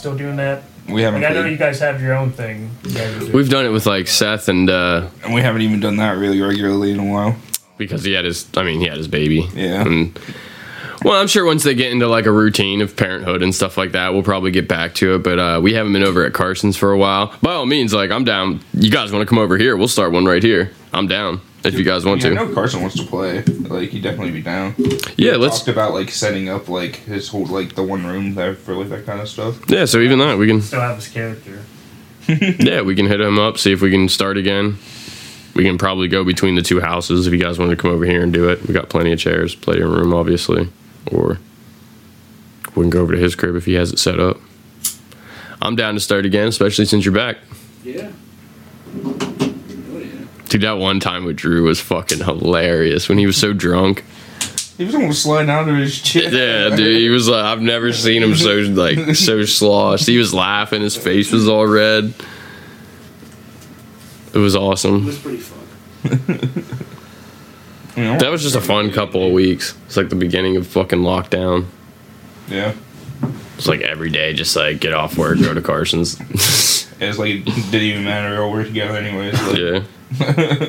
still doing that? We haven't Like, I know played- you guys have your own thing. You guys are. We've done it with like Seth and uh and we haven't even done that really regularly in a while. because he had his I mean he had his baby. Yeah. And well, I'm sure once they get into like a routine of parenthood and stuff like that, we'll probably get back to it. But uh, we haven't been over at Carson's for a while. By all means, like I'm down. You guys want to come over here? We'll start one right here. I'm down if you guys want yeah, I to. know Carson wants to play. Like he'd definitely be down. Yeah, We let's. talked about like setting up like his whole like the one room there for like that kind of stuff. Yeah, so even that we can. Still have his character. Yeah, we can hit him up. See if we can start again. We can probably go between the two houses if you guys want to come over here and do it. We got plenty of chairs, plenty of room, obviously. Or we can go over to his crib if he has it set up. I'm down to start again, especially since you're back. Yeah. Dude, that one time with Drew was fucking hilarious when he was so drunk. He was almost sliding out of his chair. Yeah, dude, he was like, I've never seen him so like so sloshed. He was laughing, his face was all red. It was awesome. It was pretty fun. You? That was just a fun couple of weeks. It's like the beginning of fucking lockdown. Yeah. It's like every day, just like get off work, go to Carson's. It's like it didn't even matter. We all worked together anyways. Like, yeah.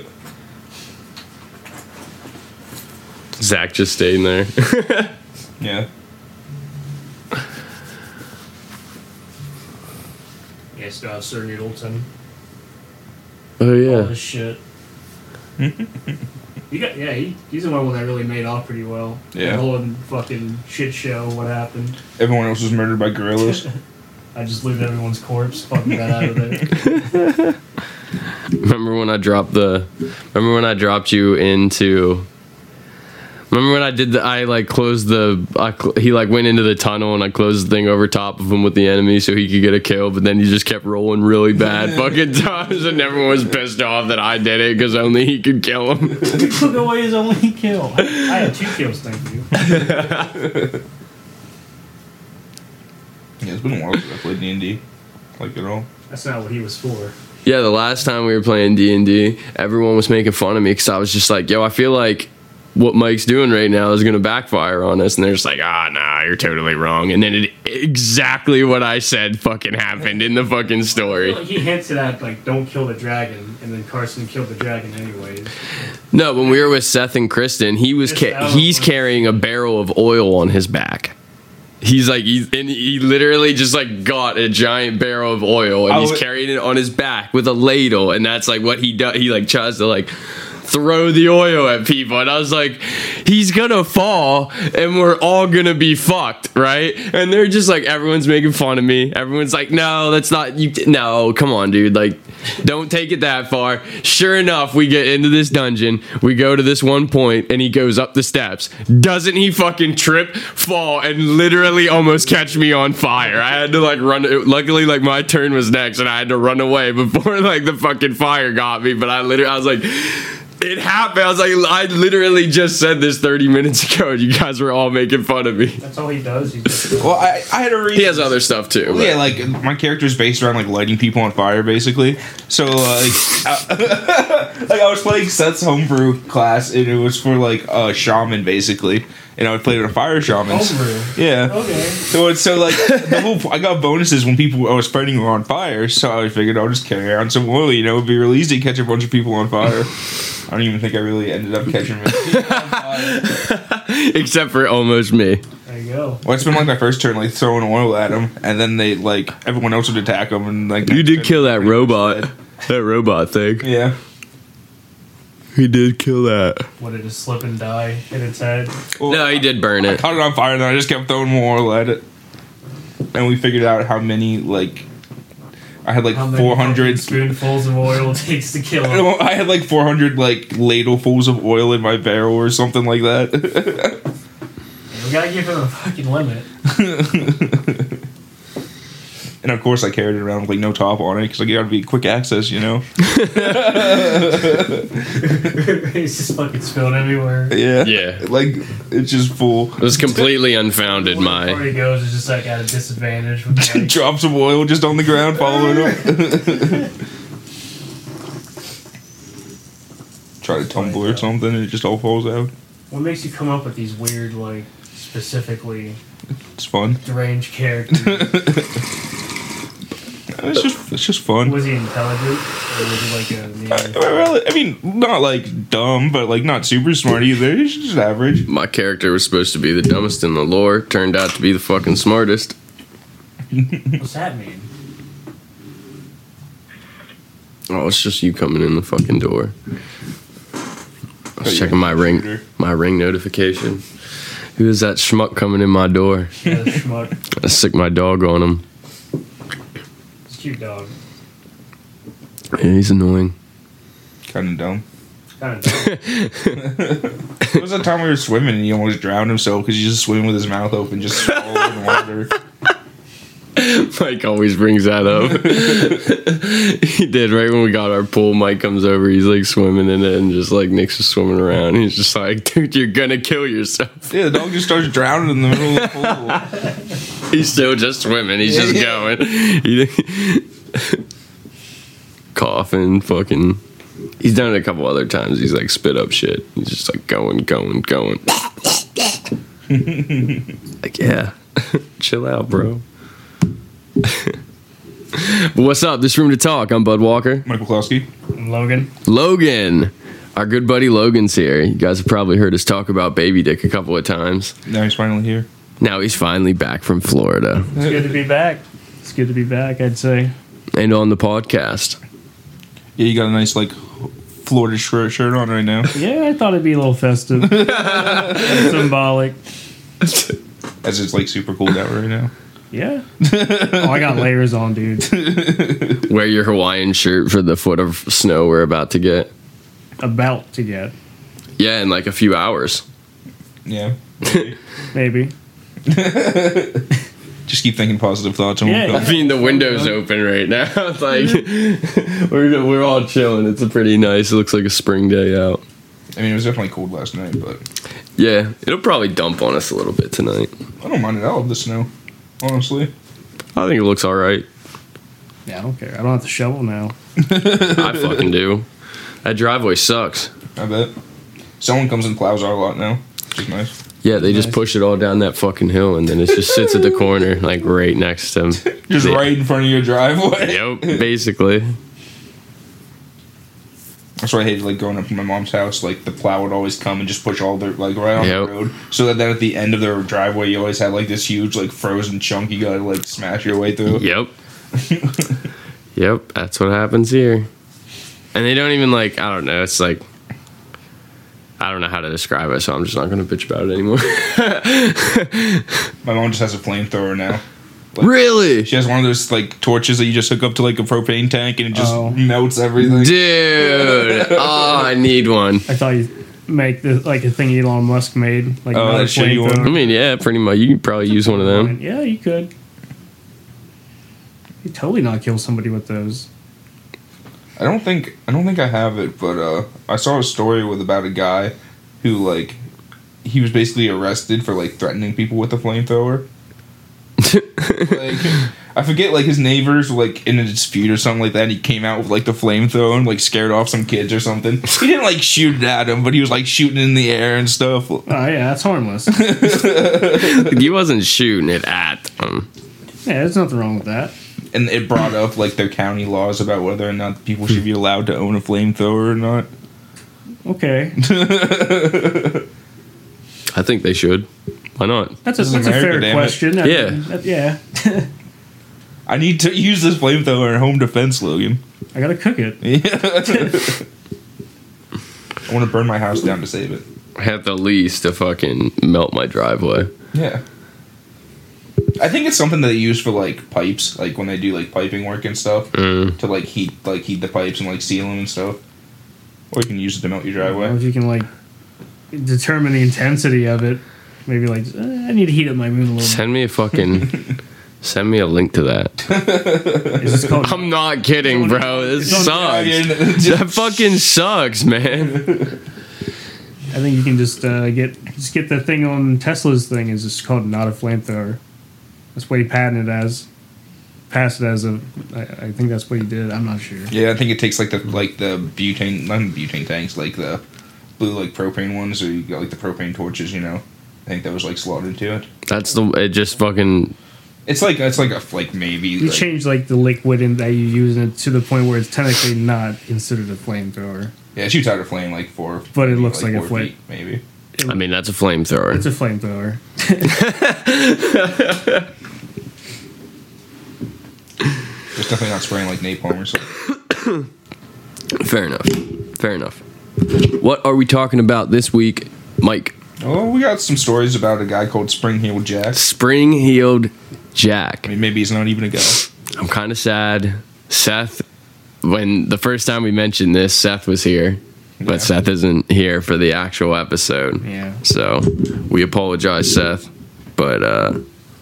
Zach just staying there. yeah. Yeah, still have Sir Needleton. oh All yeah. this shit. You got yeah. He, he's the one that really made off pretty well. Yeah. The whole fucking shit show. What happened? Everyone else was murdered by gorillas. I just looted everyone's corpse. Fucking got out of there. Remember when I dropped the? Remember when I dropped you into? Remember when I did the? I like closed the. I, cl- he like went into the tunnel and I closed the thing over top of him with the enemy so he could get a kill. But then he just kept rolling really bad fucking times, and everyone was pissed off that I did it because only he could kill him. he took away his only kill. I, I had two kills. Thank you. yeah, it's been a while since I played D and D. Like at all. That's not what he was for. Yeah, the last time we were playing D and D, everyone was making fun of me because I was just like, "Yo, I feel like what Mike's doing right now is going to backfire on us," and they're just like, "Ah, nah, you're totally wrong." And then it exactly what I said fucking happened in the fucking story. He hinted at like, "Don't kill the dragon," and then Carson killed the dragon anyways. No, when we were with Seth and Kristen, he was ca- he's carrying a barrel of oil on his back. He's like, he's, and he literally just like got a giant barrel of oil and he's carrying it on his back with a ladle, and that's like what he does. He like tries to like throw the oil at people, and I was like, he's gonna fall, and we're all gonna be fucked, right? And they're just like, everyone's making fun of me. Everyone's like, no, that's not you. No, come on, dude, like. Don't take it that far. Sure enough, we get into this dungeon. We go to this one point, and he goes up the steps. Doesn't he fucking trip, fall, and literally almost catch me on fire? I had to like run. Luckily, like my turn was next, and I had to run away before like the fucking fire got me. But I literally, I was like. It happened. I was like, I literally just said this 30 minutes ago, and you guys were all making fun of me. That's all he does. He just Well, I, I had a reason. He has other stuff too. but- Yeah, like my character's based around like lighting people on fire, basically. So like, I, like I was playing Seth's homebrew class, and it was for like a shaman, basically. And I would play with a fire shaman. Homebrew. Yeah. okay. So it's so like the whole I got bonuses when people I was fighting were on fire, so I figured I'll just carry around some oil. You know, it'd be real easy to catch a bunch of people on fire. I don't even think I really ended up catching them. Except for almost me. There you go. Well, it's been like my first turn, like throwing oil at them, and then they like everyone else would attack them, and like You did kill that robot. That robot thing. Yeah. He did kill that. What did it slip and die? in its head. Well, No, he did burn I it. caught it on fire, and then I just kept throwing more oil at it. And we figured out how many like I had like four hundred. spoonfuls of oil it takes to kill him. I had like four hundred like ladlefuls of oil in my barrel or something like that. We gotta give him a fucking limit. and And of course, I carried it around with like no top on it because I got to be quick access, you know. it's just fucking spilled everywhere. Yeah, Yeah. Like it's just full. It was completely unfounded. When the My party goes, it's just like at a disadvantage. With the, like, Drops of oil just on the ground, following up. Try to tumble or uh, something, and it just all falls out. what makes you come up with these weird, like, specifically It's fun. deranged characters? It's just it's just fun. was he intelligent, or was he like a? Uh, I, well, I mean, not like dumb, but like not super smart either. He's just average. my character was supposed to be the dumbest in the lore. Turned out to be the fucking smartest. What's that mean? Oh, it's just you coming in the fucking door. I was checking my ring, my ring notification. Who is that schmuck coming in my door? Yeah, the schmuck. I sick my dog on him. It's a cute dog. Yeah, he's annoying. Kind of dumb. Kind of. Dumb. There was that time we were swimming and he almost drowned himself because he's just swimming with his mouth open, just swallowing water. Mike always brings that up. he did right when we got our pool. Mike comes over. He's like swimming in it, and just like Nick's just swimming around. He's just like, "Dude, you're gonna kill yourself." Yeah, the dog just starts drowning in the middle of the pool. He's still just swimming. He's Yeah, just yeah. going. He, coughing, fucking. He's done it a couple other times. He's like spit up shit. He's just like going, going, going. like yeah, chill out, bro. But What's up? This room to talk. I'm Bud Walker. Michael Klosky. And Logan. Logan, our good buddy Logan's here. You guys have probably heard us talk about Baby Dick a couple of times. Now he's finally here. Now he's finally back from Florida It's good to be back. It's good to be back. I'd say. and on the podcast. Yeah, you got a nice like Florida shirt shirt on right now, Yeah, I thought it'd be a little festive, symbolic. as it's like super cold out right now. Yeah. Oh, I got layers on, dude. Wear your Hawaiian shirt for the foot of snow we're about to get. About to get Yeah, in like a few hours. Yeah. maybe. Just keep thinking positive thoughts. And Yeah. we'll I mean, the window's open right now. It's like we're we're all chilling. It's a pretty nice. It looks like a spring day out. I mean, it was definitely cold last night, but Yeah, it'll probably dump on us a little bit tonight. I don't mind it. I love the snow. Honestly, I think it looks all right. Yeah, I don't care. I don't have to shovel now. I fucking do. That driveway sucks. I bet. Someone comes and plows our lot now, which is nice. Yeah, they just Nice. push it all down that fucking hill, and then it just sits at the corner, like right next to him. Just They- right in front of your driveway. Yep, basically. That's why I hated like growing up in my mom's house. Like the plow would always come and just push all the like right on Yep. the road. So that then at the end of their driveway, you always had like this huge like frozen chunk you gotta like smash your way through. Yep. yep, that's what happens here. And they don't even like, I don't know, it's like, I don't know how to describe it, so I'm just not to bitch about it anymore. My mom just has a flamethrower now. Really? She has one of those like torches that you just hook up to like a propane tank and it just Oh. melts everything. Dude. Oh, I need one. I thought you make the like a thing Elon Musk made, like Oh, another that shitty one. I mean, yeah, pretty much. You could probably use one of them. Yeah, you could. You totally not kill somebody with those. I don't think I don't think I have it, but uh, I saw a story with about a guy who like he was basically arrested for like threatening people with a flamethrower. Like I forget like his neighbors were like in a dispute or something like that. And he came out with like the flamethrower and like scared off some kids or something. He didn't like shoot it at him, but he was like shooting in the air and stuff. Oh yeah, that's harmless. he wasn't shooting it at them. yeah, there's nothing wrong with that. And it brought up like their county laws about whether or not people should be allowed to own a flamethrower or not. Okay, I think they should. Why not? that's a, This is that's a fair question. I Yeah. mean, that- yeah. I need to use this flamethrower in home defense, Logan. I gotta cook it. Yeah. I want to burn my house down to save it. At the least to fucking melt my driveway. Yeah. I think it's something that they use for like pipes, like when they do like piping work and stuff, Mm. to like heat like heat the pipes and like seal them and stuff. Or you can use it to melt your Or driveway. if you can like determine the intensity of it, maybe like eh, I need to heat up my moon a little. bit. Send me a fucking Send me a link to that. Is this called? I'm not kidding, bro. This It's on- sucks. That fucking sucks, man. I think you can just uh, get just get the thing on Tesla's thing. Is just called not a flamethrower. That's what he patented as. Passed it as a. I, I think that's what he did. I'm not sure. Yeah, I think it takes like the like the butane, not butane tanks, like the blue like propane ones, or you got like the propane torches. You know, I think that was like slotted into it. That's the. It just fucking. It's like it's like a like maybe. You like, change like the liquid in that you use it to the point where it's technically not considered a flamethrower. Yeah, it shoots out a flame like four. But it looks like a four flame. feet, maybe. I mean, that's a flamethrower. It's a flamethrower. It's definitely not spraying like napalm or something. Fair enough. Fair enough. What are we talking about this week, Mike? Oh, we got some stories about a guy called Spring Heeled Jack. Spring heeled Jack. I mean, maybe he's not even a guy. I'm kind of sad. Seth, when the first time we mentioned this, Seth was here, but Yeah. Seth isn't here for the actual episode. Yeah. So we apologize, Seth, but uh,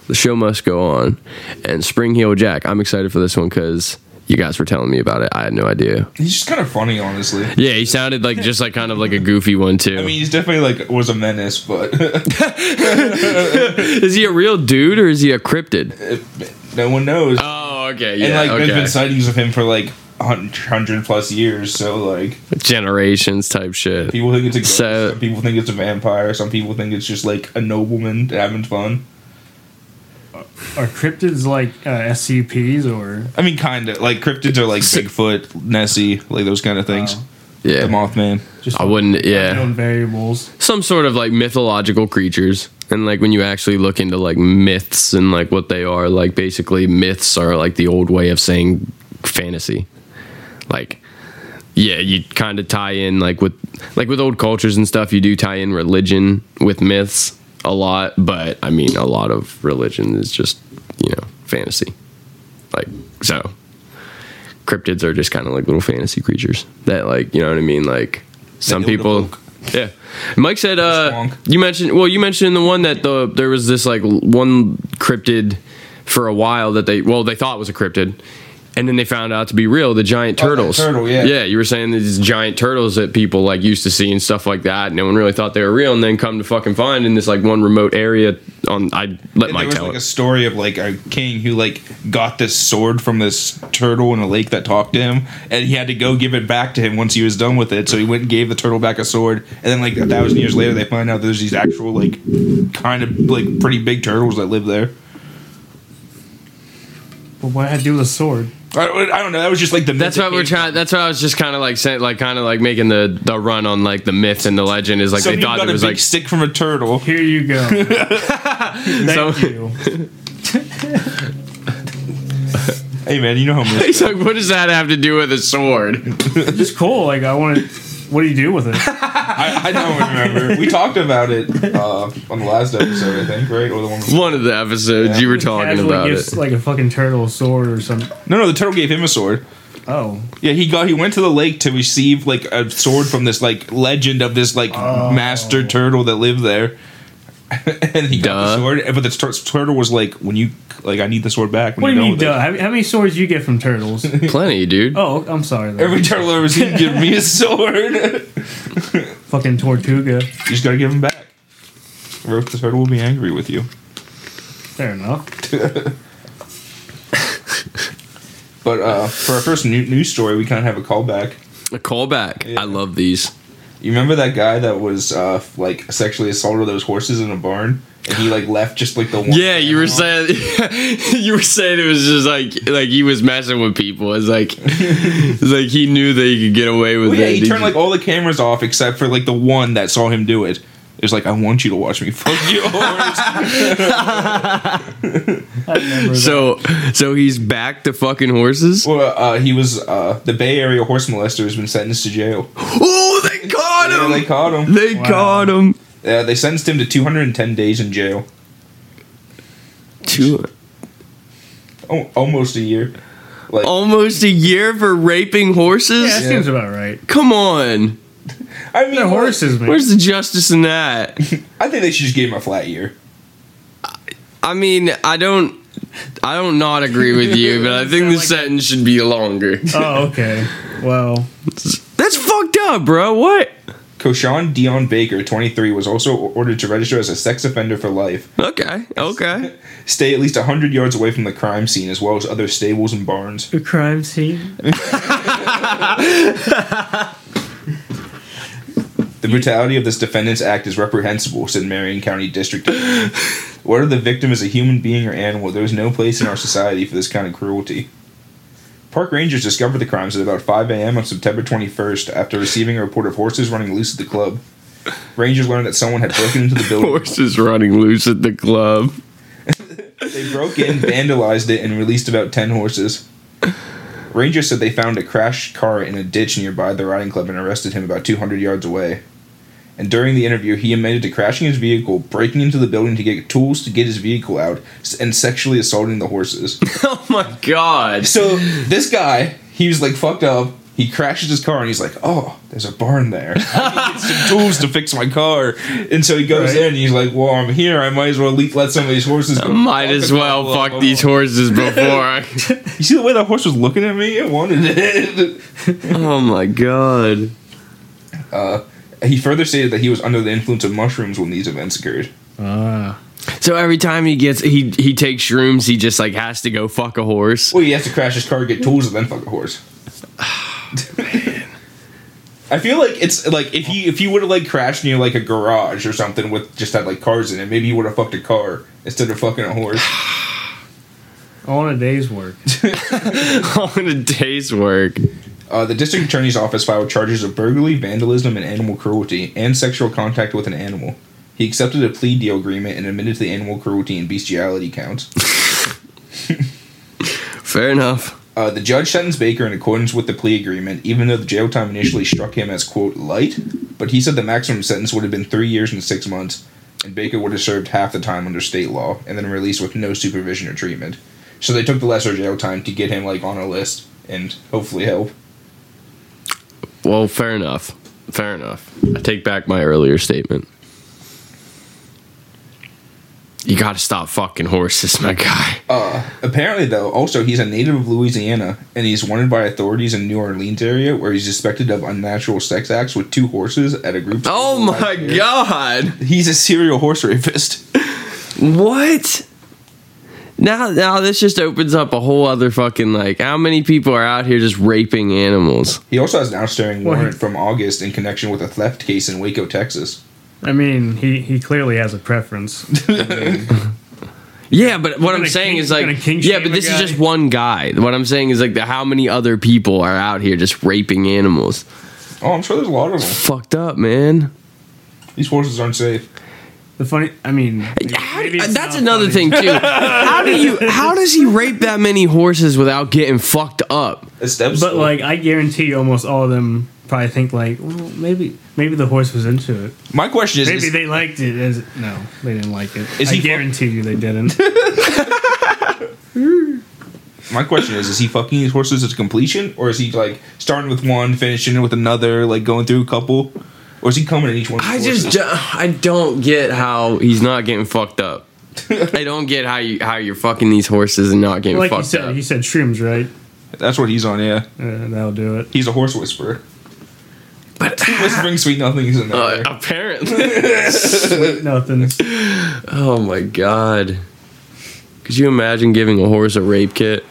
the show must go on. And Spring Heeled Jack, I'm excited for this one because you guys were telling me about it. I had no idea. He's just kind of funny, honestly. Yeah, he sounded like just like kind of like a goofy one too. I mean, he's definitely like was a menace, but is he a real dude or is he a cryptid? no one knows. Oh, okay, and yeah, like, there's okay. been sightings of him for like hundred plus years. So like, Generations type shit. people think it's a ghost. So- some people think it's a vampire. Some people think it's just like a nobleman having fun. Are cryptids like uh, SCPs or? I mean, kind of like cryptids are like Bigfoot, Nessie, like those kind of things. Oh. Yeah, The Mothman. Just I wouldn't. Yeah, variables. some sort of like mythological creatures and like when you actually look into like myths and like what they are like basically myths are like the old way of saying fantasy like yeah you kind of tie in like with like with old cultures and stuff you do tie in religion with myths a lot but i mean a lot of religion is just you know fantasy. Like so cryptids are just kind of like little fantasy creatures that like you know what i mean? Like some people yeah. Mike said uh you mentioned well you mentioned the one that the there was this like one cryptid for a while that they well they thought was a cryptid and then they found out to be real the giant Oh, turtles turtle, yeah. yeah you were saying these giant turtles that people like used to see and stuff like that no one really thought they were real and then come to fucking find in this like one remote area on i let And mike there was tell like a story of like a king who like got this sword from this turtle in a lake that talked to him, and he had to go give it back to him once he was done with it. So he went and gave the turtle back a sword, and then like a thousand years later, they find out there's these actual like kind of like pretty big turtles that live there. But what I had to do with a sword? I, I don't know. That was just like the. that's myth what we're trying. That's what I was just kind of like saying, like kind of like making the the run on like the myth and the legend is like So they thought it was big like stick from a turtle. Here you go. Thank So- you. Hey man, you know how myths He's like, what does that have to do with a sword? Just cool. Like I want to. What do you do with it? I, I don't remember. We talked about it uh, on the last episode, I think, right? Or the one. One of the episodes Yeah. you were talking Casually about gives it. like a fucking turtle a sword or something. No, no, the turtle gave him a sword. Oh, Yeah, he got he went to the lake to receive like a sword from this like legend of this like Oh. master turtle that lived there. and he got Duh. the sword, but the tur- turtle was like, "When you like, I need the sword back." When what do you're mean, duh? How, how many swords you get from turtles? Plenty, dude. oh, I'm sorry. Though. Every turtle I've ever seen give me a sword. fucking Tortuga. you just gotta give him back. Or if the turtle will be angry with you. Fair enough. But uh, for our first new- news story, we kind of have a callback. A callback. Yeah. I love these. You remember that guy that was uh, like sexually assaulted those horses in a barn, and he like left just like the one. Yeah, you were animal? saying you were saying it was just like like he was messing with people. It's like it's like he knew that he could get away with Well, yeah, it. he turned like all the cameras off except for like the one that saw him do it. It's like, I want you to watch me fuck yours. I that. so so he's back to fucking horses. well, uh, he was uh, the Bay Area horse molester has been sentenced to jail. Oh, they caught Yeah, him. they caught him. They Wow. caught him. Yeah, they sentenced him to 210 days in jail. Two, Oh, almost a year. Like, almost a year for raping horses. yeah, that Yeah. seems about right. Come on. I mean, They're horses, man. Where's the justice in that? I think they should just give him a flat year. I mean, I don't. I don't not agree with you, but I think the like- sentence should be longer. Oh, okay. Well, That's fucked up, bro. What? Koshan Dion Baker, 23, was also ordered to register as a sex offender for life. Okay, okay. Stay at least 100 yards away from the crime scene as well as other stables and barns. the crime scene. The brutality of this defendant's act is reprehensible, said Marin County District Attorney. Whether the victim is a human being or animal, there is no place in our society for this kind of cruelty. Park rangers discovered the crimes at about 5 a.m. on September 21st after receiving a report of horses running loose at the club. Rangers learned that someone had broken into the building. Horses running loose at the club. They broke in, vandalized it, and released about 10 horses. Rangers said they found a crashed car in a ditch nearby the riding club and arrested him about 200 yards away. And during the interview, he admitted to crashing his vehicle, breaking into the building to get tools to get his vehicle out, and sexually assaulting the horses. Oh my god. so this guy, he was like fucked up. He crashes his car and he's like, "Oh, there's a barn there. I get some tools to fix my car." And so he goes Right. in and he's like, "Well, I'm here. I might as well le- let some of these horses go." Might as well of fuck these them." horses before I. You see the way that horse was looking at me? I wanted it. Oh my god. Uh, he further stated that he was under the influence of mushrooms when these events occurred. Ah. So every time he gets he he takes shrooms, he just like has to go fuck a horse. Well, he has to crash his car, get tools, and then fuck a horse. I feel like it's like if he if he would have like crashed near like a garage or something with just had like cars in it, maybe he would have fucked a car instead of fucking a horse. All in a day's work. On a day's work. Uh, the district attorney's office filed charges of burglary, vandalism, and animal cruelty, and sexual contact with an animal. He accepted a plea deal agreement and admitted to the animal cruelty and bestiality counts. Fair enough. Uh, the judge sentenced Baker in accordance with the plea agreement, even though the jail time initially struck him as quote light. But he said the maximum sentence would have been three years and six months, and Baker would have served half the time under state law, and then released with no supervision or treatment. So they took the lesser jail time to get him like on a list and hopefully help. Well, fair enough. Fair enough. I take back my earlier statement. You gotta stop fucking horses, my guy. Uh, apparently, though, also he's a native of Louisiana, and he's wanted by authorities in New Orleans area, where he's suspected of unnatural sex acts with two horses at a group. Oh my god! He's a serial horse rapist. What? Now, now this just opens up a whole other fucking like. How many people are out here just raping animals? He also has an outstanding Well, he- warrant from August in connection with a theft case in Waco, Texas. I mean, he, he clearly has a preference. Yeah, but what I'm saying king- is like, yeah, but this is just one guy. What I'm saying is like, the, how many other people are out here just raping animals? Oh, I'm sure there's a lot of them. Fucked up, man. These horses aren't safe. The funny, I mean, maybe- How- maybe that's another funny. thing too. How do you? How does he rape that many horses without getting fucked up? It's steps. But like, I guarantee you, almost all of them probably think like, well, maybe maybe the horse was into it. my question is, Maybe is they liked it. As no, they didn't like it. Is I he fu- guarantee you they didn't. my question is, is he fucking these horses to completion, or is he like starting with one, finishing with another, like going through a couple, or is he coming at each one? of I just horses? do- I don't get how he's not getting fucked up. I don't get how you how you're fucking these horses and not getting like you fucked said, up. he said shrooms, right? that's what he's on. Yeah, Uh, that'll do it. he's a horse whisperer. But Whispering sweet nothings in uh, there. apparently, Sweet Nothing. oh my god. Could you imagine giving a horse a rape kit?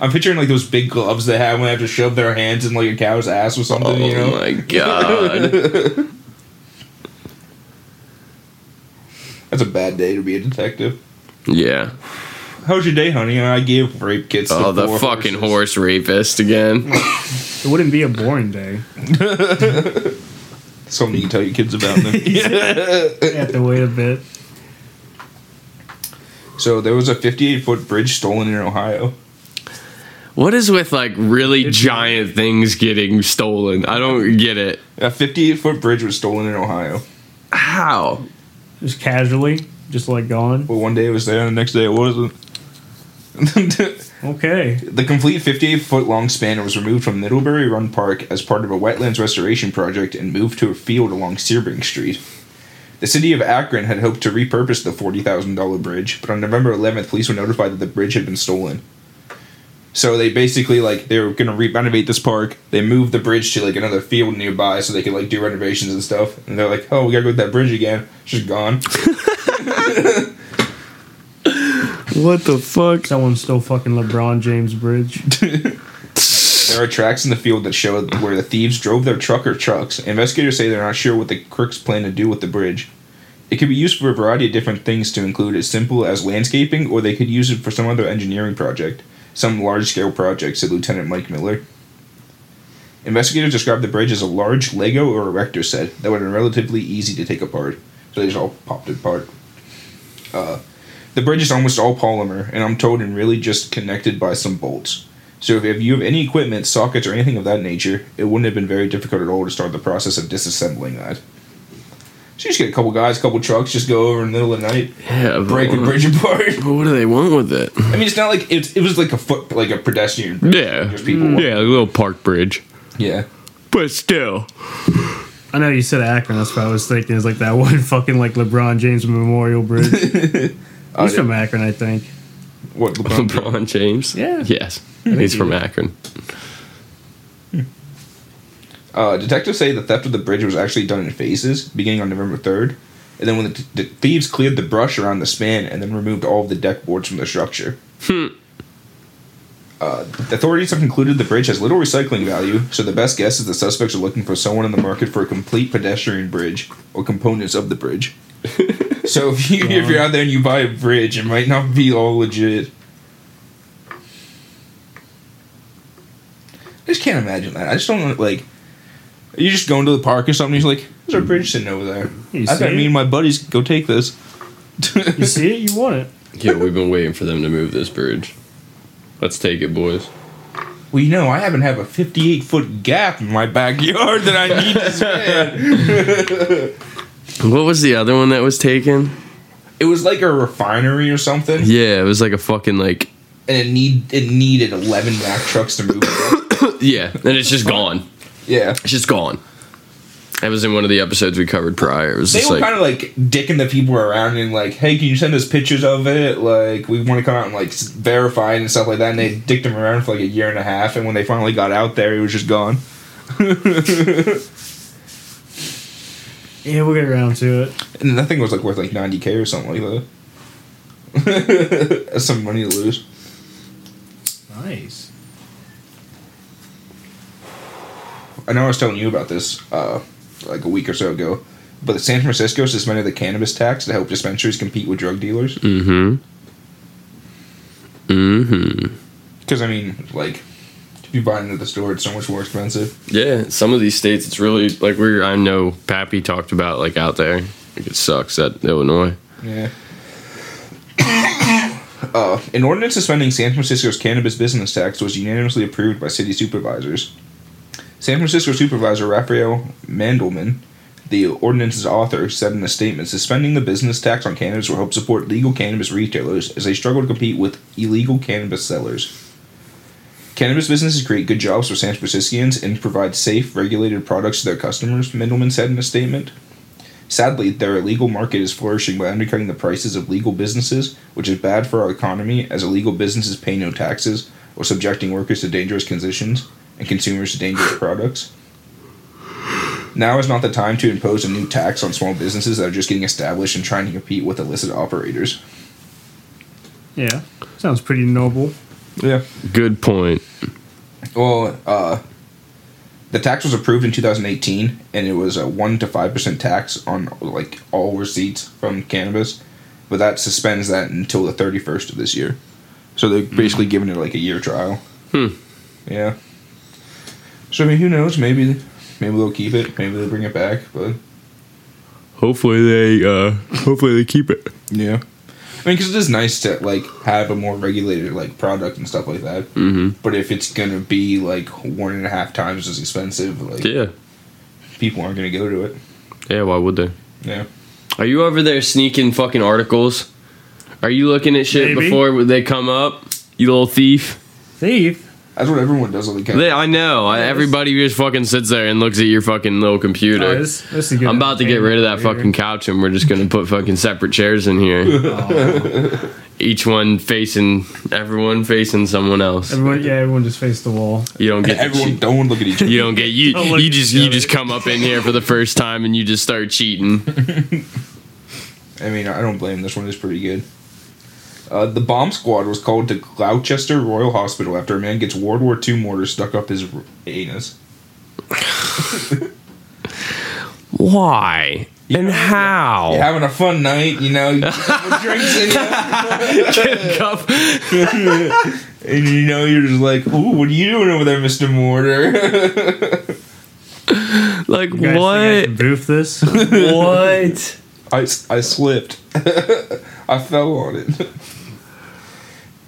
I'm picturing like those big gloves they have when they have to shove their hands in like a cow's ass or something. Oh you know, my god. that's a bad day to be a detective. yeah. How was your day, honey? I gave rape kits. Oh, to the four fucking horses. horse rapist again. It wouldn't be a boring day. Something you can tell your kids about them. yeah. You have to wait a bit. so there was a 58 foot bridge stolen in Ohio. What is with like really giant things getting stolen? I don't get it. A 58 foot bridge was stolen in Ohio. How? Just casually, just like gone. Well, one day it was there, and the next day it wasn't. Okay. the complete 58 foot long span was removed from Middlebury Run Park as part of a wetlands restoration project and moved to a field along Sebring Street. The city of Akron had hoped to repurpose the $40,000 bridge, but on November 11th, police were notified that the bridge had been stolen. So they basically like they were gonna re- renovate this park. They moved the bridge to like another field nearby so they could like do renovations and stuff. And they're like, "Oh, we gotta go with that bridge again." It's just gone. What the fuck? Someone stole fucking LeBron James Bridge. There are tracks in the field that show where the thieves drove their truck or trucks. Investigators say they're not sure what the crooks plan to do with the bridge. It could be used for a variety of different things to include as simple as landscaping, or they could use it for some other engineering project, some large scale project, said Lieutenant Mike Miller. Investigators described the bridge as a large Lego or erector set that would have been relatively easy to take apart. So they just all popped it apart. Uh, the bridge is almost all polymer, and I'm told and really just connected by some bolts. So if if you have any equipment, sockets, or anything of that nature, it wouldn't have been very difficult at all to start the process of disassembling that. So you just get a couple guys, a couple trucks, just go over in the middle of the night, Yeah, break the but, bridge apart. but what do they want with it? I mean, it's not like it's it was like a foot, like a pedestrian. bridge. Yeah, Just people. Mm. yeah, a little park bridge, Yeah. but still. I know you said Akron. That's what I was thinking. It's like that one fucking like LeBron James Memorial Bridge. He's Oh, from Akron, I think. What? LeBron? LeBron James. Yeah. Yes, he's from Akron. Hmm. Uh, detectives say the theft of the bridge was actually done in phases, beginning on November 3rd. And then when the, t- the thieves cleared the brush around the span and then removed all of the deck boards from the structure. Uh, the authorities have concluded the bridge has little recycling value, so the best guess is the suspects are looking for someone in the market for a complete pedestrian bridge or components of the bridge. so if, you, if you're out there and you buy a bridge, it might not be all legit. I just can't imagine that. I just don't like. You just go into the park or something. He's like, "There's a bridge sitting over there. You I see bet me and my buddies go take this." You see it, you want it. Yeah, we've been waiting for them to move this bridge. Let's take it, boys. Well, you know, I haven't have a 58 foot gap in my backyard that I need to span. What was the other one that was taken? it was like a refinery or something, Yeah, it was like a fucking like and it need it needed 11 Mack trucks to move it. yeah, and it's just gone. Yeah. It's just gone. That was in one of the episodes we covered prior. It was They were like kind of like dicking the people around and like, hey, can you send us pictures of it? Like, we want to come out and like verify it and stuff like that. And they dicked him around for like a year and a half. And when they finally got out there, he was just gone. Yeah, we'll get around to it. And that thing was like worth like 90k or something like that. That's some money to lose. Nice. I know I was telling you about this uh, like a week or so ago, but San Francisco suspended the cannabis tax to help dispensaries compete with drug dealers. Mm-hmm. Mm-hmm. Because I mean, like, if you buy it at the store, it's so much more expensive. Yeah, some of these states it's really like where I know Pappy talked about like out there. Like it sucks at Illinois. Yeah. uh, an ordinance suspending San Francisco's cannabis business tax was unanimously approved by city supervisors. San Francisco Supervisor Raphael Mandelman, the ordinance's author, said in a statement suspending the business tax on cannabis will help support legal cannabis retailers as they struggle to compete with illegal cannabis sellers. Cannabis businesses create good jobs for San Franciscans and provide safe, regulated products to their customers, Mandelman said in a statement. Sadly, their illegal market is flourishing by undercutting the prices of legal businesses, which is bad for our economy as illegal businesses pay no taxes or subjecting workers to dangerous conditions and consumers to dangerous products. Now is not the time to impose a new tax on small businesses that are just getting established and trying to compete with illicit operators. Yeah, sounds pretty noble. Yeah. Good point. Well, uh, the tax was approved in 2018, and it was a one to five percent tax on like all receipts from cannabis, but that suspends that until the 31st of this year. So they're basically giving it like a year trial. Hmm. Yeah. So I mean, who knows? Maybe, maybe they'll keep it. Maybe they'll bring it back. But Hopefully they uh hopefully they keep it. yeah. I mean, because it is nice to like have a more regulated like product and stuff like that. Mm-hmm. But if it's gonna be like one and a half times as expensive, like Yeah. people aren't gonna go to it. Yeah, why would they? Yeah. Are you over there sneaking fucking articles? Are you looking at shit Maybe. before they come up? You little thief. Thief. That's what everyone does on the couch. They- I know. I, everybody just fucking sits there and looks at your fucking little computer. Oh, this, this is good I'm about to get rid of that entertainment fucking couch and we're just gonna put fucking separate chairs in here. Oh, each one facing everyone facing someone else. Everyone, yeah, everyone just face the wall. You don't get Everyone, cheat. don't look at each other. You don't get you. Don't You just you just come up in here for the first time and you just start cheating. I mean, I don't blame. This one is pretty good. Uh, the bomb squad was called to Gloucester Royal Hospital after a man gets World War II mortar stuck up his anus. Why and how? You're having a fun night, you know. You get a couple drinks in you, and you know you're just like, "Ooh, what are you doing over there, Mister Mortar?" like You guys think I what? can boof this? what? I, I slipped. I fell on it.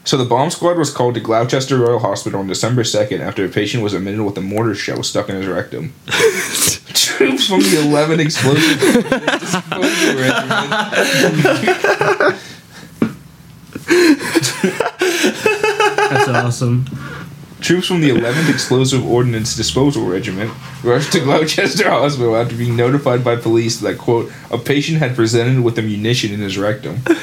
So the bomb squad was called to Gloucester Royal Hospital on December 2nd after a patient was admitted with a mortar shell stuck in his rectum. Troops from the 11 Explosive Regiment That's awesome. Troops from the 11th Explosive Ordnance Disposal Regiment rushed to Gloucester Hospital after being notified by police that, quote, a patient had presented with a munition in his rectum. the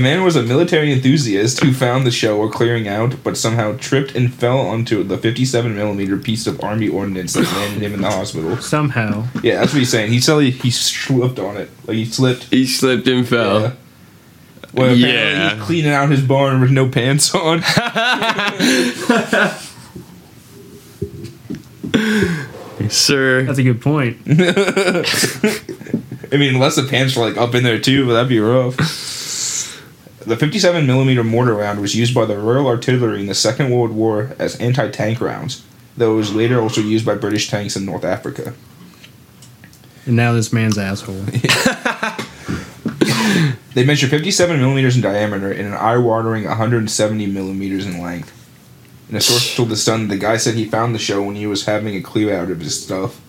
man was a military enthusiast who found the show or clearing out, but somehow tripped and fell onto the 57 millimeter piece of army ordnance that landed him in the hospital. Somehow. Yeah, that's what he's saying. He said he, he slipped on it. Like he slipped. He slipped and fell. Yeah. Well, Yeah. he's cleaning out his barn with no pants on. Sir, That's a good point. I mean, unless the pants were like up in there too, but that'd be rough. The 57 millimeter mortar round was used by the Royal Artillery in the Second World War as anti-tank rounds, though it was later also used by British tanks in North Africa. And now this man's asshole. They measure 57 millimeters in diameter and an eye-watering 170 millimeters in length. And a source told the Sun the guy said he found the show when he was having a clear out of his stuff.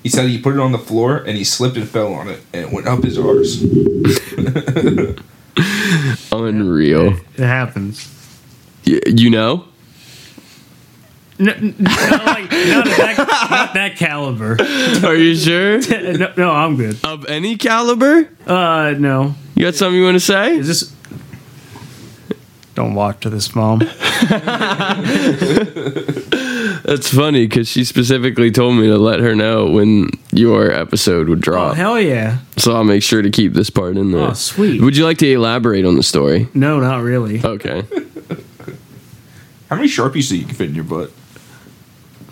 He said he put it on the floor and he slipped and fell on it, and it went up his arse. unreal. It happens. Y- you know? No, n- not, like, not, that, not that caliber. Are you sure? no, no, I'm good. of any caliber? Uh, no. You got something you want to say? Is this? Don't walk to this, mom. That's funny because she specifically told me to let her know when your episode would drop. Oh drop. hell yeah! so I'll make sure to keep this part in there. Oh sweet. Would you like to elaborate on the story? No, not really. Okay. How many sharpies do you fit in your butt?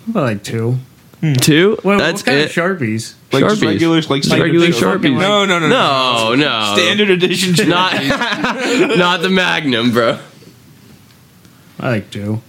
About like two. Hmm. Two? Well, That's what kind it. of sharpies? Like just Sharpies. regular, like standard regular things? Sharpies. No, no, no, No, no. Standard edition. Not, not the Magnum, bro. I like two.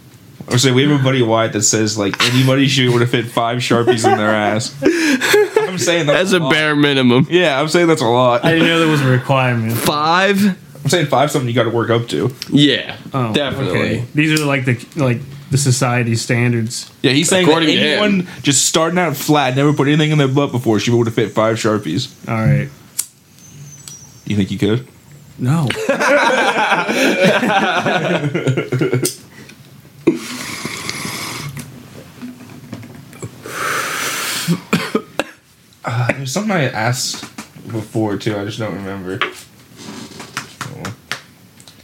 I say we have a buddy Wyatt that says like anybody should be able to fit five sharpies in their ass. I'm saying that's, That's a lot. bare minimum. Yeah, I'm saying that's a lot. I didn't know there was a requirement. Five? I'm saying five something you got to work up to. Yeah, Oh, definitely. okay. These are like the like the society standards. Yeah, he's saying According that to anyone just starting out flat, never put anything in their butt before, should be able to fit five sharpies. All right. You think you could? No. Uh, there's something I asked before too. I just don't remember.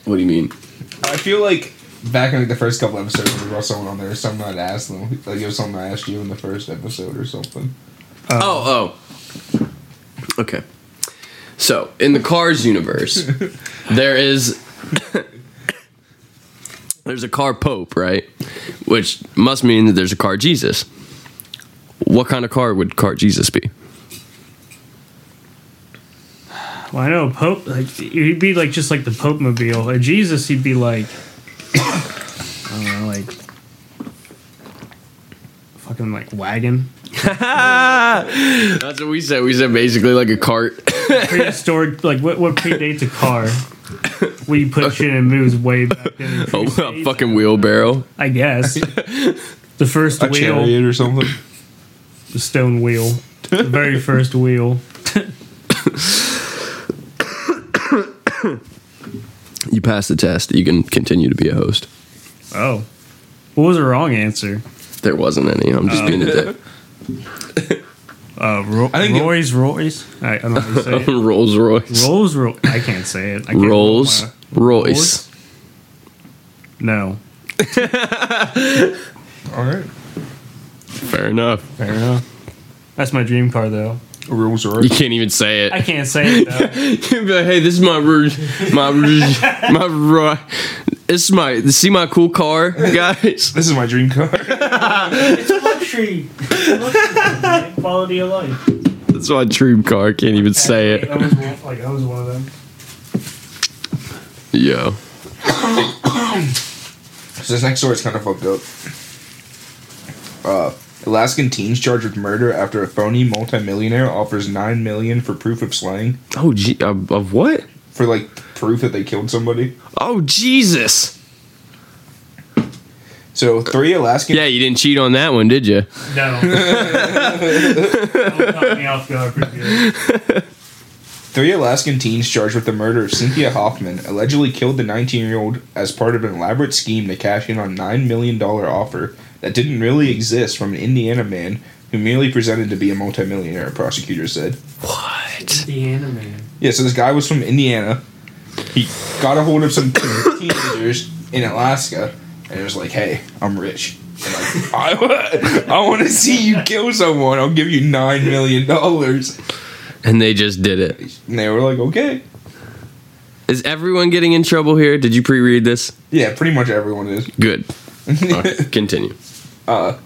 What do you mean? I feel like back in like, the first couple episodes, when we brought someone on there, something I'd asked them. Like it was something I asked you in the first episode or something. Um, oh, oh. Okay. So, in the Cars universe, there is there's a car pope, right? Which must mean that there's a car Jesus. What kind of car would car Jesus be? Well, I know a Pope. Like he'd be like just like the Pope mobile. A Jesus, he'd be like I don't know, like fucking like wagon, That's what we said. We said basically like a cart. prehistoric. like what what predates a car? Where you put shit and moves way back in. the Oh, tree a stage? fucking wheelbarrow. I guess the first A wheel, chariot or something. the stone wheel, the very first wheel. You pass the test. You can continue to be a host. Oh, what was the wrong answer? There wasn't any. I'm just being a dick. Uh, Ro- I think it- Roy's Royce. I, I don't know how to say it. Rolls Royce. Rolls Royce. I can't say it. I can't Rolls roll Royce. my- No. All right. Fair enough. Fair enough. That's my dream car, though. Rules are. You can't even say it. I can't say it though. You'd be like, hey, this is my rouge, my rouge, my ro- This is my. See my cool car, guys. This is my dream car. it's a luxury. It's a luxury. Quality of life. That's my dream car. I can't even say it. I was one, like I was one of them. Yo. So this next story's kind of fucked up. Uh, Alaskan teens charged with murder after a phony multimillionaire offers nine million for proof of slaying, Oh, gee, of, of what? for like proof that they killed somebody. Oh, Jesus. So three Alaskan Yeah, you didn't cheat on that one, did you? No. That caught me off guard. Three Alaskan teens charged with the murder of Cynthia Hoffman allegedly killed the 19 year old as part of an elaborate scheme to cash in on $9 million offer that didn't really exist from an Indiana man who merely presented to be a multimillionaire, Prosecutor said. What? Indiana man. Yeah, so this guy was from Indiana. He got a hold of some teenagers in Alaska and it was like, hey, I'm rich. And like, I, I want to see you kill someone. I'll give you $9 million. And they just did it. And they were like, okay. Is everyone getting in trouble here? Did you pre-read this? Yeah, pretty much everyone is. Good. Okay, continue. Uh,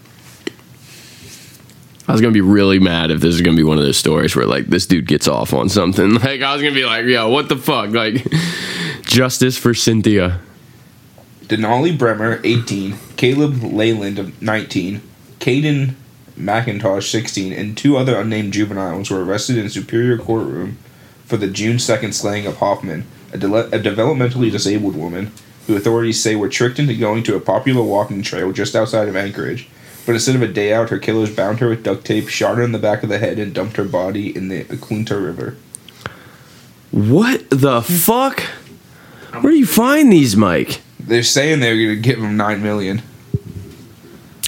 I was gonna be really mad if this is gonna be one of those stories where like this dude gets off on something. Like I was gonna be like, yo, what the fuck? Like justice for Cynthia. Denali Bremer, 18, Caleb Leyland, 19, Caden McIntosh, 16, and two other unnamed juveniles were arrested in Superior Courtroom for the June 2nd slaying of Hoffman, a, dele- a developmentally disabled woman who authorities say were tricked into going to a popular walking trail just outside of Anchorage. But instead of a day out, her killers bound her with duct tape, shot her in the back of the head, and dumped her body in the Oklunta River. What the hmm. fuck? Where do you find these, Mike? They're saying they're going to give him 9 million.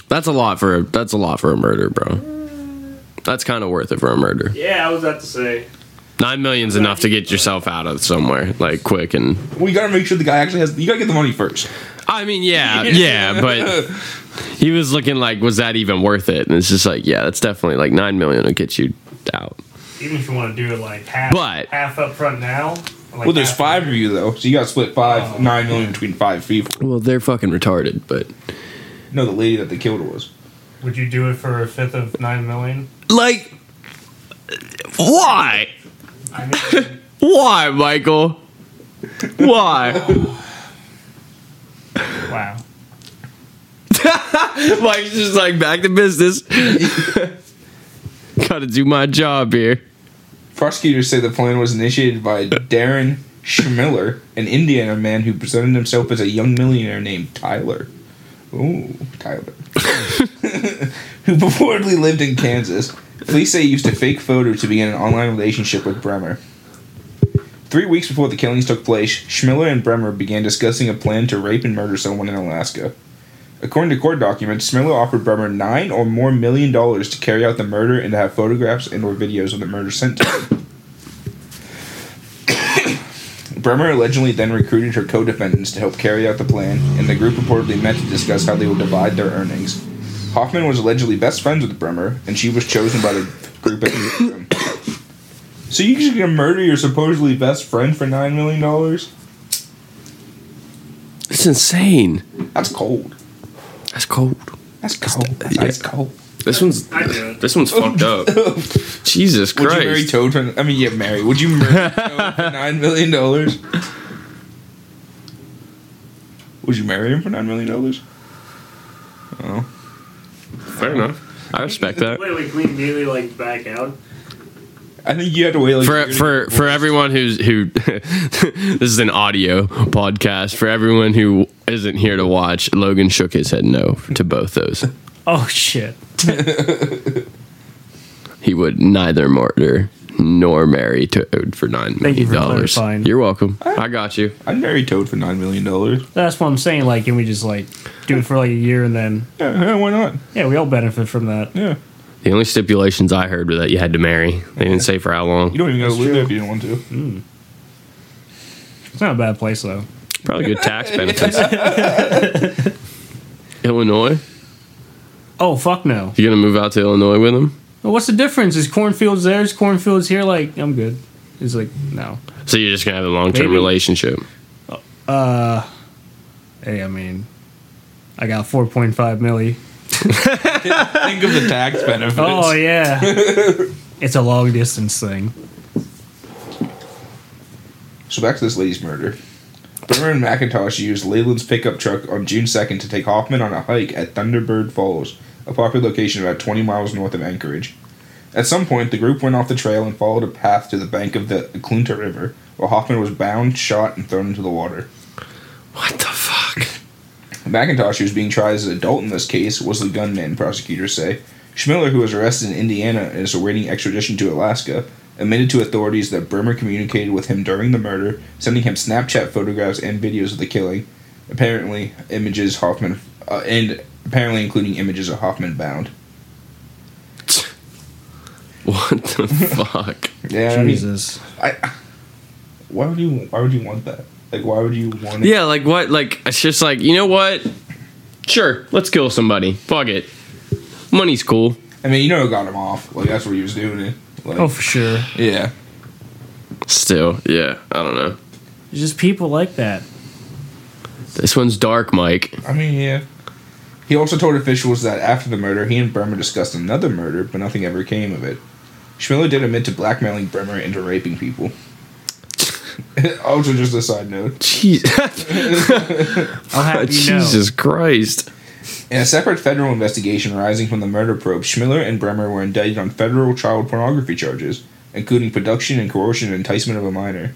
That's a lot for a that's a lot for a murder, bro. That's kind of worth it for a murder. Yeah, I was about to say. Nine million's enough to get yourself out of somewhere like quick and. We got to make sure the guy actually has. You got to get the money first. I mean, yeah, yeah, but he was looking like, was that even worth it? And it's just like, yeah, that's definitely like nine million will get you out. Even if you want to do it like half, But- half up front now. Like Well, there's half- five of you though, so you got to split five, Oh. nine million between five people. Well, they're fucking retarded, but No, the lady that they killed was. Would you do it for a fifth of nine million? like, why? I mean, Why, Michael? Why? wow. Mike's just like back to business. Gotta do my job here. Prosecutors say the plan was initiated by Darren Schmiller, an Indiana man who presented himself as a young millionaire named Tyler. Ooh, Tyler. who purportedly lived in Kansas. Police say he used a fake photo to begin an online relationship with Bremer. Three weeks before the killings took place, Schmiller and Bremer began discussing a plan to rape and murder someone in Alaska. According to court documents, Schmiller offered Bremer nine or more million dollars to carry out the murder and to have photographs and or videos of the murder sent to him. Bremer allegedly then recruited her co-defendants to help carry out the plan, and the group reportedly met to discuss how they would divide their earnings. Hoffman was allegedly best friends with Bremer, and she was chosen by the group as the victim. So you just gonna murder your supposedly best friend for nine million dollars? It's insane. That's cold. That's cold. That's cold. That's Yeah. cold. This one's I do it. this one's fucked up. Jesus Would you marry Toad for? I mean, yeah, marry. Would you marry Toad for nine million dollars? Would you marry him for nine million dollars? Oh, Fair enough. I respect that. Wait, wait, can we immediately like back out? I think you have to wait like For for for everyone who's who this is an audio podcast. For everyone who isn't here to watch, Logan shook his head no to both those. Oh shit! He would neither murder nor marry Toad for nine Thank you million for dollars. clarifying. You're welcome. I got you. I'd marry Toad for nine million dollars. That's what I'm saying. Like, can we just like do it for like a year and then Yeah, yeah, why not? yeah, we all benefit from that. Yeah, The only stipulations I heard were that you had to marry. They didn't say for how long. you don't even gotta That's live true. there if you don't want to. Hmm. It's not a bad place though. Probably good tax benefits. Illinois? Oh fuck no. You gonna move out to Illinois with him? Well, what's the difference? Is cornfields there? Is cornfields here? Like, I'm good. It's like no. So you're just gonna have a long term relationship. Uh, hey, I mean, I got 4.5 milli. Think of the tax benefits. Oh yeah, it's a long distance thing. So back to this lady's murder. Bremer and McIntosh used Leyland's pickup truck on June 2nd to take Hoffman on a hike at Thunderbird Falls, a popular location about 20 miles north of Anchorage. At some point, the group went off the trail and followed a path to the bank of the Clunta River, where Hoffman was bound, shot, and thrown into the water. What the fuck? McIntosh, who was being tried as an adult in this case, was the gunman, prosecutors say. Schmiller, who was arrested in Indiana and is awaiting extradition to Alaska, admitted to authorities that Bremer communicated with him during the murder, sending him Snapchat photographs and videos of the killing, apparently images Hoffman, uh, and apparently including images of Hoffman bound. What the fuck? Yeah, I mean, Jesus. I, why would you? Why would you want that? Like, why would you want? It? Yeah, like what? Like it's just like you know what? Sure, let's kill somebody. Fuck it. Money's cool. I mean, you know, it got him off. Like, that's what he was doing. It. Like, Oh, for sure. yeah. Still, yeah. I don't know. There's just people like that. This one's dark, Mike. I mean, yeah. He also told officials that after the murder, he and Bremer discussed another murder, but nothing ever came of it. Schmiller did admit to blackmailing Bremer into raping people. also, just a side note. Jeez. I'll have you know. Jesus Christ. In a separate federal investigation arising from the murder probe, Schmiller and Bremer were indicted on federal child pornography charges, including production and coercion and enticement of a minor.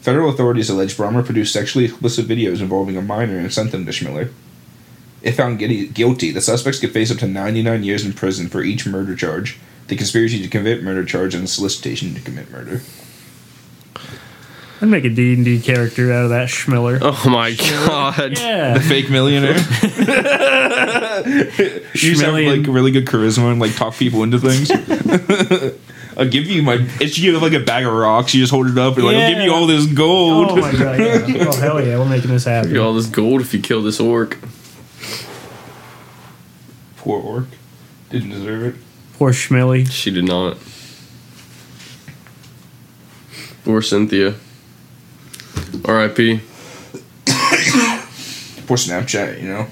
Federal authorities allege Bremer produced sexually explicit videos involving a minor and sent them to Schmiller. If found guilty, guilty, the suspects could face up to 99 years in prison for each murder charge, the conspiracy to commit murder charge, and the solicitation to commit murder. I'd make a D&D character out of that Schmiller. Oh my god. Yeah. Fake millionaire. you just have like really good charisma and like talk people into things. I'll give you my. It's you have like a bag of rocks. You just hold it up and like I'll give you all this gold. Oh my god, yeah. Oh hell yeah, we're making this Get happen. all this gold if you kill this orc. Poor orc. Didn't deserve it. Poor Schmilly. She did not. Poor Cynthia. R.I.P. Poor Snapchat. You know,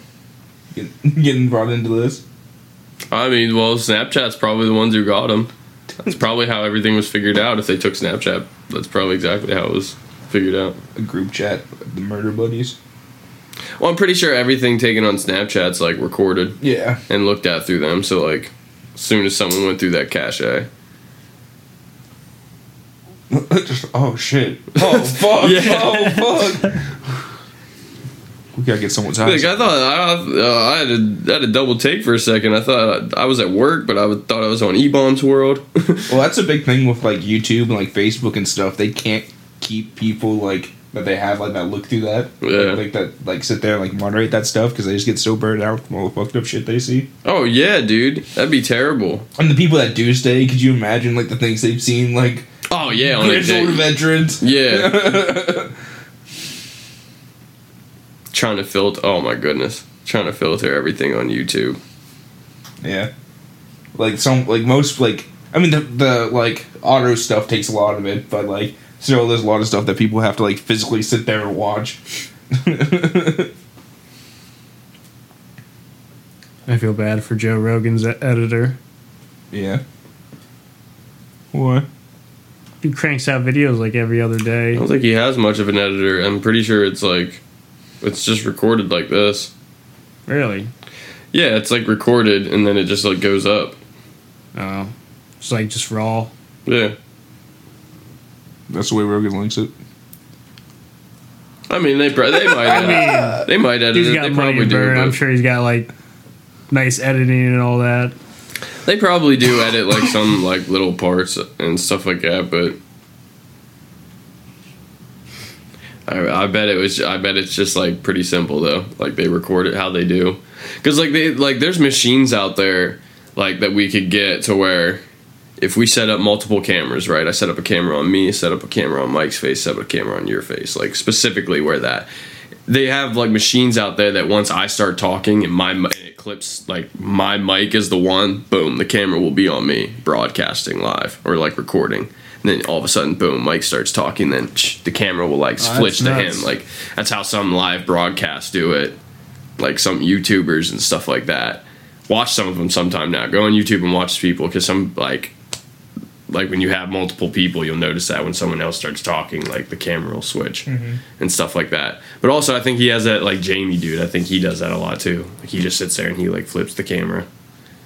Get- getting brought into this. I mean, well, Snapchat's probably the ones who got him. That's probably how everything was figured out. If they took Snapchat, that's probably exactly how it was figured out. A group chat, the murder buddies. Well, I'm pretty sure everything taken on Snapchat's like recorded Yeah. and looked at through them. So like, as soon as someone went through that cache, Just, oh shit. Oh fuck. Yeah. Oh fuck. We gotta get someone's house. like I thought I, uh, I had a I had a double take for a second. I thought I was at work, but I was- thought I was on E-Bomb's world. Well, that's a big thing with like YouTube and like Facebook and stuff. They can't keep people like that they have like that look through that. Yeah. Like, that like sit there and like moderate that stuff because they just get so burned out from all the fucked up shit they see. oh yeah, dude, that'd be terrible. And the people that do stay, could you imagine like the things they've seen like Oh yeah, on grizzled veterans? Yeah. trying to filter. Oh my goodness, trying to filter everything on YouTube. Yeah. Like some like most like I mean the the like auto stuff takes a lot of it, but like still there's a lot of stuff that people have to like physically sit there and watch. I feel bad for Joe Rogan's editor. yeah. What? He cranks out videos like every other day. I day. don't think he has much of an editor. I'm pretty sure it's like, it's just recorded like this. Really? Yeah, it's like recorded and then it just like goes up. Oh, it's like just raw. Yeah. That's the way Rogan links it. I mean, they pro- they might edit, mean, they might edit he's it. got They money probably to burn. do. I'm but- sure he's got like nice editing and all that. They probably do edit like some like little parts and stuff like that, but I, I bet it was. I bet it's just like pretty simple though. Like they record it how they do, because like they like there's machines out there like that we could get to where if we set up multiple cameras, right? I set up a camera on me, set up a camera on Mike's face, set up a camera on your face, like specifically where that. They have like machines out there that once I start talking and my mi- it clips like my mic is the one, boom, the camera will be on me broadcasting live or like recording. And then all of a sudden, boom, Mike starts talking. Then the camera will like Oh, switch to nuts. him. Like that's how some live broadcasts do it. Like some YouTubers and stuff like that. Watch some of them sometime now. Go on YouTube and watch people because some like like when you have multiple people, you'll notice that when someone else starts talking, like the camera will switch mm-hmm. and stuff like that. But also, I think he has that like Jamie dude. I think he does that a lot too. Like he just sits there and he like flips the camera.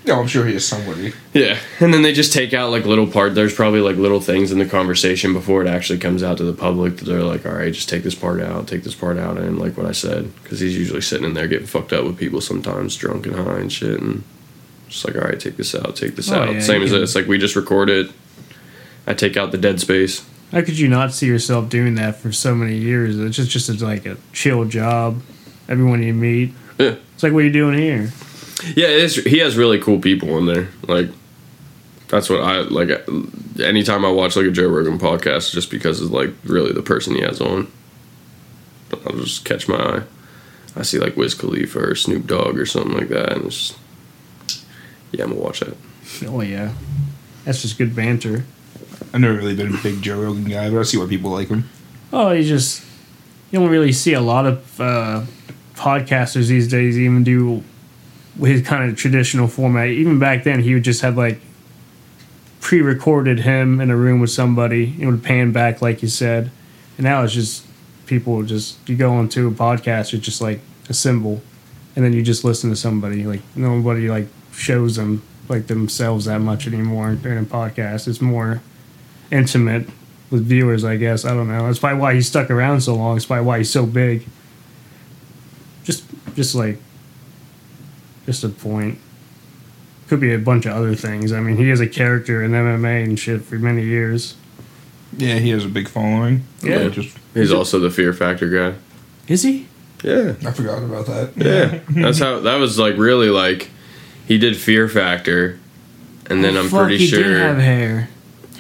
No, I'm sure he is somebody. Yeah, and then they just take out like little part. There's probably like little things in the conversation before it actually comes out to the public that they're like, all right, just take this part out, take this part out, and like what I said, because he's usually sitting in there getting fucked up with people sometimes, drunk and high and shit, and just like, all right, take this out, take this Oh, out. yeah, Same as can- this, like we just record it. I take out the dead space. How could you not see yourself doing that for so many years? It's just just like a chill job. Everyone you meet, Yeah. it's like what are you doing here? Yeah, is, he has really cool people in there. Like, that's what I like. Anytime I watch like a Joe Rogan podcast, just because it's like really the person he has on, I'll just catch my eye. I see like Wiz Khalifa or Snoop Dogg or something like that, and it's yeah, I'm gonna watch that. Oh yeah, that's just good banter. I've never really been a big Joe Rogan guy, but I see why people like him. Oh, you just you don't really see a lot of uh, podcasters these days even do his kind of traditional format. Even back then, he would just have like pre-recorded him in a room with somebody. It would pan back, like you said, and now it's just people just you go onto a podcast, it's just like a symbol, and then you just listen to somebody. Like nobody like shows them like themselves that much anymore during a podcast. It's more intimate with viewers, I guess. I don't know. That's probably why he stuck around so long. It's probably why he's so big. Just, just like, just a point. Could be a bunch of other things. I mean, he is a character in MMA and shit for many years. Yeah, he has a big following. Yeah. Like, just He's also the Fear Factor guy. Is he? Yeah, I forgot about that. yeah. That's how that was like really like he did Fear Factor, and then oh, I'm Fuck, pretty he sure. did have hair.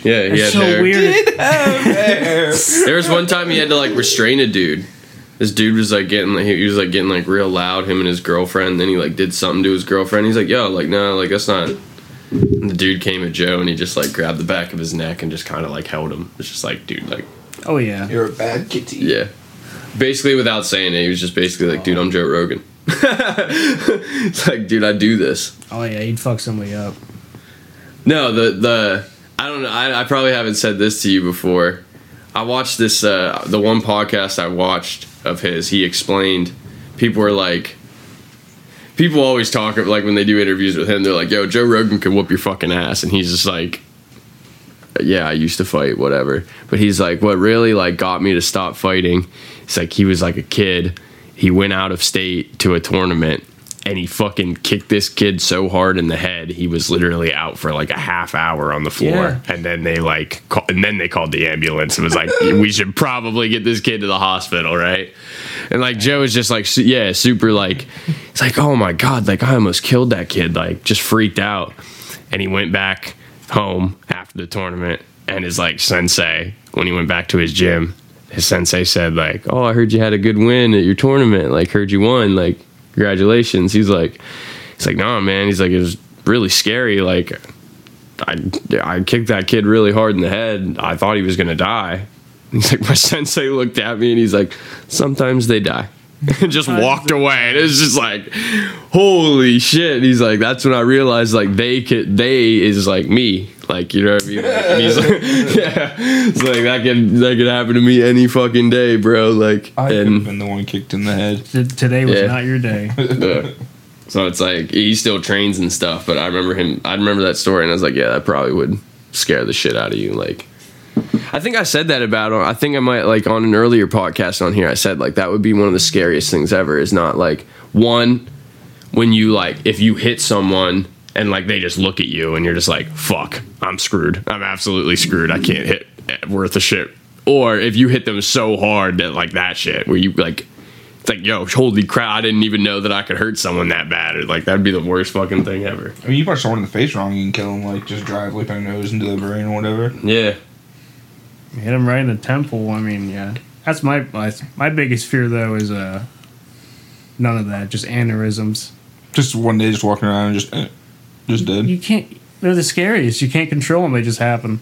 Yeah, he That's had so hair. weird. There was one time he had to like restrain a dude. This dude was like getting like he was like getting like real loud. Him and his girlfriend. Then he like did something to his girlfriend. He's like, "Yo, like no, like that's not." And the dude came at Joe and he just like grabbed the back of his neck and just kind of like held him. It's just like, dude, like Oh yeah. You're a bad kitty. yeah. Basically, without saying it, he was just basically like, dude, I'm Joe Rogan. it's like, dude, I do this. Oh yeah. He'd fuck somebody up. No, the the I don't know. I, I probably haven't said this to you before. I watched this uh, the one podcast I watched of his. He explained people were like people always talk like when they do interviews with him. They're like, "Yo, Joe Rogan can whoop your fucking ass," and he's just like. Yeah, I used to fight, whatever. But he's like, what really like got me to stop fighting. It's like he was like a kid. He went out of state to a tournament and he fucking kicked this kid so hard in the head he was literally out for like a half hour on the floor. Yeah. and then they like call, and then they called the ambulance and was like we should probably get this kid to the hospital right? And like joe was just like yeah super like it's like oh my god like i almost killed that kid like just freaked out. And he went back home after the tournament and his like sensei when he went back to his gym his sensei said like oh i heard you had a good win at your tournament like heard you won like congratulations. He's like he's like no man. He's like it was really scary. Like i i kicked that kid really hard in the head. I thought he was gonna die. He's like my sensei looked at me and he's like sometimes they die. And just walked away. and it was just like holy shit. He's like that's when i realized like they could they is like me like you know what i mean Like, and he's like yeah it's like that could that could happen to me any fucking day bro like I could have and been the one kicked in the head. T- today was Yeah. not your day. uh, so it's like he still trains and stuff but i remember him i remember that story and i was like yeah that probably would scare the shit out of you like I think I said that about I think I might like on an earlier podcast on here I said like that would be one of the scariest things ever is not like one when you like if you hit someone and like they just look at you and you're just like, fuck, I'm screwed. I'm absolutely screwed. I can't hit worth a shit. Or if you hit them so hard that like that shit where you like it's like, yo, holy crap, I didn't even know that I could hurt someone that bad. Or, like that'd be the worst fucking thing ever. I mean, you punch someone in the face wrong, you can kill them. Like just drive like their nose into the brain or whatever. Yeah. Hit them right in the temple. I mean, yeah. That's my my, my biggest fear though is uh none of that. Just aneurysms. Just one day, just walking around and just, eh, just dead. You can't. They're the scariest. You can't control them. They just happen.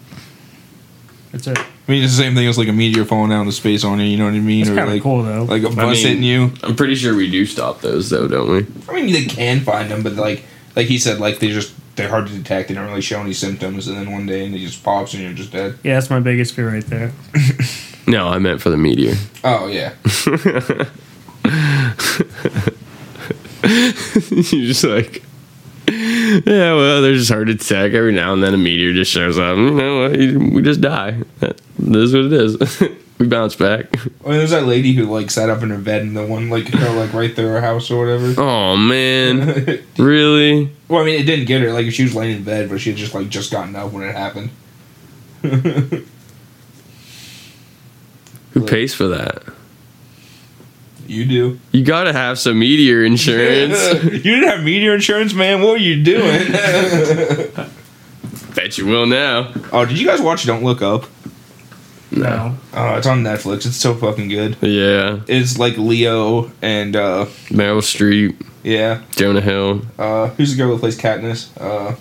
That's it. I mean, it's the same thing as like a meteor falling down into space on you. You know what I mean? It's or kind of like, cool though. like a bus mean- hitting you. I'm pretty sure we do stop those though, don't we? I mean, they can find them, but like, like he said, like they just they're hard to detect. They don't really show any symptoms, and then one day and they just pops and you're just dead. yeah, that's my biggest fear right there. No, I meant for the meteor. Oh yeah. You're just like, yeah, well, there's just heart attack. Every now and then a meteor just shows up. You know, we just die. This is what it is. we bounce back. I mean, there's that lady who like sat up in her bed and the one like fell like right through her house or whatever. Oh man, really? well, I mean, it didn't get her. Like she was laying in bed, but she had just like just gotten up when it happened. Who pays for that? You do. You gotta have some meteor insurance. you didn't have meteor insurance, man. What were you doing? Bet you will now. oh, did you guys watch Don't Look Up? No. Oh, it's on Netflix. It's so fucking good. Yeah, It's like Leo and uh Meryl Streep, yeah. Jonah Hill. Uh who's the girl that plays Katniss? Uh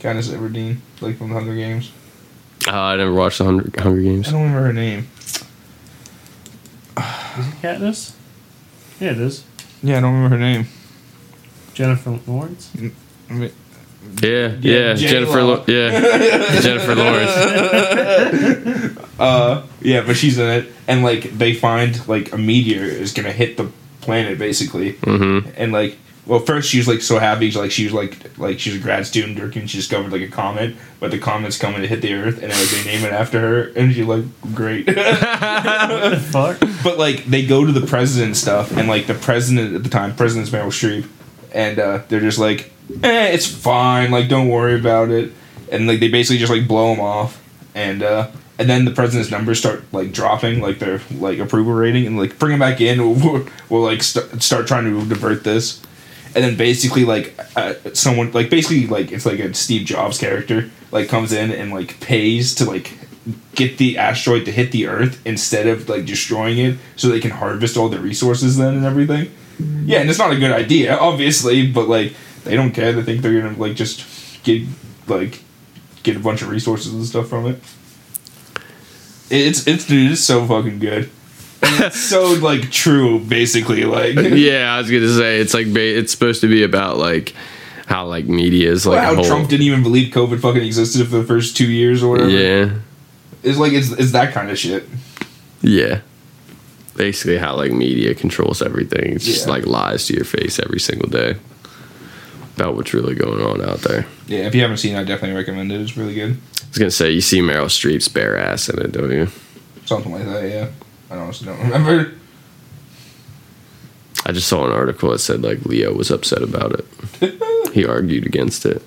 Katniss Everdeen, like from the Hunger Games. Uh, I never watched the Hunger, Hunger I Games. don't remember her name. Is it Katniss? Yeah, it is. Yeah, I don't remember her name. Jennifer Lawrence. I mean, Yeah, Yeah, yeah, Jennifer. J-Lo. Lo- yeah, Jennifer Lawrence. Uh, yeah, but she's in it, and like they find like a meteor is gonna hit the planet basically, Mm-hmm. and like, well, first she was like so happy, she's like she was like like she was a grad student, and she discovered like a comet, but the comet's coming to hit the Earth, and like, they name it after her, and she's like, great. Fuck. but like they go to the president and stuff, and like the president at the time, President's Meryl Streep, and uh, they're just like, eh, it's fine, like don't worry about it, and like they basically just like blow him off, and uh, and then the president's numbers start like dropping, like their like approval rating, and like bring him back in, we'll, we'll like st- start trying to divert this. And then basically, like uh, someone, like basically, like it's like a Steve Jobs character, like comes in and like pays to like get the asteroid to hit the Earth instead of like destroying it, so they can harvest all the resources then and everything. Yeah, and it's not a good idea, obviously, but like they don't care. They think they're gonna like just get like get a bunch of resources and stuff from it. It's it's dude, it's so fucking good. So like true, basically. Like yeah, I was gonna say it's like ba- it's supposed to be about like how like media is like how whole. Trump didn't even believe COVID fucking existed for the first two years or whatever. yeah, It's like it's it's that kind of shit. yeah. Basically, how like media controls everything. It's just Yeah. like lies to your face every single day about what's really going on out there. Yeah, if you haven't seen it, I definitely recommend it. It's really good. I was gonna say you see Meryl Streep's bare ass in it, don't you? Something like that, yeah. I honestly don't remember. I just saw an article that said like Leo was upset about it. he argued against it.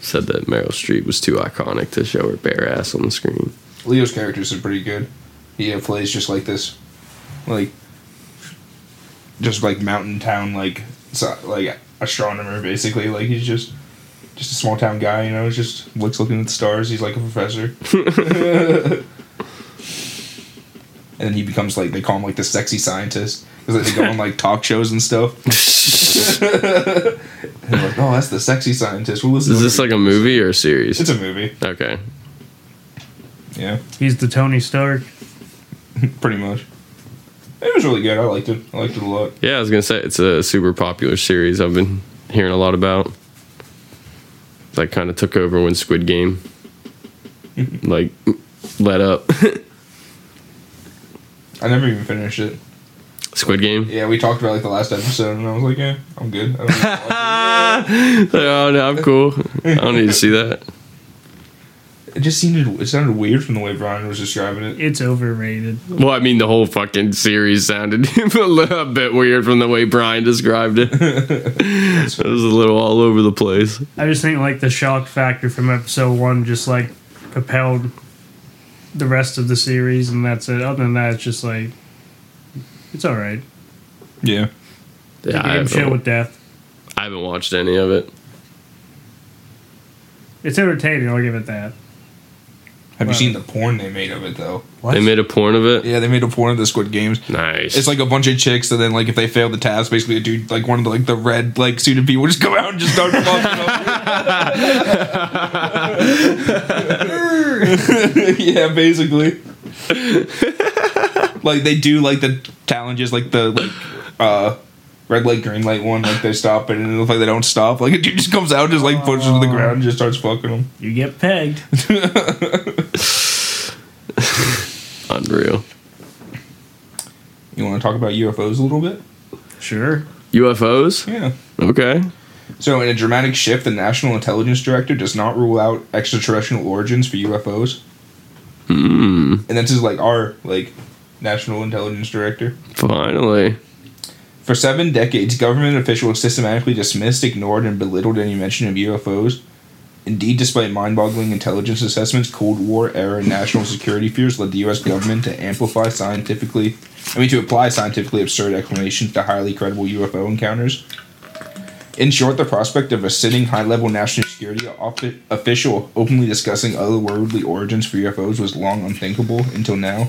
Said that Meryl Streep was too iconic to show her bare ass on the screen. Leo's characters are pretty good. He plays just like this, like, just like mountain town, like, so, like astronomer, basically. Like he's just, just a small town guy, you know. Just looks looking at the stars. He's like a professor. and then he becomes like they call him like the sexy scientist because they go on like talk shows and stuff. and like, oh, that's the sexy scientist. We'll listen. Is to this like a movie or a series? It's a movie. Okay. Yeah. He's the Tony Stark. pretty much. It was really good. I liked it. I liked it a lot. Yeah, I was gonna say it's a super popular series. I've been hearing a lot about. Like kind of took over when Squid Game, like, let up. I never even finished it. Squid Game. Yeah, we talked about like the last episode, and I was like, yeah, I'm good. I don't need to watch oh no, I'm cool. I don't need to see that. it. It just seemed it sounded weird from the way Brian was describing it. It's overrated. Well, I mean, the whole fucking series sounded a little bit weird from the way Brian described it. it was a little all over the place. I just think like the shock factor from episode one just like propelled the rest of the series, and that's it. Other than that, it's just like it's all right. Yeah. It's Yeah, a I game show with death. I haven't watched any of it. It's entertaining. I'll give it that. Have Wow. you seen the porn they made of it though? What? They made a porn of it. Yeah, they made a porn of the Squid Games. Nice. It's like a bunch of chicks, and then like if they fail the task, basically a dude like one of the like the red like suited people just go out and just start fucking. yeah, basically. like they do like the challenges, like the like uh red light, green light one. Like they stop it, and it looks like they don't stop. Like a dude just comes out, and just like pushes to the ground, and just starts fucking them. You get pegged. unreal. You want to talk about UFOs a little bit? Sure. UFOs? Yeah. Okay. So, in a dramatic shift, the National Intelligence Director does not rule out extraterrestrial origins for UFOs. Hmm. And this is like our like National Intelligence Director. Finally. For seven decades, government officials systematically dismissed, ignored, and belittled any mention of UFOs. Indeed, despite mind-boggling intelligence assessments, Cold War era national security fears led the U.S. government to amplify scientifically, I mean, to apply scientifically absurd explanations to highly credible UFO encounters. In short, the prospect of a sitting high-level national security offi- official openly discussing otherworldly origins for UFOs was long unthinkable until now.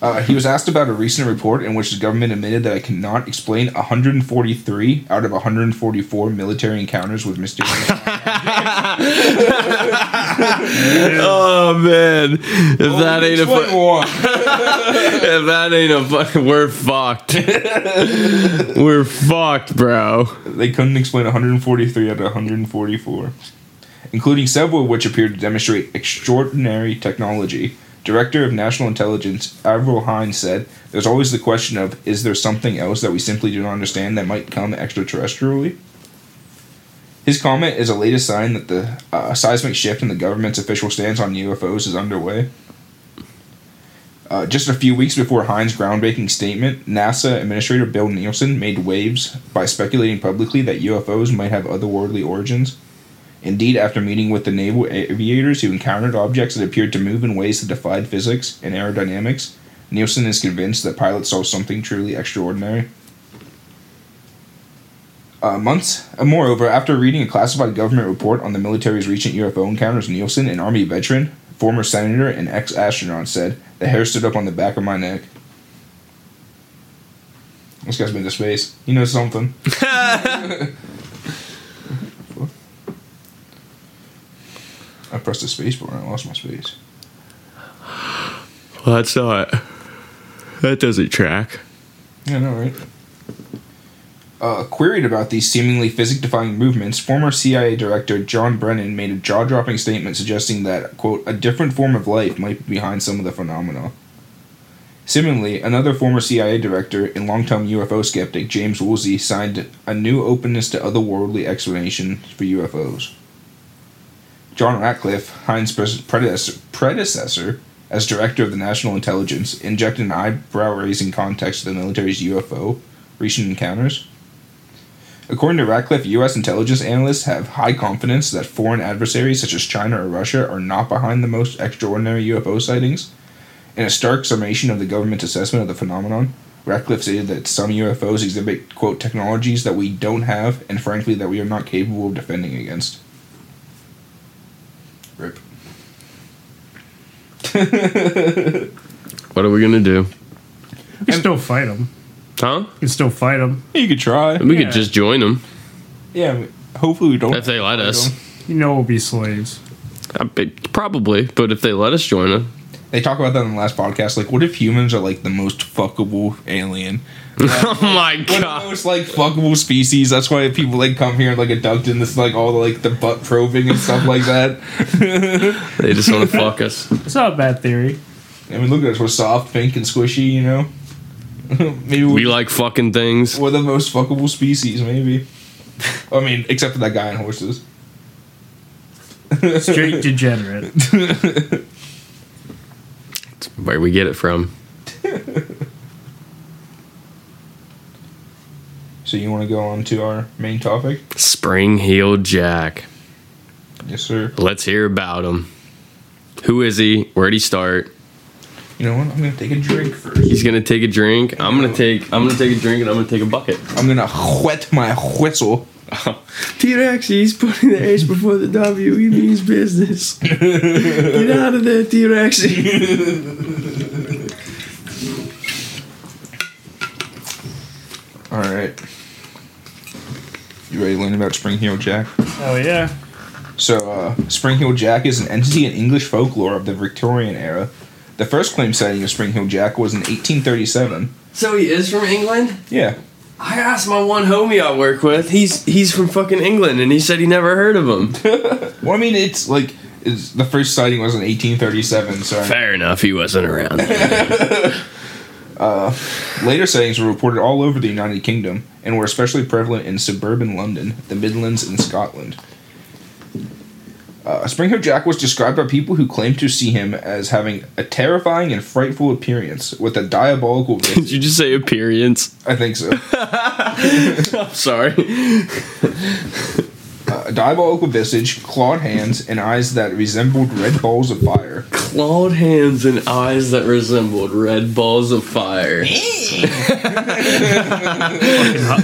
Uh, he was asked about a recent report in which the government admitted that it cannot explain 143 out of 144 military encounters with mysterious. Oh man, if that ain't a Explain fu- if that ain't a fu- we're fucked. we're fucked, bro. They couldn't explain 143 out of 144, including several of which appeared to demonstrate extraordinary technology. Director of National Intelligence Avril Haines said, "There's always the question of is there something else that we simply do not understand that might come extraterrestrially." His comment is a latest sign that the uh, seismic shift in the government's official stance on UFOs is underway. Uh, just a few weeks before Haines' groundbreaking statement, NASA Administrator Bill Nelson made waves by speculating publicly that UFOs might have otherworldly origins. Indeed, after meeting with the naval aviators who encountered objects that appeared to move in ways that defied physics and aerodynamics, Nelson is convinced that pilots saw something truly extraordinary. Uh, months, uh, moreover, after reading a classified government report on the military's recent UFO encounters, Nelson, an Army veteran, former senator, and ex astronaut, said, The hair stood up on the back of my neck. This guy's been to space. He knows something. I pressed the space bar and I lost my space. Well, that's not. That doesn't track. Yeah, no, right? Uh, queried about these seemingly physics defying movements, former CIA Director John Brennan made a jaw dropping statement suggesting that, quote, a different form of life might be behind some of the phenomena. Similarly, another former CIA director and longtime UFO skeptic, James Woolsey, signed a new openness to otherworldly explanations for UFOs. John Ratcliffe, Haines' predecessor, predecessor as director of the National Intelligence, injected an eyebrow raising context to the military's UFO recent encounters. According to Ratcliffe, U.S. intelligence analysts have high confidence that foreign adversaries such as China or Russia are not behind the most extraordinary UFO sightings. In a stark summation of the government's assessment of the phenomenon, Ratcliffe stated that some UFOs exhibit, quote, technologies that we don't have and frankly that we are not capable of defending against. Rip. What are we gonna do? You can still fight them. Huh? You can still fight them. You could try. We Yeah. could just join them Yeah, hopefully we don't. if they let us. You know we'll be slaves. I bet- Probably, but if they let us join them. They talk about that in the last podcast. Like, what if humans are like the most fuckable alien? oh my One of the most like fuckable species. That's why people like come here and like abduct and this like all the like the butt probing and stuff like that. They just want to fuck us. It's not a bad theory. I mean, look at us. We're soft, pink, and squishy. You know. maybe we're, We like fucking things. we're the most fuckable species. Maybe. I mean, except for that guy on horses. Straight degenerate. Where we get it from? So you want to go on to our main topic? Spring Heeled Jack. Yes, sir. Let's hear about him. Who is he? Where'd he start? You know what? I'm gonna take a drink first. He's gonna take a drink. I'm gonna take. I'm gonna take a drink and I'm gonna take a bucket. I'm gonna wet my whistle. T-Rex, he's putting the H before the W. He means business. Get out of there, T-Rex. All right. You ready to learn about Spring Heel Jack? Oh yeah. So, uh, Spring Heel Jack is an entity in English folklore of the Victorian era. The first claim sighting of Spring Heel Jack was in 1837. so he is from England. Yeah. I asked my one homie I work with. He's he's from fucking England, and he said he never heard of him. Well, I mean, it's like it's, the first sighting was in 1837. So Fair enough, he wasn't around. Uh, later sightings were reported all over the United Kingdom and were especially prevalent in suburban London, the Midlands, and Scotland. Uh, Spring Heel Jack was described by people who claimed to see him as having a terrifying and frightful appearance with a diabolical Did visage. you just say appearance? I think so. I'm sorry. a diabolical visage, clawed hands, and eyes that resembled red balls of fire. Clawed hands and eyes that resembled red balls of fire. Fucking, hot,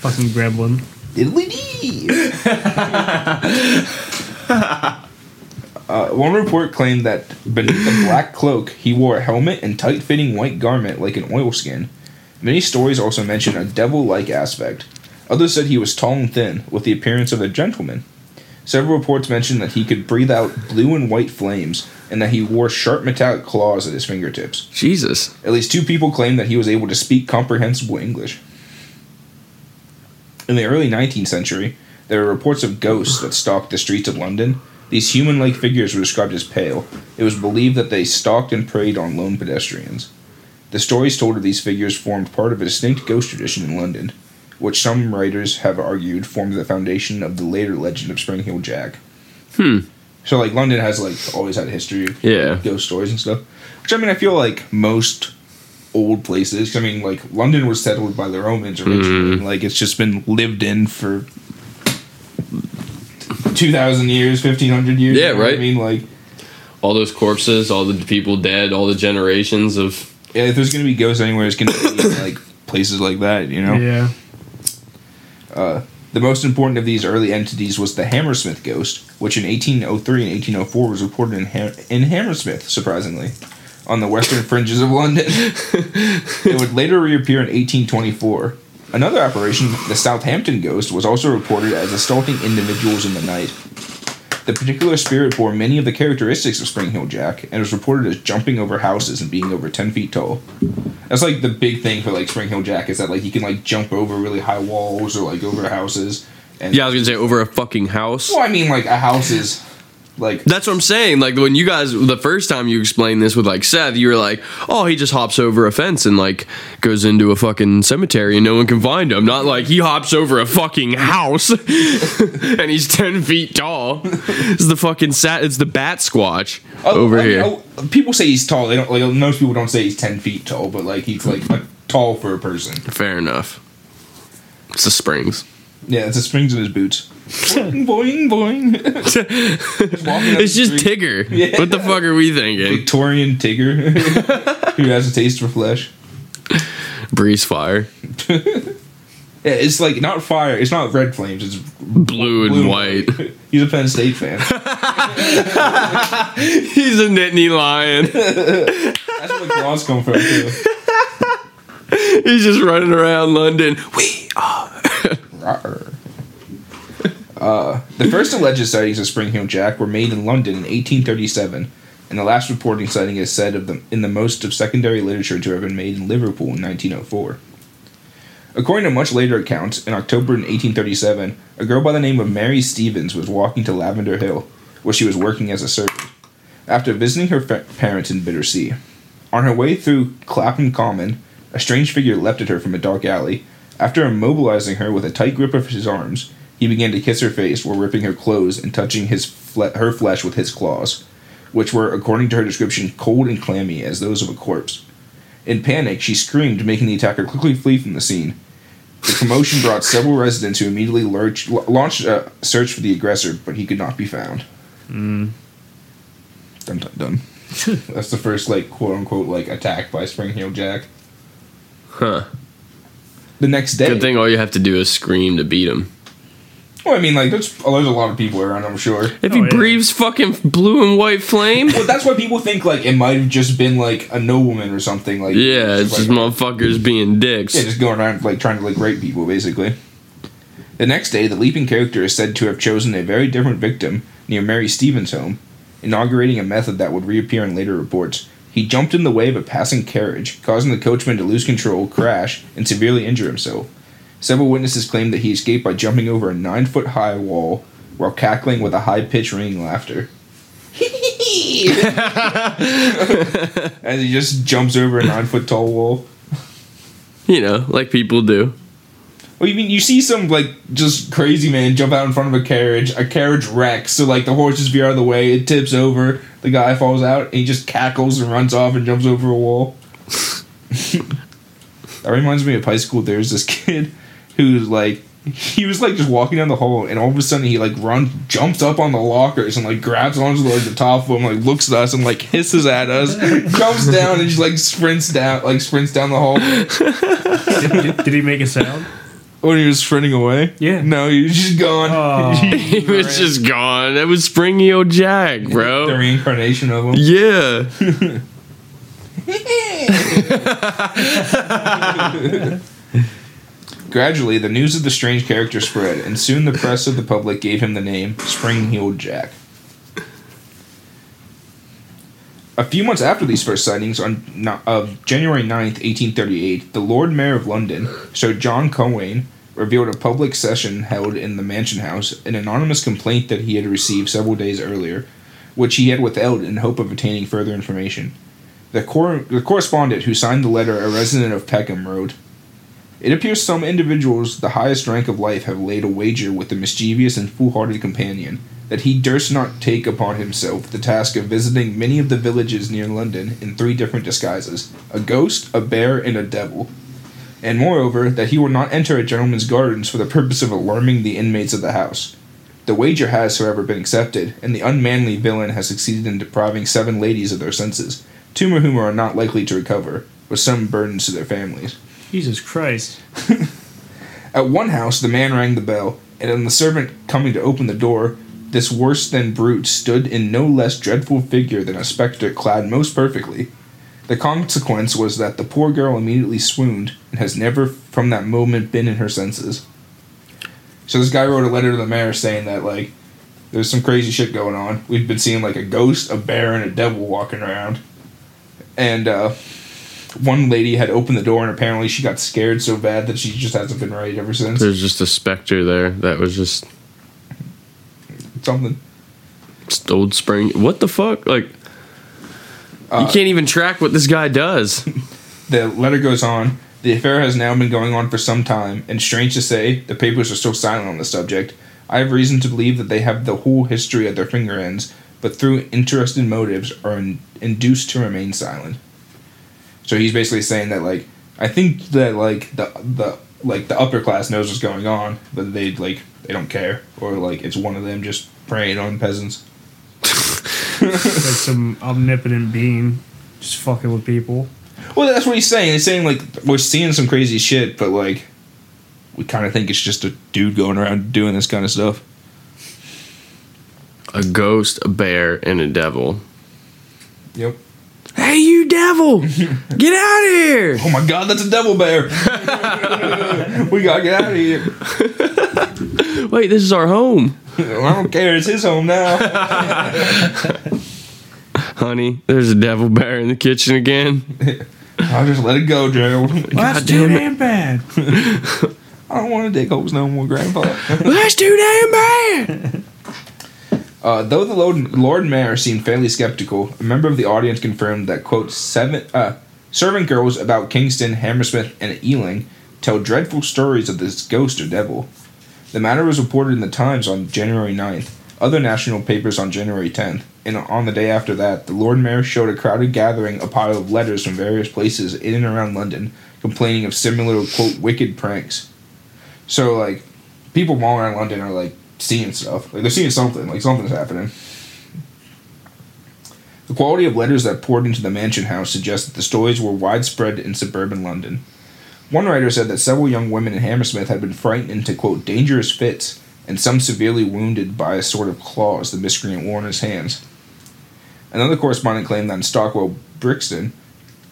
fucking gremlin. Diddly-dee. Uh, one report claimed that beneath the black cloak, he wore a helmet and tight fitting white garment like an oilskin. Many stories also mention a devil like aspect. Others said he was tall and thin, with the appearance of a gentleman. Several reports mentioned that he could breathe out blue and white flames, and that he wore sharp metallic claws at his fingertips. Jesus. At least two people claimed that he was able to speak comprehensible English. In the early 19th century, there were reports of ghosts that stalked the streets of London. These human like figures were described as pale. It was believed that they stalked and preyed on lone pedestrians. The stories told of these figures formed part of a distinct ghost tradition in London, which some writers have argued formed the foundation of the later legend of Spring Heel Jack. Hmm. So, like, London has, like, always had a history of Yeah. ghost stories and stuff. Which I mean, I feel like most old places. I mean, like London was settled by the Romans originally. and, Like it's just been lived in for two thousand years, fifteen hundred years. Yeah, you know right. I mean, like All those corpses, all the people dead, all the generations of. yeah, if there's gonna be ghosts anywhere, it's gonna be in, like places like that. You know. Yeah. Uh, the most important of these early entities was the Hammersmith ghost, which in 1803 and 1804 was reported in, Ham- in Hammersmith, surprisingly, on the western fringes of London. it would later reappear in 1824. Another apparition, the Southampton ghost, was also reported as assaulting individuals in the night. The particular spirit bore many of the characteristics of Spring Heel Jack and was reported as jumping over houses and being over 10 feet tall. That's like the big thing for like Spring Heel Jack is that like he can like jump over really high walls or like over houses. And Yeah, I was gonna say over a fucking house. well, I mean like a house is like That's what I'm saying. Like when you guys, the first time you explained this with like Seth, you were like, "Oh, he just hops over a fence and like goes into a fucking cemetery and no one can find him." Not like he hops over a fucking house and he's ten feet tall. It's the fucking sat. It's the bat squatch oh, over I mean, here. oh, people say he's tall. They don't like most people don't say he's ten feet tall, but like he's like tall for a person. Fair enough. It's the springs. Yeah, it's the springs in his boots. boing boing boing. It's just street. Tigger. Yeah. What the fuck are we thinking? Victorian Tigger who has a taste for flesh. Breeze fire, Yeah, it's like not fire. It's not red flames. It's blue and blue white. He's a Penn State fan. He's a Nittany lion. That's where the claws come from too. He's just running around London. We are. Uh, the first alleged sightings of Spring Heel Jack were made in London in 1837, and the last reporting sighting is said of them in the most of secondary literature to have been made in Liverpool in 1904. According to much later accounts, in October in 1837, a girl by the name of Mary Stevens was walking to Lavender Hill, where she was working as a servant, after visiting her fa- parents in Battersea. On her way through Clapham Common, a strange figure leapt at her from a dark alley. After immobilizing her with a tight grip of his arms, He began to kiss her face while ripping her clothes and touching his fle- her flesh with his claws, which were, according to her description, cold and clammy as those of a corpse. In panic, she screamed, making the attacker quickly flee from the scene. The commotion brought several residents who immediately lurch, l- launched a search for the aggressor, but he could not be found. Mm. Dun dun dun. That's the first like quote unquote like attack by Spring Heel Jack. Huh. The next day, Good thing all you have to do is scream to beat him. well, I mean, like there's oh, there's a lot of people around. I'm sure. If Oh, he yeah. breathes fucking blue and white flame, Well, that's why people think like it might have just been like a nobleman or something. Like yeah, it's just like, motherfuckers being dicks. yeah, just going around like trying to like rape people basically. The next day, the leaping character is said to have chosen a very different victim near Mary Stevens' home, inaugurating a method that would reappear in later reports. He jumped in the way of a passing carriage, causing the coachman to lose control, crash, and severely injure himself. Several witnesses claim that he escaped by jumping over a nine foot high wall while cackling with a high pitched ringing laughter. As he just jumps over a nine foot tall wall. You know, like people do. Well, you mean you see some like just crazy man jump out in front of a carriage, a carriage wrecks, so like the horses veer out of the way, it tips over, the guy falls out, and he just cackles and runs off and jumps over a wall. that reminds me of high school. There's this kid who's like he was like just walking down the hall, and all of a sudden he like runs, jumps up on the lockers and like grabs onto like the top of them, like looks at us and like hisses at us, jumps down and just like sprints down, like sprints down the hall. did, did he make a sound? Oh, when he was sprinting away? Yeah. No, he was just gone. Oh. He was just gone. That was Springy old Jack, bro. the reincarnation of him. Yeah. Gradually, the news of the strange character spread, and soon the press of the public gave him the name Spring Heeled Jack. A few months after these first sightings, on of January 9th, 1838, the Lord Mayor of London, Sir John Cowan, revealed a public session held in the Mansion House an anonymous complaint that he had received several days earlier, which he had withheld in hope of obtaining further information. The, cor- the correspondent who signed the letter, a resident of Peckham, wrote, It appears some individuals, the highest rank of life, have laid a wager with the mischievous and foolhardy companion that he durst not take upon himself the task of visiting many of the villages near London in three different disguises a ghost, a bear, and a devil. And moreover, that he would not enter a gentleman's gardens for the purpose of alarming the inmates of the house. The wager has, however, been accepted, and the unmanly villain has succeeded in depriving seven ladies of their senses, two of whom are not likely to recover, with some burdens to their families. Jesus Christ. At one house, the man rang the bell, and on the servant coming to open the door, this worse than brute stood in no less dreadful figure than a spectre clad most perfectly. The consequence was that the poor girl immediately swooned, and has never from that moment been in her senses. So this guy wrote a letter to the mayor saying that like there's some crazy shit going on. We've been seeing like a ghost, a bear, and a devil walking around. And uh one lady had opened the door and apparently she got scared so bad that she just hasn't been right ever since. There's just a specter there that was just Something. old spring. What the fuck? Like, Uh, you can't even track what this guy does. The letter goes on. The affair has now been going on for some time, and strange to say, the papers are still silent on the subject. I have reason to believe that they have the whole history at their finger ends, but through interested motives are in, induced to remain silent. So he's basically saying that like I think that like the the like the upper class knows what's going on, but they like they don't care, or like it's one of them just preying on peasants. like some omnipotent being just fucking with people. Well, that's what he's saying. He's saying like we're seeing some crazy shit, but like we kind of think it's just a dude going around doing this kind of stuff. A ghost, a bear, and a devil. Yep. Hey, you devil! Get out of here! Oh my god, that's a devil bear. we gotta get out of here. Wait, this is our home. I don't care. It's his home now. Honey, there's a devil bear in the kitchen again. I'll just let it go, Gerald. that's God too damn it. damn bad. I don't want to dig holes no more, Grandpa. That's too damn bad! Uh, though the Lord, Lord Mayor seemed fairly skeptical, a member of the audience confirmed that, quote, seven, uh, servant girls about Kingston, Hammersmith, and Ealing tell dreadful stories of this ghost or devil. The matter was reported in the Times on January 9th, other national papers on January 10th, and on the day after that, the Lord Mayor showed a crowded gathering a pile of letters from various places in and around London complaining of similar, quote, wicked pranks. So, like, people all around London are, like, seeing stuff. Like, they're seeing something. Like, something's happening. The quality of letters that poured into the mansion house suggests that the stories were widespread in suburban London. One writer said that several young women in Hammersmith had been frightened into, quote, dangerous fits, and some severely wounded by a sort of claws the miscreant wore in his hands. Another correspondent claimed that in Stockwell, Brixton,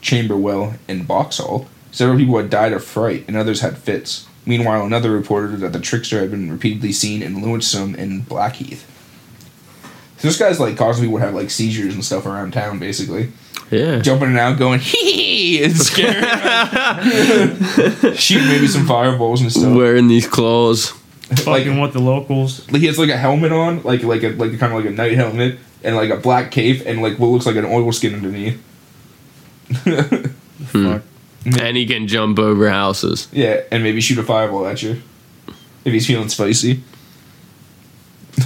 Camberwell, and Vauxhall, several people had died of fright and others had fits. Meanwhile, another reported that the trickster had been repeatedly seen in Lewisham and Blackheath. So this guy's like causing people to have like seizures and stuff around town, basically. Yeah. Jumping in and out, going hee hee, and scaring. Shooting maybe some fireballs and stuff. Wearing these claws. Fucking with the locals. Like he has like a helmet on, like like a like kind of like a night helmet, and like a black cape, and like what looks like an oil skin underneath. Hmm. Fuck. And he can jump over houses. Yeah, and maybe shoot a fireball at you if he's feeling spicy.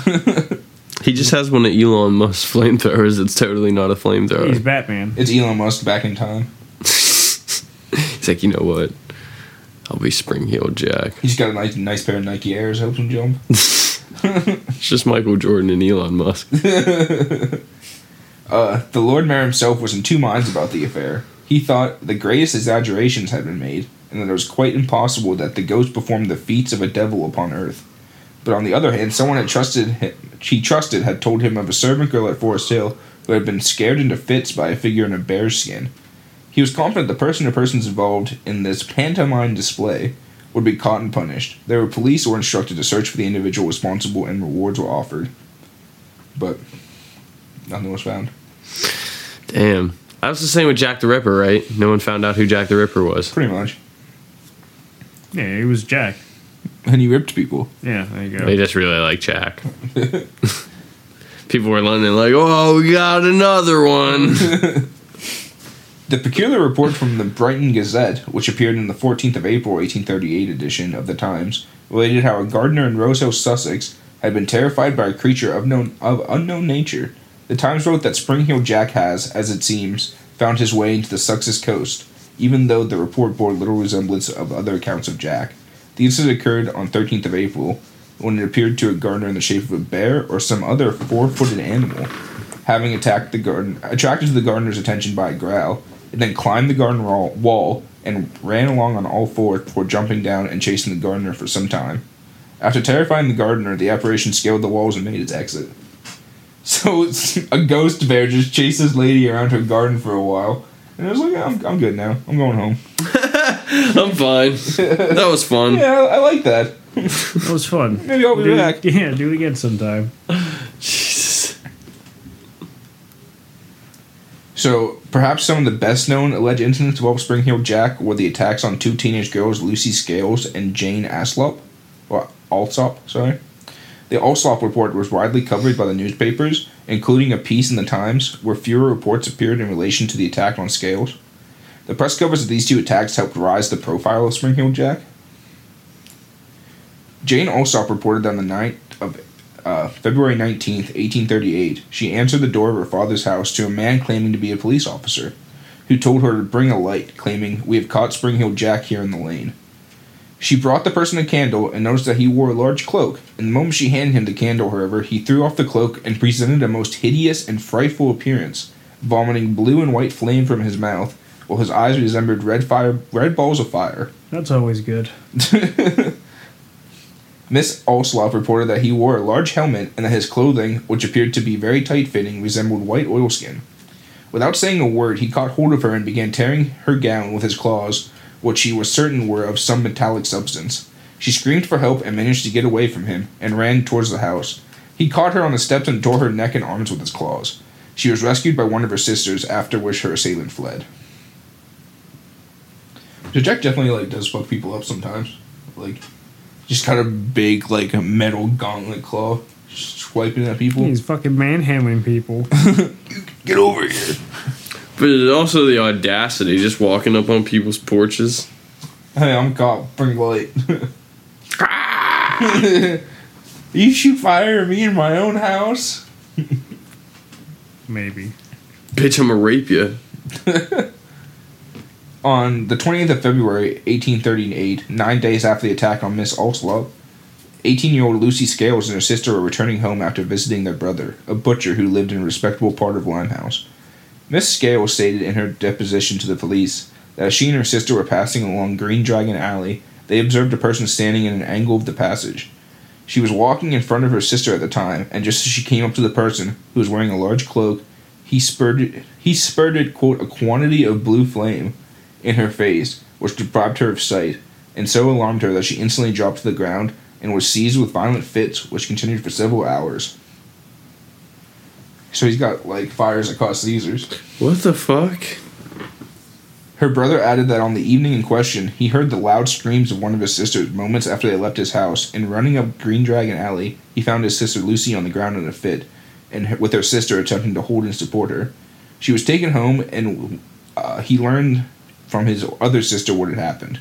He just has one of Elon Musk's flamethrowers. It's totally not a flamethrower. He's. Batman. It's Elon Musk back in time. He's like, you know what? I'll be Spring Heel Jack. He's got a nice nice pair of Nike Airs, helps him jump. It's just Michael Jordan and Elon Musk. Uh, the Lord Mayor himself was in two minds about the affair. He thought the greatest exaggerations had been made, and that it was quite impossible that the ghost performed the feats of a devil upon earth. But on the other hand, someone had trusted him, he trusted had told him of a servant girl at Forest Hill who had been scared into fits by a figure in a bear's skin. He was confident the person or persons involved in this pantomime display would be caught and punished. There were police or instructed to search for the individual responsible, and rewards were offered. But nothing was found. Damn. That was the same with Jack the Ripper, right? No one found out who Jack the Ripper was. Pretty much. Yeah, he was Jack. And he ripped people. Yeah, there you go. They just really like Jack. People were in London like, oh, we got another one. The peculiar report from the Brighton Gazette, which appeared in the 14th of April 1838 edition of the Times, related how a gardener in Rosehill, Sussex, had been terrified by a creature of, known, of unknown nature. The Times wrote that Spring Heel Jack has, as it seems, found his way into the Sussex coast, even though the report bore little resemblance of other accounts of Jack. The incident occurred on 13th of April, when it appeared to a gardener in the shape of a bear or some other four-footed animal, having attacked the garden, attracted to the gardener's attention by a growl, and then climbed the garden wall, and ran along on all fours before jumping down and chasing the gardener for some time. After terrifying the gardener, the apparition scaled the walls and made its exit. So a ghost bear just chased this lady around her garden for a while, and I was like, I'm, I'm good now. I'm going home. I'm fine. That was fun. Yeah, I, I like that. That was fun. Maybe I'll be Do back. yeah, do it again sometime. Jesus. So, perhaps some of the best known alleged incidents involving Spring Heel Jack were the attacks on two teenage girls, Lucy Scales and Jane Aslop. Or Alsop, sorry. The Alsop report was widely covered by the newspapers, including a piece in the Times where fewer reports appeared in relation to the attack on Scales. The press covers of these two attacks helped rise the profile of Spring Heel Jack. Jane Alsop reported that on the night of uh, February 19th, 1838, she answered the door of her father's house to a man claiming to be a police officer, who told her to bring a light, claiming, We have caught Spring Heel Jack here in the lane. She brought the person a candle and noticed that he wore a large cloak. In the moment she handed him the candle, however, he threw off the cloak and presented a most hideous and frightful appearance, vomiting blue and white flame from his mouth, while his eyes resembled red fire, red balls of fire. That's always good. Miss Alslop reported that he wore a large helmet and that his clothing, which appeared to be very tight fitting, resembled white oilskin. Without saying a word, he caught hold of her and began tearing her gown with his claws, which she was certain were of some metallic substance. She screamed for help and managed to get away from him and ran towards the house. He caught her on the steps and tore her neck and arms with his claws. She was rescued by one of her sisters, after which her assailant fled. So Jack definitely like does fuck people up sometimes. Like just kind of big like a metal gauntlet claw just swiping at people. He's fucking manhandling people. Get over here. But it's also the audacity, just walking up on people's porches. Hey, I'm cop. Bring light. you shoot fire at me in my own house. Maybe. Bitch, I'm gonna rape you. On the 20th of February, 1838, nine days after the attack on Miss Alslop, 18 year old Lucy Scales and her sister were returning home after visiting their brother, a butcher who lived in a respectable part of Limehouse. Miss Scales stated in her deposition to the police that as she and her sister were passing along Green Dragon Alley, they observed a person standing in an angle of the passage. She was walking in front of her sister at the time, and just as she came up to the person, who was wearing a large cloak, he spurted he spurted quote a quantity of blue flame in her face, which deprived her of sight, and so alarmed her that she instantly dropped to the ground and was seized with violent fits, which continued for several hours. So he's got like fires that cause seizures. What the fuck? Her brother added that on the evening in question, he heard the loud screams of one of his sisters moments after they left his house, and running up Green Dragon Alley, he found his sister Lucy on the ground in a fit, and with her sister attempting to hold and support her. She was taken home, and uh, he learned from his other sister what had happened.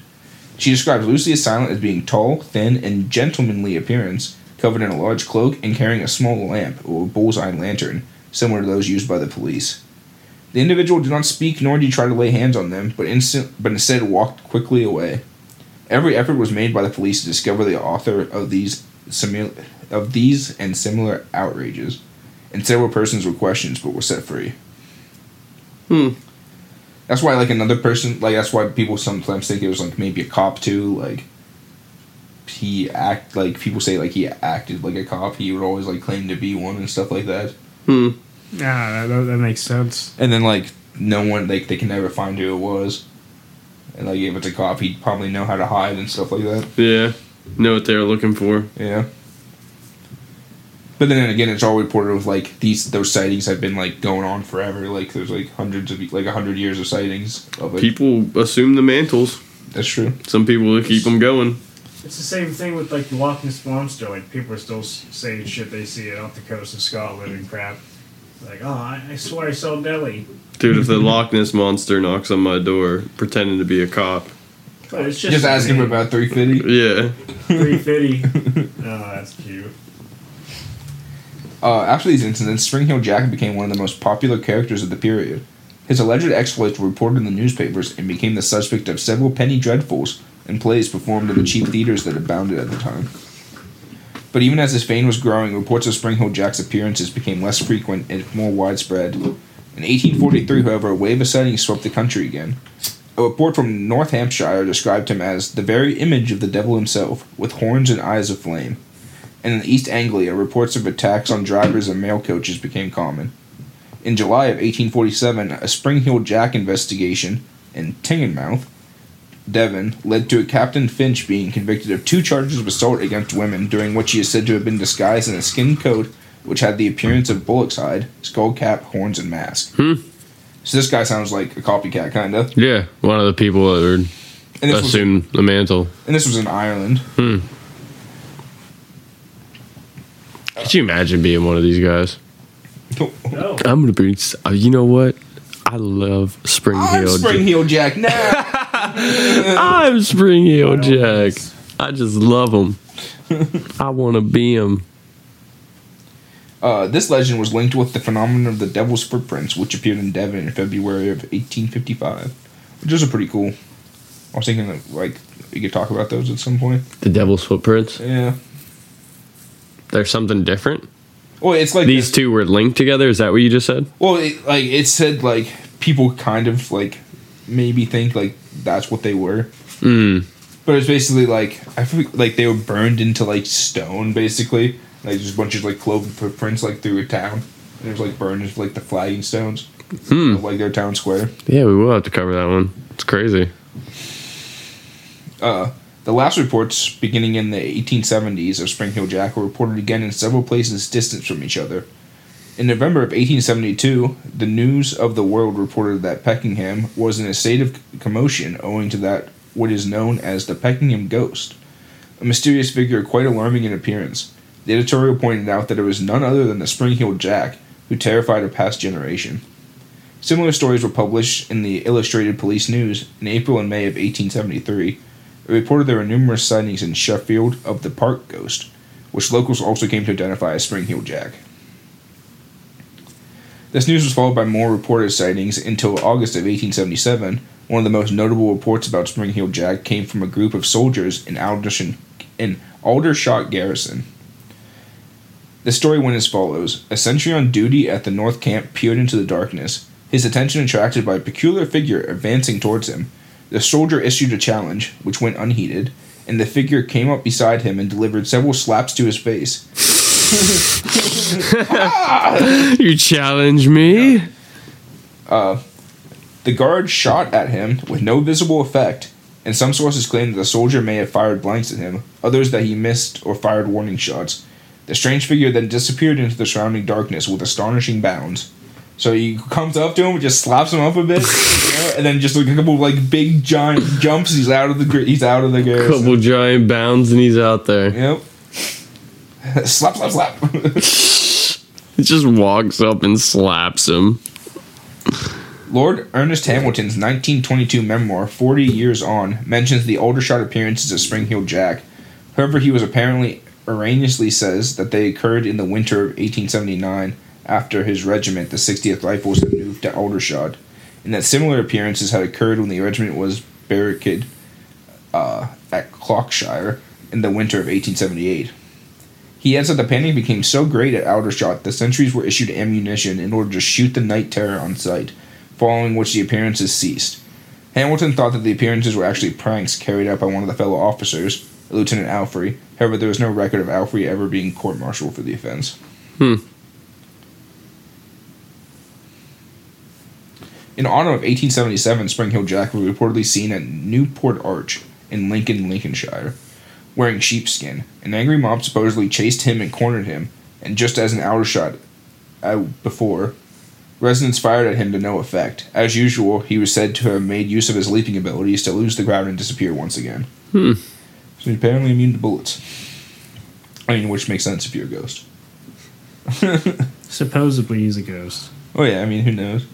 She describes Lucy as silent as being tall, thin, and gentlemanly appearance, covered in a large cloak and carrying a small lamp or bullseye lantern, similar to those used by the police. The individual did not speak nor did he try to lay hands on them, but, instant, but instead walked quickly away. Every effort was made by the police to discover the author of these of these and similar outrages, and several persons were questioned but were set free. Hmm. That's why, like another person, like that's why people sometimes think it was like maybe a cop too. Like he act like people say like he acted like a cop. He would always like claim to be one and stuff like that. Hmm. Yeah, that, that makes sense. And then like no one like they can never find who it was. And like if it's a cop, he'd probably know how to hide and stuff like that. Yeah. Know what they're looking for. Yeah. But then again, it's all reported with like these those sightings have been like going on forever. Like there's like hundreds of like a hundred years of sightings of it. People assume the mantles. That's true. Some people keep them going. It's the same thing with like the Loch Ness monster. Like people are still saying shit they see it off the coast of Scotland and crap. Like, oh, I, I swear I saw Delhi. Dude, if the Loch Ness monster knocks on my door pretending to be a cop. But it's just Just ask him about three fifty. Yeah. three fifty. oh, that's cute. Uh, after these incidents, Spring Heel Jack became one of the most popular characters of the period. His alleged exploits were reported in the newspapers and became the subject of several penny dreadfuls and plays performed in the cheap theaters that abounded at the time. But even as his fame was growing, reports of Spring Heel Jack's appearances became less frequent and more widespread. In 1843, however, a wave of sightings swept the country again. A report from North Hampshire described him as the very image of the devil himself, with horns and eyes of flame and in East Anglia, reports of attacks on drivers and mail coaches became common. In July of 1847, a Spring Heel Jack investigation in Tingenmouth, Devon, led to a Captain Finch being convicted of two charges of assault against women, during which he is said to have been disguised in a skin coat which had the appearance of bullock's hide, skull cap, horns, and mask. Hmm. So this guy sounds like a copycat, kind of. Yeah. One of the people that this was the mantle. and this was in Ireland. Hmm. Could you imagine being one of these guys? No. I'm gonna be. uh, You know what? I love Spring I'm Heel. Spring Heel Jack now. I'm Spring Heel Jack. I just love him. I want to be him. Uh, this legend was linked with the phenomenon of the Devil's Footprints, which appeared in Devon in February of 1855, which is a pretty cool. I was thinking that like we could talk about those at some point. The Devil's Footprints. Yeah. There's something different. Well, it's like These two were linked together. Is that what you just said? Well, it, like it said, like people kind of like maybe think like that's what they were, Mm. but it's basically like I feel like they were burned into like stone, basically. Like just a bunch of like cloven footprints like through a town. And it was like burned into like the flagging stones Hmm. of like their town square. Yeah, we will have to cover that one. It's crazy. Uh, the last reports, beginning in the 1870s, of Spring Heel Jack were reported again in several places distant from each other. In November of 1872, the News of the World reported that Peckingham was in a state of commotion owing to that what is known as the Peckingham ghost, a mysterious figure quite alarming in appearance. The editorial pointed out that it was none other than the Spring Heel Jack who terrified a past generation. Similar stories were published in the Illustrated Police News in April and May of 1873, It reported there were numerous sightings in Sheffield of the park ghost, which locals also came to identify as Spring Heel Jack. This news was followed by more reported sightings until August of 1877. One of the most notable reports about Spring Heel Jack came from a group of soldiers in Aldershot, in Aldershot Garrison. The story went as follows A sentry on duty at the North Camp peered into the darkness, his attention attracted by a peculiar figure advancing towards him. The soldier issued a challenge, which went unheeded, and the figure came up beside him and delivered several slaps to his face. You challenge me? Uh, the guard shot at him with no visible effect, and some sources claim that the soldier may have fired blanks at him, others that he missed or fired warning shots. The strange figure then disappeared into the surrounding darkness with astonishing bounds. So he comes up to him, just slaps him up a bit, you know, and then just like a couple of like big giant jumps. He's out of the gr- he's out of the garrison. Couple giant bounds and he's out there. Yep. slap, slap, slap. He just walks up and slaps him. Lord Ernest Hamilton's 1922 memoir, 40 Years On, mentions the Aldershot appearances of Spring Heel Jack. However, he was apparently erroneously says that they occurred in the winter of 1879 after his regiment, the 60th Rifles, had moved to Aldershot, and that similar appearances had occurred when the regiment was barricaded uh, at Clockshire in the winter of 1878. He adds that the panic became so great at Aldershot, the sentries were issued ammunition in order to shoot the night terror on sight, following which the appearances ceased. Hamilton thought that the appearances were actually pranks carried out by one of the fellow officers, Lieutenant Alfrey. However, there was no record of Alfrey ever being court-martialed for the offense. Hmm. In autumn of 1877, Spring Heel Jack was reportedly seen at Newport Arch in Lincoln, Lincolnshire, wearing sheepskin. An angry mob supposedly chased him and cornered him, and just as an Aldershot uh, before, residents fired at him to no effect. As usual, he was said to have made use of his leaping abilities to lose the crowd and disappear once again. Hmm. So he's apparently immune to bullets. I mean, which makes sense if you're a ghost. Supposedly he's a ghost. Oh yeah, I mean, who knows?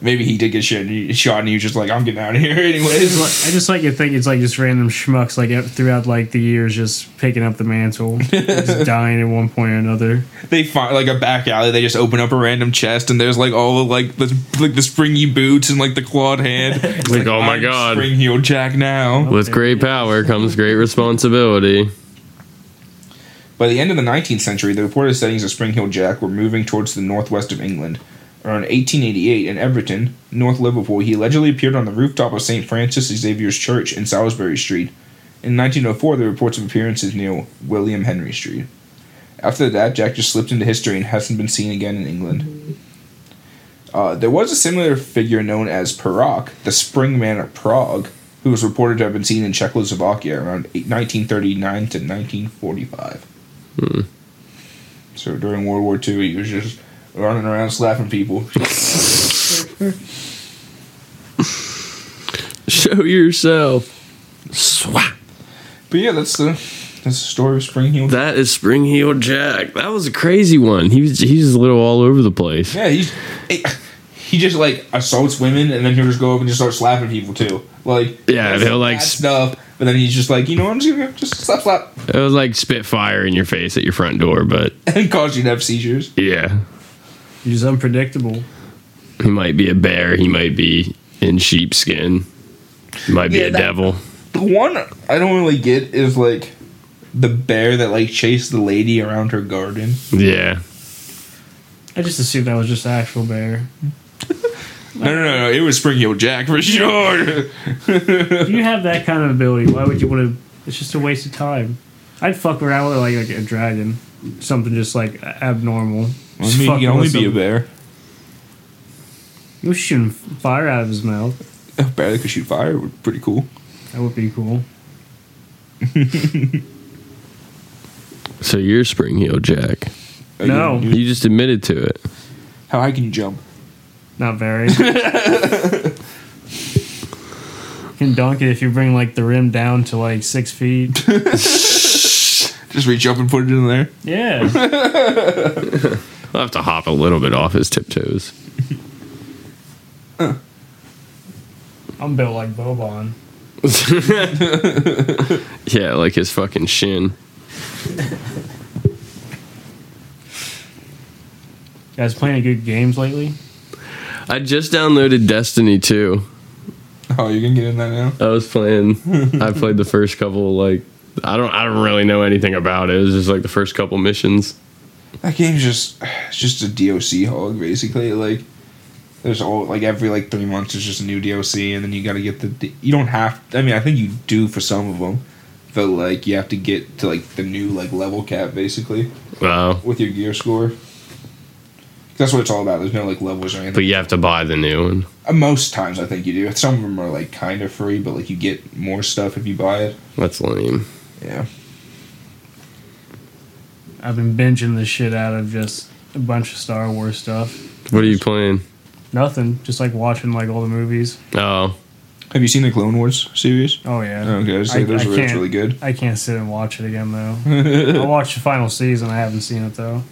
Maybe he did get shot, and he, shot, and he was just like, "I'm getting out of here anyways." like- I just like to think it's like just random schmucks like throughout like the years just picking up the mantle, just dying at one point or another. they find like a back alley. They just open up a random chest, and there's like all of like the like the springy boots and like the clawed hand. It's Like, oh my I'm God. spring heel Jack now. With great power comes great responsibility. By the end of the 19th century, the reported sightings of Spring Heel Jack were moving towards the northwest of England. Around 1888, in Everton, North Liverpool, he allegedly appeared on the rooftop of St. Francis Xavier's Church in Salisbury Street. In 1904, there were reports of appearances near William Henry Street. After that, Jack just slipped into history and hasn't been seen again in England. Uh, there was a similar figure known as Perak, the Spring Man of Prague, who was reported to have been seen in Czechoslovakia around 1939 to 1945. So during World War II, he was just running around slapping people. Show yourself. Swat. But yeah, that's the that's the story of Spring Heel. That is Spring Heel Jack. That was a crazy one. He was he's a little all over the place. Yeah, he's he, he just like assaults women and then he'll just go up and just start slapping people too. Like Yeah, he'll, like, stuff. But then he's just like, you know, what I'm just gonna just slap slap It was like spit fire in your face at your front door, but and cause you to have seizures. yeah. He's unpredictable. He might be a bear, he might be in sheepskin. He might be Yeah, a that- devil. The one I don't really get is like the bear that like chased the lady around her garden. Yeah. I just assumed that was just an actual bear. No, no, no, no. It was Spring Heel Jack for sure. If you have that kind of ability, why would you want to? It's just a waste of time. I'd fuck around with like, like a dragon, something just like abnormal. I mean, he can only with be a bear. He was shooting fire out of his mouth. A bear that could shoot fire would be pretty cool. That would be cool. So you're Spring Heel Jack. Uh, No. you- You just admitted to it. How high can you jump? Not very. can dunk it if you bring like the rim down to like six feet. Just reach up and put it in there. Yeah. I'll have to hop a little bit off his tiptoes. I'm built like Boban. yeah, like his fucking shin. You guys playing any good games lately? I just downloaded Destiny 2. Oh, you can get in that now. I was playing. I played the first couple. Like I don't. I don't really know anything about it. It was just like the first couple missions. That game's just it's just a DLC hog basically. Like there's all like every like three months there's just a new DLC, and then you got to get the. You don't have. I mean, I think you do for some of them, but like you have to get to like the new like level cap basically Wow. with your gear score. That's what it's all about. There's no like levels or anything. But you have to buy the new one. Uh, Most times I think you do. Some of them are like kind of free, but like you get more stuff if you buy it. That's lame. Yeah. I've been binging the shit out of just a bunch of Star Wars stuff. What are you playing? Nothing, just like watching like all the movies. Oh, Have you seen the Clone Wars series? Oh yeah. Okay, I was I- those I are really good. I can't sit and watch it again though. I watched the final season. I haven't seen it though.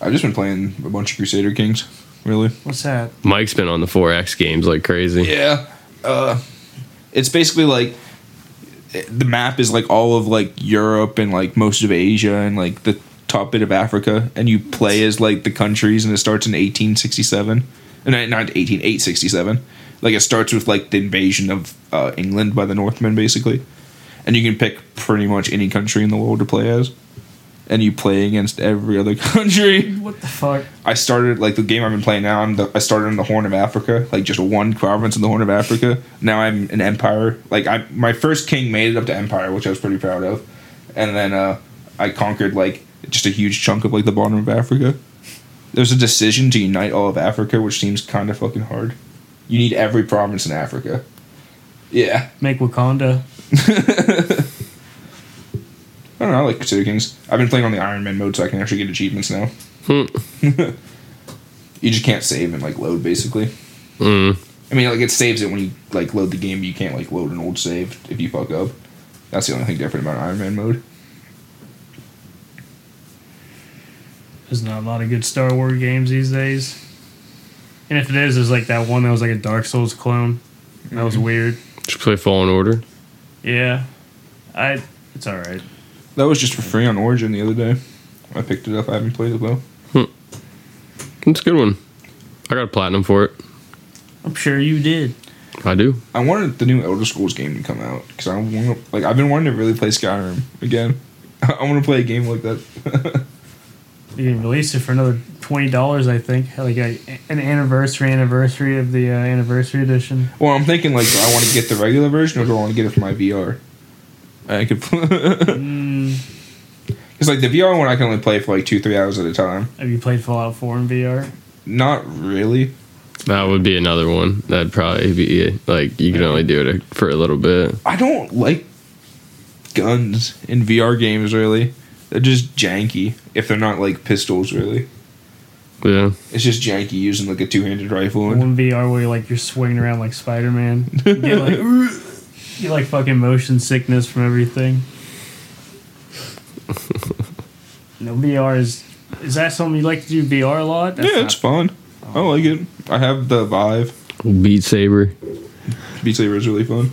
I've just been playing a bunch of Crusader Kings. Really? What's that? Mike's been on the 4X games like crazy. Yeah. Uh, it's basically like it- the map is like all of like Europe and like most of Asia and like the top bit of Africa, and you play as like the countries, and it starts in 1867, and uh, not 18, 867. Like it starts with like the invasion of uh, England by the Northmen, basically, and you can pick pretty much any country in the world to play as, and you play against every other country. What the fuck? I started like the game I've been playing now. I'm the, I started in the Horn of Africa, like just one province in the Horn of Africa. Now I'm an empire. Like I, my first king made it up to empire, which I was pretty proud of, and then uh, I conquered like just a huge chunk of like the bottom of Africa. There's a decision to unite all of Africa, which seems kind of fucking hard. You need every province in Africa. Yeah, Make Wakanda. I don't know. I like Crusader Kings. I've been playing on the Iron Man mode, so I can actually get achievements now. Hmm. you just can't save and like load basically. Mm. I mean, like it saves it when you like load the game. But you can't like load an old save if you fuck up. That's the only thing different about Iron Man mode. There's not a lot of good Star Wars games these days. And if it is, there's like that one that was like a Dark Souls clone. That was weird. Did you play Fallen Order? Yeah. I it's alright. That was just for free on Origin the other day. I picked it up. I haven't played it though. It's a good one. I got a platinum for it. I'm sure you did. I do. I wanted the new Elder Scrolls game to come out because I want like I've been wanting to really play Skyrim again. I want to play a game like that. You can release it for another twenty dollars, I think. Like a, an anniversary anniversary of the uh, anniversary edition. well, I'm thinking like, do I want to get the regular version or do I want to get it for my VR? I could, because Mm, like the VR one, I can only play for like two, three hours at a time. have you played Fallout Four in VR? Not really. That would be another one. That'd probably be like you can only do it for a little bit. I don't like guns in VR games really. They're just janky if they're not like pistols really. Yeah. It's just janky using like a two-handed rifle. One VR where you're like you're swinging around like Spider Man. Like you like fucking motion sickness from everything. No VR is is that something you like to do VR a lot? That's yeah, not- it's fun. I like it. I have the Vive. Beat Saber. Beat Saber is really fun.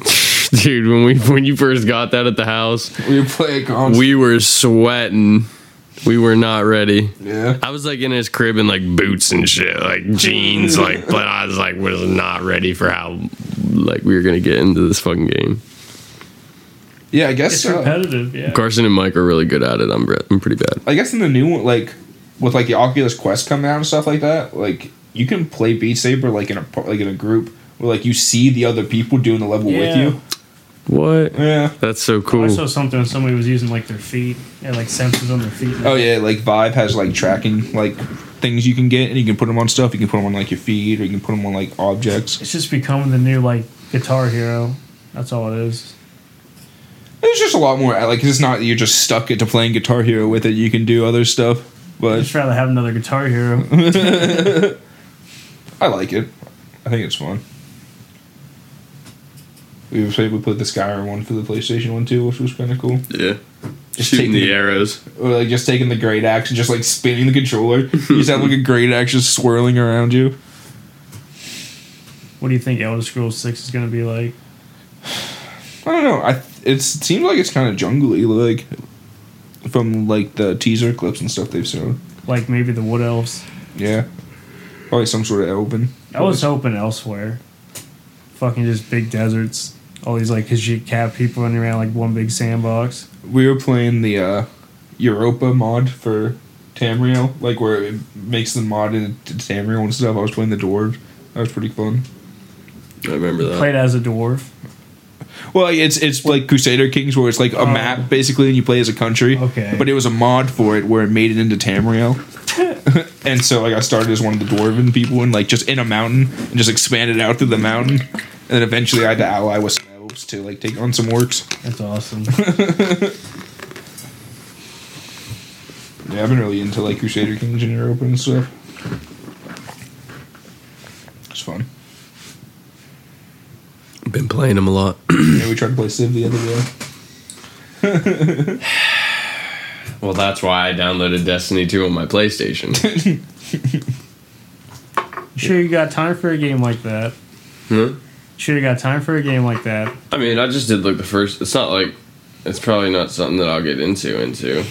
Dude, when we when you first got that at the house, We play constantly. we were sweating. We were not ready. yeah. I was like in his crib in like boots and shit, like jeans, like but I was like was not ready for how like we were gonna get into this fucking game. Yeah, I guess It's uh, repetitive, yeah. Carson and Mike are really good at it. I'm bre- I'm pretty bad. I guess in the new one, like with like the Oculus Quest coming out and stuff like that, like you can play Beat Saber like in a like in a group where like you see the other people doing the level with you. What? Yeah. That's so cool. I saw something when somebody was using like their feet. Yeah, like sensors on their feet. Oh yeah, like Vive has like tracking like things you can get, and you can put them on stuff. You can put them on like your feet, or you can put them on like objects. It's just becoming the new like Guitar Hero. That's all it is. It's just a lot more uh, like it's not you're just stuck into playing Guitar Hero with it. You can do other stuff, But I'd just rather have another Guitar Hero. I like it. I think it's fun. We played we played the Skyrim one for the PlayStation one too, which was kind of cool. yeah. Just Shooting taking the arrows. or like just taking the great axe and just like spinning the controller. you just have like a great axe just swirling around you. what do you think Elder Scrolls Six is gonna be like? I don't know. I it seems like it's kind of jungly, like from like the teaser clips and stuff they've shown. Like maybe the Wood Elves. Yeah, probably some sort of open. I was hoping elsewhere. Fucking just big deserts. All these like Khajiit cat people running around like one big sandbox. we were playing the uh, Europa mod for Tamriel, like where it makes the mod into Tamriel and stuff. I was playing the dwarves. That was pretty fun. I remember that. Played as a dwarf. Well, it's it's like Crusader Kings, where it's like a Oh. map basically, and you play as a country. Okay. But it was a mod for it where it made it into Tamriel. and so like I started as one of the dwarven people and like just in a mountain and just expanded out through the mountain. And then eventually I had to ally with some to like take on some works. That's awesome. Yeah, I've been really into like Crusader Kings in Europa and stuff. It's fun. Been playing them a lot. Yeah, we tried to play Civ the other day. well, that's why I downloaded Destiny 2 on my PlayStation. sure you got time for a game like that? huh? Sure have got time for a game like that? I mean, I just did like the first. It's not like it's probably not something that I'll get into. Into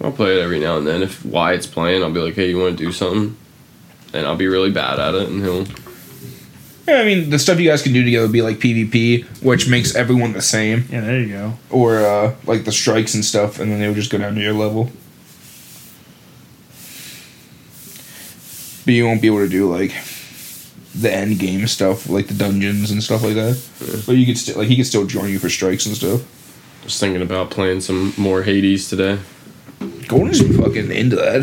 I'll play it every now and then. If Wyatt's playing, I'll be like, "Hey, you want to do something?" And I'll be really bad at it, and he'll. Yeah, I mean the stuff you guys can do together would be like PvP, which makes everyone the same, Yeah, there you go. or uh, like the strikes and stuff, and then they would just go down to your level. But you won't be able to do like the end game stuff, like the dungeons and stuff like that. But you could still like he could still join you for strikes and stuff. Just thinking about playing some more Hades today. Golden's fucking into that.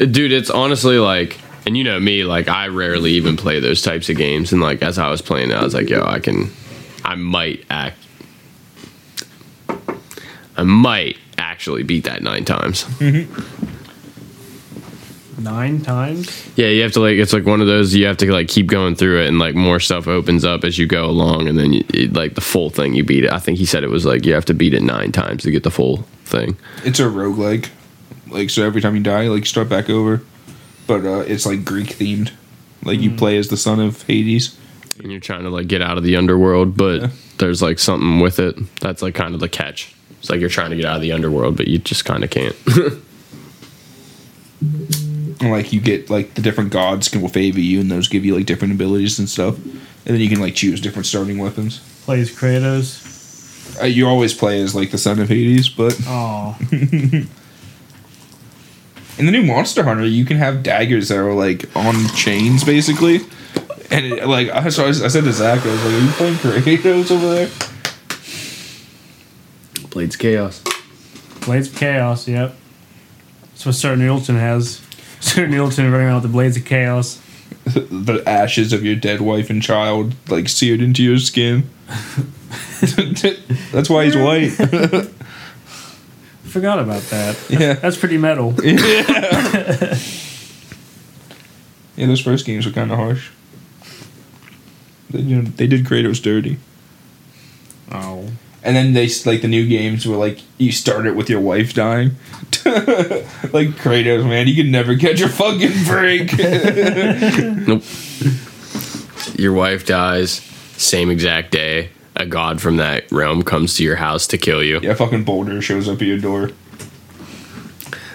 Uh, dude, it's honestly like, and you know me, like I rarely even play those types of games. And like as I was playing it, I was like, yo, I can, I might act, I might actually beat that nine times. Mm-hmm. Nine times? Yeah, you have to like, it's like one of those you have to like keep going through it, and like more stuff opens up as you go along, and then you, it, like the full thing you beat it. I think he said it was like you have to beat it nine times to get the full thing. It's a roguelike. Like so every time you die, like you start back over. But uh, it's like Greek themed. Like you play as the son of Hades. and you're trying to like get out of the underworld, but Yeah. there's like something with it that's like kind of the catch. It's like you're trying to get out of the underworld, but you just kind of can't. And like you get like the different gods can will favor you and those give you like different abilities and stuff. And then you can like choose different starting weapons. Plays Kratos. Uh, you always play as like the son of Hades, but Oh, in the new Monster Hunter, you can have daggers that are like on chains basically. And it, like I- so I, I said to Zach, I was like, "Are you playing Kratos over there?" Blades Chaos. Blades of Chaos, yep. That's what Sir Neilton has. Sir Neilton running around with the Blades of Chaos. the ashes of your dead wife and child like seared into your skin. That's why he's white. Forgot about that. yeah. That's pretty metal. Yeah, those first games were kind of harsh. They, you know, they did Kratos dirty. Oh. And then they like the new games where like you start it with your wife dying. like Kratos, man, you can never catch a fucking break. Nope. Your wife dies, same exact day. A god from that realm comes to your house to kill you. yeah, fucking Baldur shows up at your door. It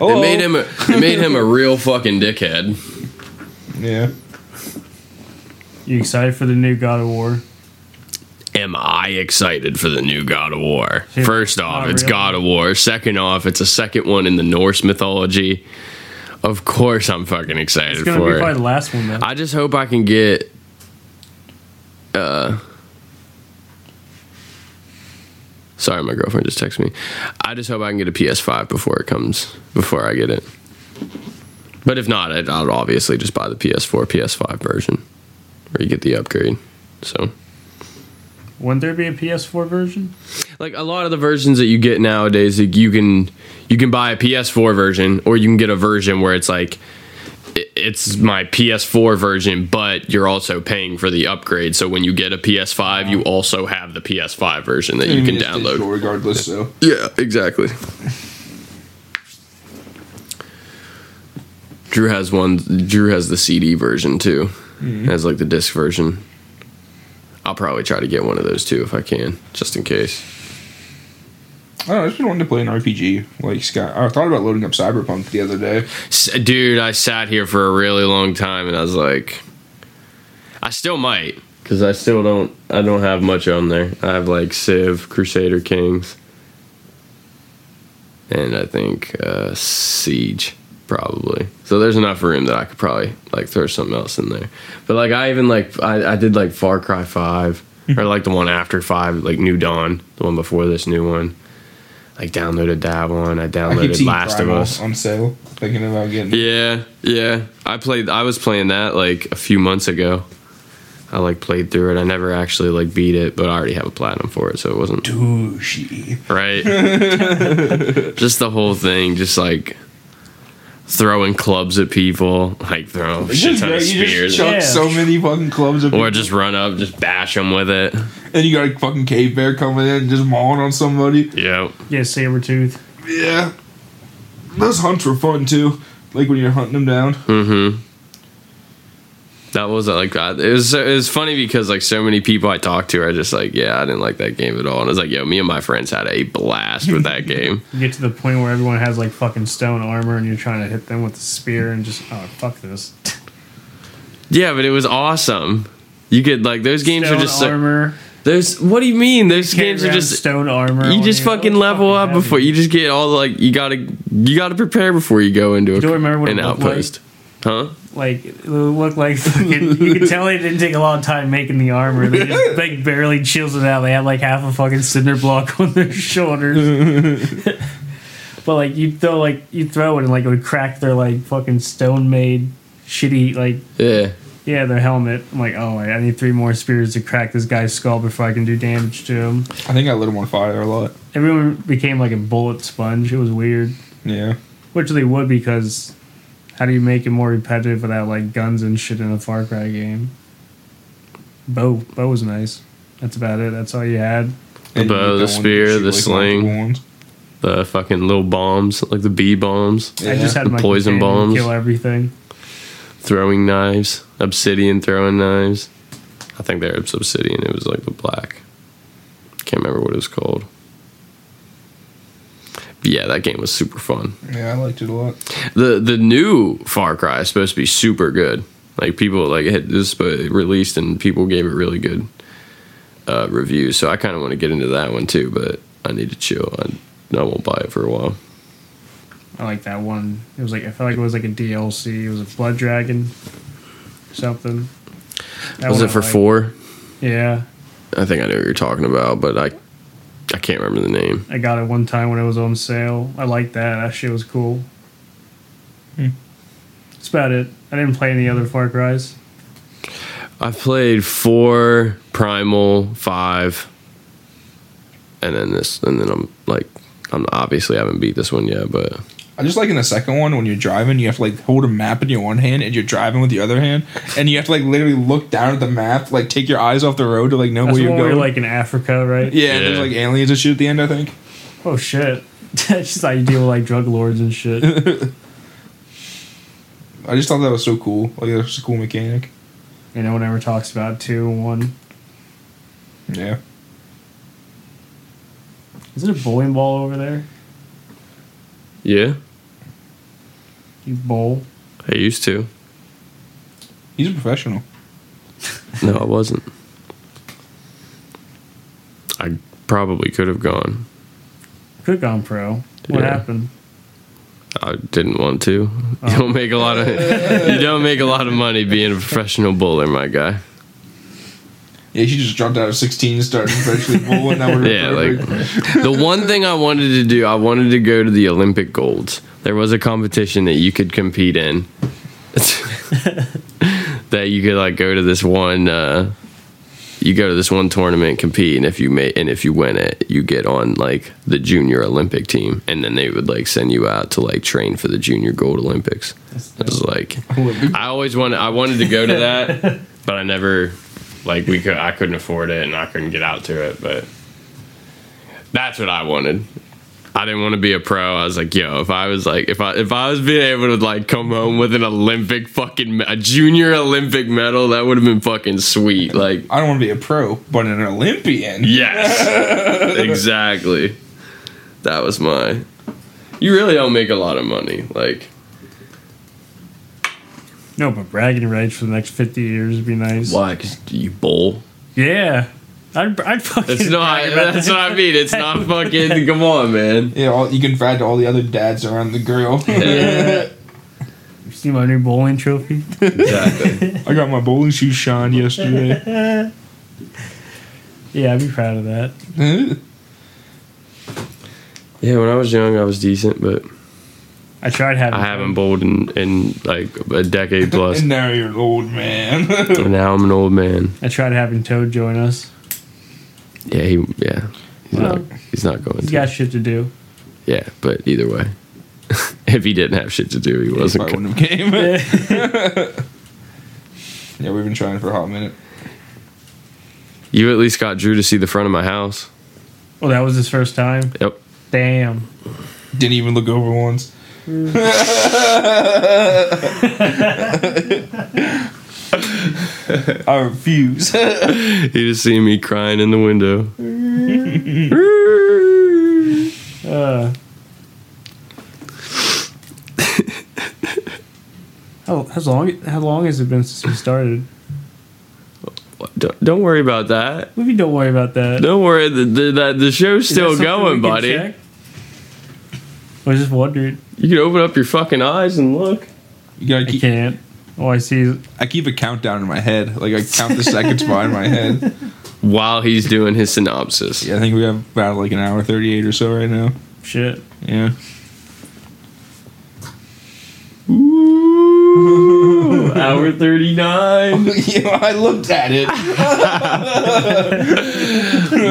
Oh, made him. A, it made him a real fucking dickhead. Yeah. You excited for the new God of War? Am I excited for the new God of War? Yeah, First off, it's really. God of War. Second off, it's a second one in the Norse mythology. Of course, I'm fucking excited It's gonna for be it. probably the last one then. I just hope I can get. Uh, sorry, my girlfriend just texted me. I just hope I can get a PS5 before it comes. Before I get it. But if not, I'd, I'll obviously just buy the PS4, PS5 version, or you get the upgrade. So. Wouldn't there be a PS4 version? like a lot of the versions that you get nowadays like you can you can buy a ps4 version or you can get a version where it's like it's my ps4 version but you're also paying for the upgrade. So when you get a ps5 you also have the ps5 version that you can mean, it's digital download regardless. So. Yeah exactly. Drew has one drew has the cd version too. Mm-hmm. Has like the disc version i'll probably try to get one of those too if i can just in case I don't know. I just been wanting to play an RPG. Like Sky. I thought about loading up Cyberpunk the other day. S- Dude, I sat here for a really long time and I was like, I still might because I still don't. I don't have much on there. I have like Civ, Crusader Kings, and I think uh, Siege probably. So there's enough room that I could probably like throw something else in there. But like I even like I, I did like Far Cry Five hmm. or like the one after Five, like New Dawn, the one before this new one. Like downloaded that one. I I downloaded seeing Last Primal of Us. on sale. Thinking about getting. Yeah, yeah. I played. I was playing that like a few months ago. I like played through it. I never actually like beat it, but I already have a platinum for it, so it wasn't Douchey. right. just the whole thing, just like throwing clubs at people, like throwing a It's shit just ton great. of You just spears, chuck Yeah. so many fucking clubs. At or people. just run up, just bash them with it. and you got a fucking cave bear coming in and just mauling on somebody. Yep. Yeah, saber tooth. Yeah. Those hunts were fun too. Like when you're hunting them down. Mm-hmm. That was uh, like that. It was it was funny because like so many people I talked to are just like, yeah, I didn't like that game at all. And I was like, yo, me and my friends had a blast with that game. You get to the point where everyone has like fucking stone armor and you're trying to hit them with a spear and just oh fuck this. Yeah, but it was awesome. You could like those games stone are just so, armor. those. What do you mean? Those carry games are just stone armor. you just fucking level fucking up before you just get all like you gotta you gotta prepare before you go into a, don't remember what an looked like? outpost, huh? Like it looked like fucking. you could tell they didn't take a long time making the armor. They just like barely chills it out. They had like half a fucking cinder block on their shoulders. but like you throw like you throw it and like it would crack their like fucking stone made shitty like Yeah. yeah their helmet. I'm like oh I need three more spears to crack this guy's skull before I can do damage to him. I think I lit him on fire a lot. Everyone became like a bullet sponge. It was weird. Yeah. Which they would because how do you make it more repetitive without like guns and shit in a Far Cry game? Bow, bow was nice. That's about it. That's all you had. And bow, the spear, the like, sling. The fucking little bombs, like the bee bombs, I just had The my poison bombs. kill everything. throwing knives, obsidian throwing knives. I think they're obsidian. It was like the black. Can't remember what it was called. But yeah, that game was super fun. Yeah, I liked it a lot. the The new Far Cry is supposed to be super good. Like people like it was sp- released and people gave it really good uh, reviews. So I kind of want to get into that one too, but I need to chill. I, I won't buy it for a while. I like that one. It was like I felt like it was like a DLC. It was a blood dragon, something. That was it for liked. four? Yeah, I think I know what you're talking about, but I I can't remember the name. I got it one time when it was on sale. I liked that. That shit was cool. Hmm. That's about it. I didn't play any other Far Cries. I've played four, Primal, five, and then this, and then I'm like, I'm obviously I haven't beat this one yet, but I just like in the second one when you're driving, you have to like hold a map in your one hand and you're driving with the other hand, and you have to like literally look down at the map, like take your eyes off the road to like know That's where you're going. you're like in Africa, right? yeah, and there's like aliens and shit at the end. I think. Oh shit! I just how you deal with like drug lords and shit. I just thought that was so cool. Like it was a cool mechanic. and no one ever talks about two one. Yeah. Is it a bowling ball over there? yeah, You bowl? I used to. He's a professional. No, I wasn't. I probably could have gone. Could have gone pro. What Yeah. happened? I didn't want to. You don't oh. make a lot of you don't make a lot of money being a professional bowler, my guy. Yeah, she just dropped out of 16 and started professionally bowling. That would Yeah, like the one thing I wanted to do, I wanted to go to the Olympic Golds. There was a competition that you could compete in. that you could like go to this one uh you go to this one tournament compete and if you make and if you win it you get on like the junior olympic team. And then they would like send you out to like train for the junior gold olympics. It was like i always wanted i wanted to go to that but i never like we could i couldn't afford it and i couldn't get out to it but that's what i wanted I didn't want to be a pro. I was like, yo, if I was like, if I if I was being able to like come home with an Olympic fucking a junior Olympic medal, that would have been fucking sweet. Like, I don't want to be a pro, but an Olympian. yes, exactly. That was my. You really don't make a lot of money. Like, No, but bragging rights for the next 50 years would be nice. why? Because you bowl. Yeah. I'd, I'd fucking. That's not. That's that. what I mean. It's not fucking. Come on, man. Yeah, all, you can brag to all the other dads around the grill. Yeah. You see my new bowling trophy? Exactly. I got my bowling shoes shined yesterday. Yeah, I'd be proud of that. yeah, when I was young, I was decent, but I tried having. I haven't bowled in, in like a decade plus. and now you're an old man. now I'm an old man. I tried having Toad join us. Yeah, he. Yeah, he's Well, not. He's not going He's to. got shit to do. Yeah, but either way, if he didn't have shit to do, he wasn't. Probably Going. wouldn't have came. yeah, we've been trying for a hot minute. You at least got Drew to see the front of my house. Well, that was his first time. Yep. Damn. Didn't even look over once. Mm. I refuse. He just seen me crying in the window. Uh. how, how long? How long has it been since we started? Don't, don't worry about that. Maybe don't worry about that. Don't worry. The the, the, the show's still going, buddy. check? I was just wondering. You can open up your fucking eyes and look. You gotta I can't. All I see I keep a countdown in my head. Like I count the seconds by in my head. While he's doing his synopsis. Yeah, I think we have about like an hour thirty-eight or so right now. shit. Yeah. Ooh, hour 39. yeah, I looked at it.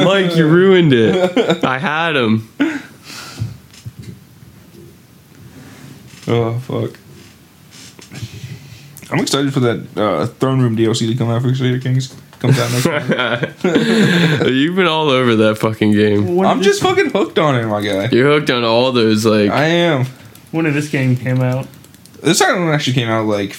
Mike, you ruined it. I had him. Oh fuck. I'm excited for that uh, Throne Room DLC to come out for Crusader Kings. Comes out next month. You've been all over that fucking game. When I'm did just fucking hooked on it, my guy. You're hooked on all those, like. I am. when did this game came out? This second one actually came out like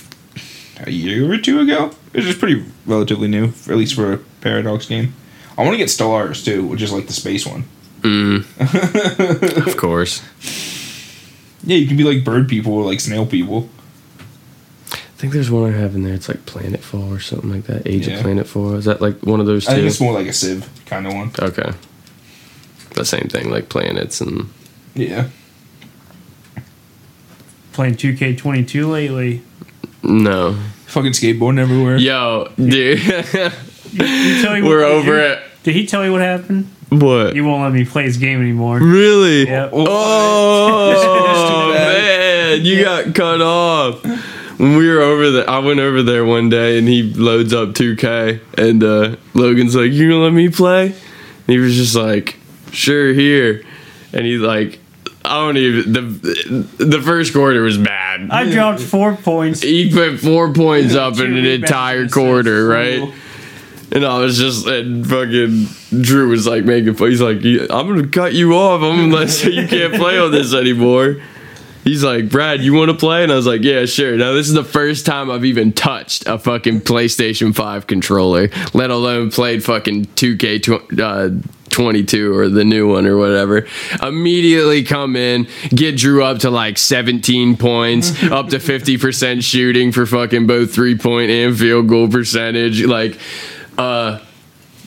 a year or two ago. It's just pretty relatively new, at least for a Paradox game. I want to get Stellaris too, which is like the space one. Mm, of course. Yeah, you can be like bird people or like snail people. I think there's one I have in there. It's like Planetfall or something like that. Age Yeah. of Planetfall. Is that like one of those I think it's more like a Civ kind of one. Okay. The same thing, like planets and. Yeah. Playing 2K22 lately. No. Fucking skateboarding everywhere. Yo, dude. You tell me We're over you- it. Did he tell you what happened? What? You won't let me play his game anymore. Really? Yep. Oh, Just too bad. man, you got cut off. When we were over there, I went over there one day and he loads up 2K and uh, Logan's like, "You gonna let me play?" And he was just like, "Sure, here." And he like, I don't even the the first quarter was bad. I dropped four points. he put four points up in an entire quarter, right? And I was just, and fucking Drew was like making fun. He's like, I'm gonna cut you off. I'm gonna let so you can't play on this anymore. He's like, Brad, you want to play? And I was like, yeah, sure. Now this is the first time I've even touched a fucking PlayStation 5 controller, let alone played fucking 2K tw- uh, 22 or the new one or whatever. Immediately come in, get Drew up to like 17 points, up to 50% shooting for fucking both three point and field goal percentage. Like, uh,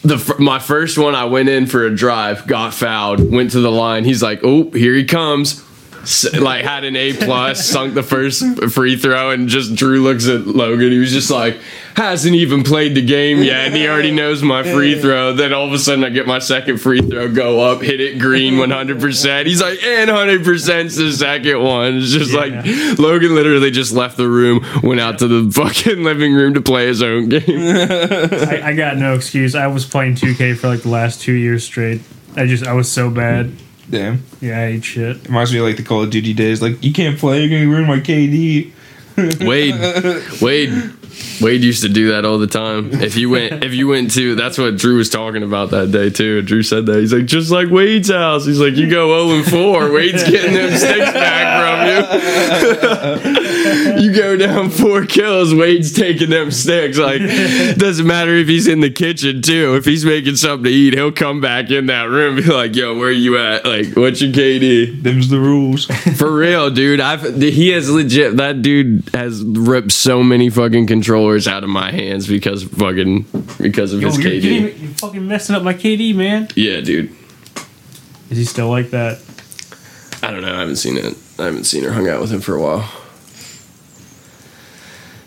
the my first one I went in for a drive, got fouled, went to the line. He's like, "Oh, here he comes." S- like had an A plus, sunk the first free throw, and just Drew looks at Logan. He was just like, hasn't even played the game yet, and he already knows my free throw. Then all of a sudden, I get my second free throw, go up, hit it green, one hundred percent. He's like, and hundred percent the second one. It's just like Logan literally just left the room, went out to the fucking living room to play his own game. I, I got no excuse. I was playing 2K for like the last two years straight. I just I was so bad. Damn. Yeah, I hate shit. It reminds me of like the Call of Duty days. Like, you can't play, you're gonna ruin my KD. Wade, Wade, Wade used to do that all the time. If you went, if you went to, that's what Drew was talking about that day too. Drew said that he's like, just like Wade's house. He's like, you go zero and four. Wade's getting them sticks back from you. you go down four kills. Wade's taking them sticks. Like, doesn't matter if he's in the kitchen too. If he's making something to eat, he'll come back in that room. And be like, yo, where you at? Like, what's your KD? Them's the rules. For real, dude. I've he has legit. That dude has ripped so many fucking controllers out of my hands because fucking because of Yo, his you're, KD. getting, you're fucking messing up my KD, man. Yeah, dude. Is he still like that? I don't know. I haven't seen it. I haven't seen or hung out with him for a while.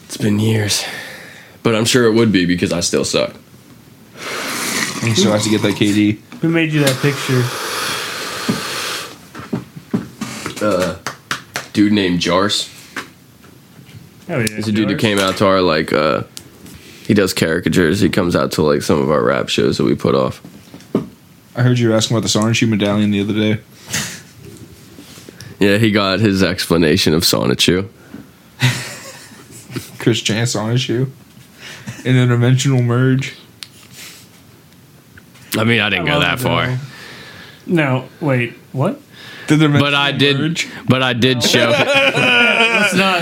It's been years, but I'm sure it would be because I still suck. He still has to get that KD. Who made you that picture? Uh, dude named Jars. Oh yeah, He's a dude who came out to our like. uh He does caricatures. He comes out to like some of our rap shows that we put off. I heard you were asking about the Sonic medallion the other day. Yeah, he got his explanation of Sonichu. Chris Chan's Sonichu. In a dimensional merge. I mean, I didn't I go that far. it. No, wait, what? The dimensional But I did, merge. but I did show,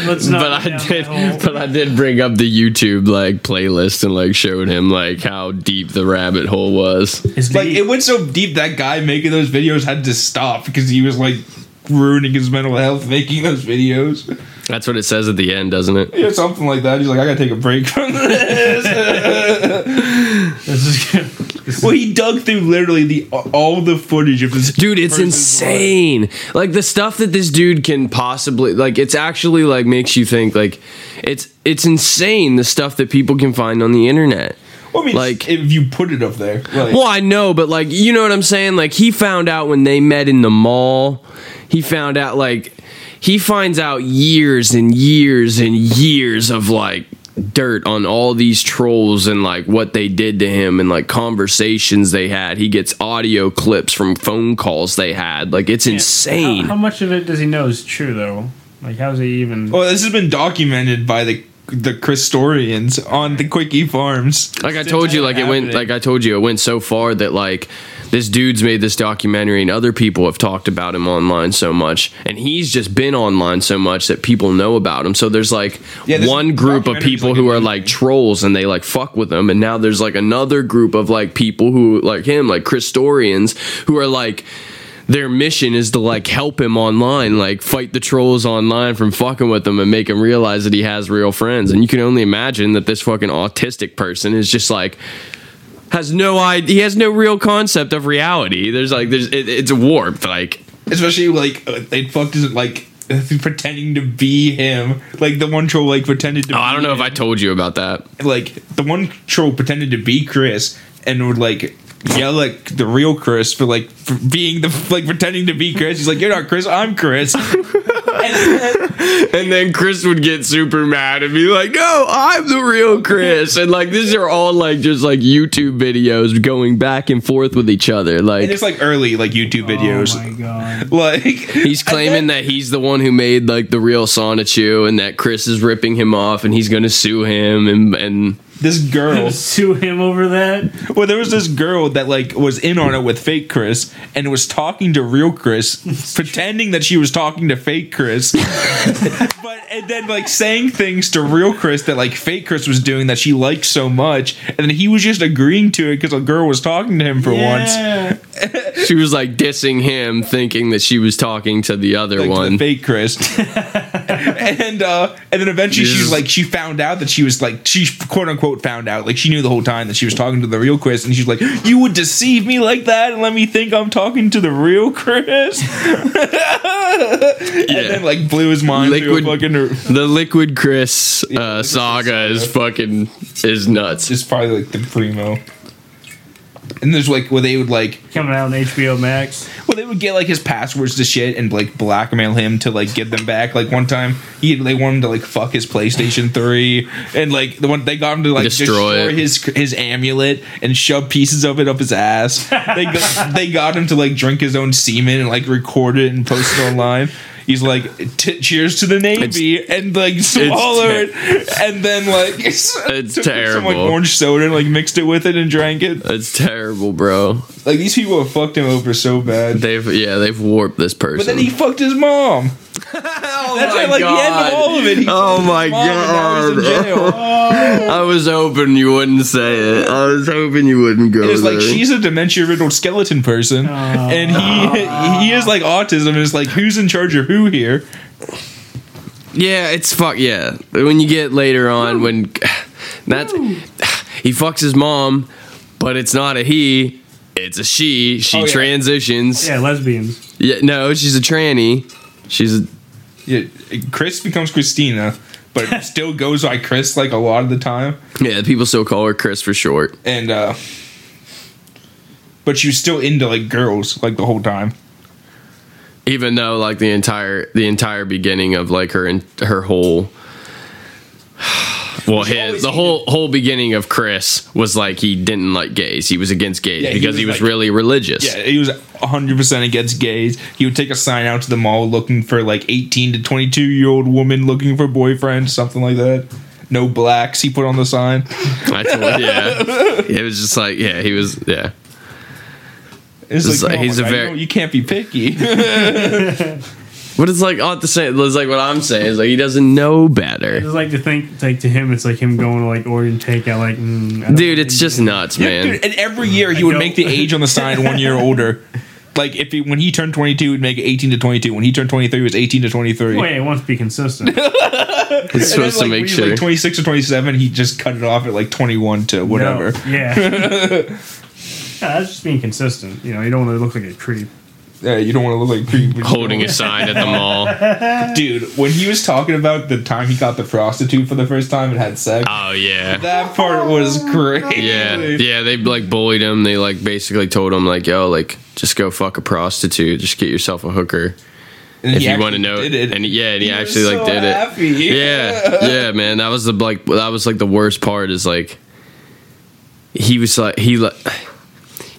Let's not. But I did, but I did bring up the YouTube like playlist and like showed him like how deep the rabbit hole was. It's Like deep. it went so deep that guy making those videos had to stop because he was like ruining his mental health making those videos. That's what it says at the end, doesn't it? Yeah, something like that. He's like, I gotta take a break from this. This is good. Well, he dug through literally the all the footage of this Dude, it's insane. Like the stuff that this dude can possibly like it's actually like makes you think like it's it's insane the stuff that people can find on the internet. Well, I mean, like- like if you put it up there, like, Well, I know, but like you know what I'm saying? Like he found out when they met in the mall. He found out like he finds out years and years and years of like dirt on all these trolls and like what they did to him and like conversations they had. He gets audio clips from phone calls they had. Like it's insane. How, how much of it does he know is true though? Like, how's he even? well, this has been documented by the the Christorians on the Kiwi Farms. like I told you, like it went, like I told you, it went so far that like this dude's made this documentary, and other people have talked about him online so much, and he's just been online so much that people know about him. So there's like Yeah, one group of people like who are like trolls, and they like fuck with him, and now there's like another group of like people who like him, like Christorians, who are like. Their mission is to like help him online, like fight the trolls online from fucking with him and make him realize that he has real friends. And you can only imagine that this fucking autistic person is just like has no idea. He has no real concept of reality. There's like there's it, it's warped. Like especially like uh, they fucked his like pretending to be him. Like the one troll like pretended to. oh, I don't know if I told you about that. like the one troll pretended to be Chris and would like yell at the real Chris for like for being the like pretending to be Chris. He's like, "You're not Chris, I'm Chris." and then, And then Chris would get super mad and be like, "No, I'm the real Chris." And like these are all like just like YouTube videos going back and forth with each other. and Like it's like early like YouTube oh videos. Oh my god. like he's claiming that he's the one who made like the real Sonichu and that Chris is ripping him off and he's gonna sue him and and this girl. Sue him over that. Well, there was this girl that like was in on it with fake Chris and was talking to real Chris, pretending that she was talking to fake Chris, but and then like saying things to real Chris that like fake Chris was doing that she liked so much, and then he was just agreeing to it because a girl was talking to him for once. Yeah. she was like dissing him, thinking that she was talking to the other Like one. the fake Chris, and uh, and then eventually she was like she found out that she was like she quote unquote found out like she knew the whole time that she was talking to the real Chris, and she's like, "You would deceive me like that and let me think I'm talking to the real Chris," yeah. and then like blew his mind Liquid- fucking. The Liquid Chris Yeah, uh, Liquid saga is fucking is nuts. It's probably like the primo. And there's like where they would like Coming out on HBO Max. well they would get like his passwords to shit and like blackmail him to like get them back. Like one time he they wanted him to like fuck his PlayStation 3 and like the one they got him to like Destroy destroy, his his amulet and shove pieces of it up his ass. they got, they got him to like drink his own semen and like record it and post it online. He's like, t- "Cheers to the Navy," and like swallowed, and then like It's like, some like orange soda and like mixed it with it and drank it. It's terrible, bro. Like these people have fucked him over so bad. They've yeah, they've warped this person. But then he fucked his mom. oh That's at like the end of all of it. He Oh my mom, and now he's in God. jail. I was hoping you wouldn't say it. I was hoping you wouldn't go It is there. like she's a dementia riddled skeleton person, oh. and he he is like autism. And it's like who's in charge of who here? Yeah, it's fuck yeah. When you get later on, when that's he fucks his mom, but it's not a he, it's a she. She Oh, yeah. transitions. Yeah. Yeah, no, she's a tranny. She's a, Yeah, Chris becomes Christina, but still goes by Chris like a lot of the time. yeah. People still call her Chris for short. And uh but she was still into like girls like the whole time. Even though like the entire the entire beginning of like her and her whole. Well, his, the whole whole beginning of Chris was like he didn't like gays. He was against gays Yeah, he because was he was like- really religious. Yeah, he was 100% against gays. He would take a sign out to the mall looking for like 18 to 22 year old woman looking for boyfriend, something like that. No blacks, he put on the sign. I told yeah. It was just like yeah, he was yeah. It's It's like, like- come he's a guy, very- you, you can't be picky. But it's like all the same. It's like what I'm saying is like he doesn't know better, just like to think, like to him, it's like him going to like order and takeout. Like, mm, I don't dude. It's just nuts, man. Dude, and every year he I would know. make the age on the sign one year older. Like if he, when he turned 22, he'd make it 18 to 22. When he turned 23, it was 18 to 23. Wait, yeah, he wants to be consistent. It's And then, supposed like, to make was, sure. like 26 or 27, he just cut it off at like 21 to whatever. No, yeah. yeah, that's just being consistent. You know, you don't want to look like a creep. Yeah, you don't want to look like creep. Holding go- a sign at the mall. Dude, when he was talking about the time he got the prostitute for the first time and had sex, Oh yeah, that part was oh, great. yeah, yeah. They like bullied him. They like basically told him like, yo, like just go fuck a prostitute. Just get yourself a hooker. And if he you want to know did it. and yeah and he, He was actually like did happy. it yeah yeah man that was the like that was like the worst part is like he was like he like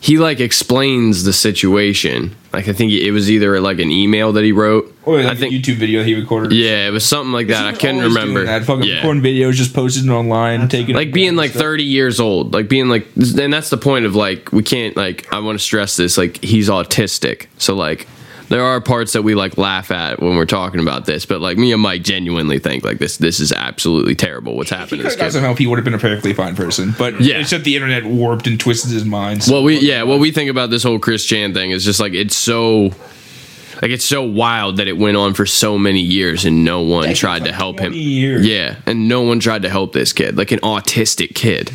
he like explains the situation. Like i think it was either like an email that he wrote. Oh, or like i think a YouTube video he recorded. yeah it was something like that. I was couldn't remember doing That? Fucking yeah. recording videos, just posted it online, That's taking like being like 30 years old. Like being like and that's the point of like we can't like i want to stress this. Like he's autistic. So like there are parts that we like laugh at when we're talking about this but like me and mike genuinely think like this this is absolutely terrible what's He happening could to have this got kid help. He would have been a perfectly fine person, but Yeah. it's just the internet warped and twisted his mind. Well, we yeah what we think about this whole chris chan thing is just like it's so like it's so wild that it went on for so many years and no one tried to help him years. Yeah, and no one tried to help this kid, like an autistic kid.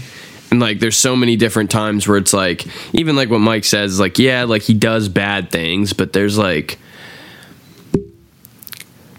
And like there's so many different times where it's like even like what Mike says like yeah, like he does bad things, but there's like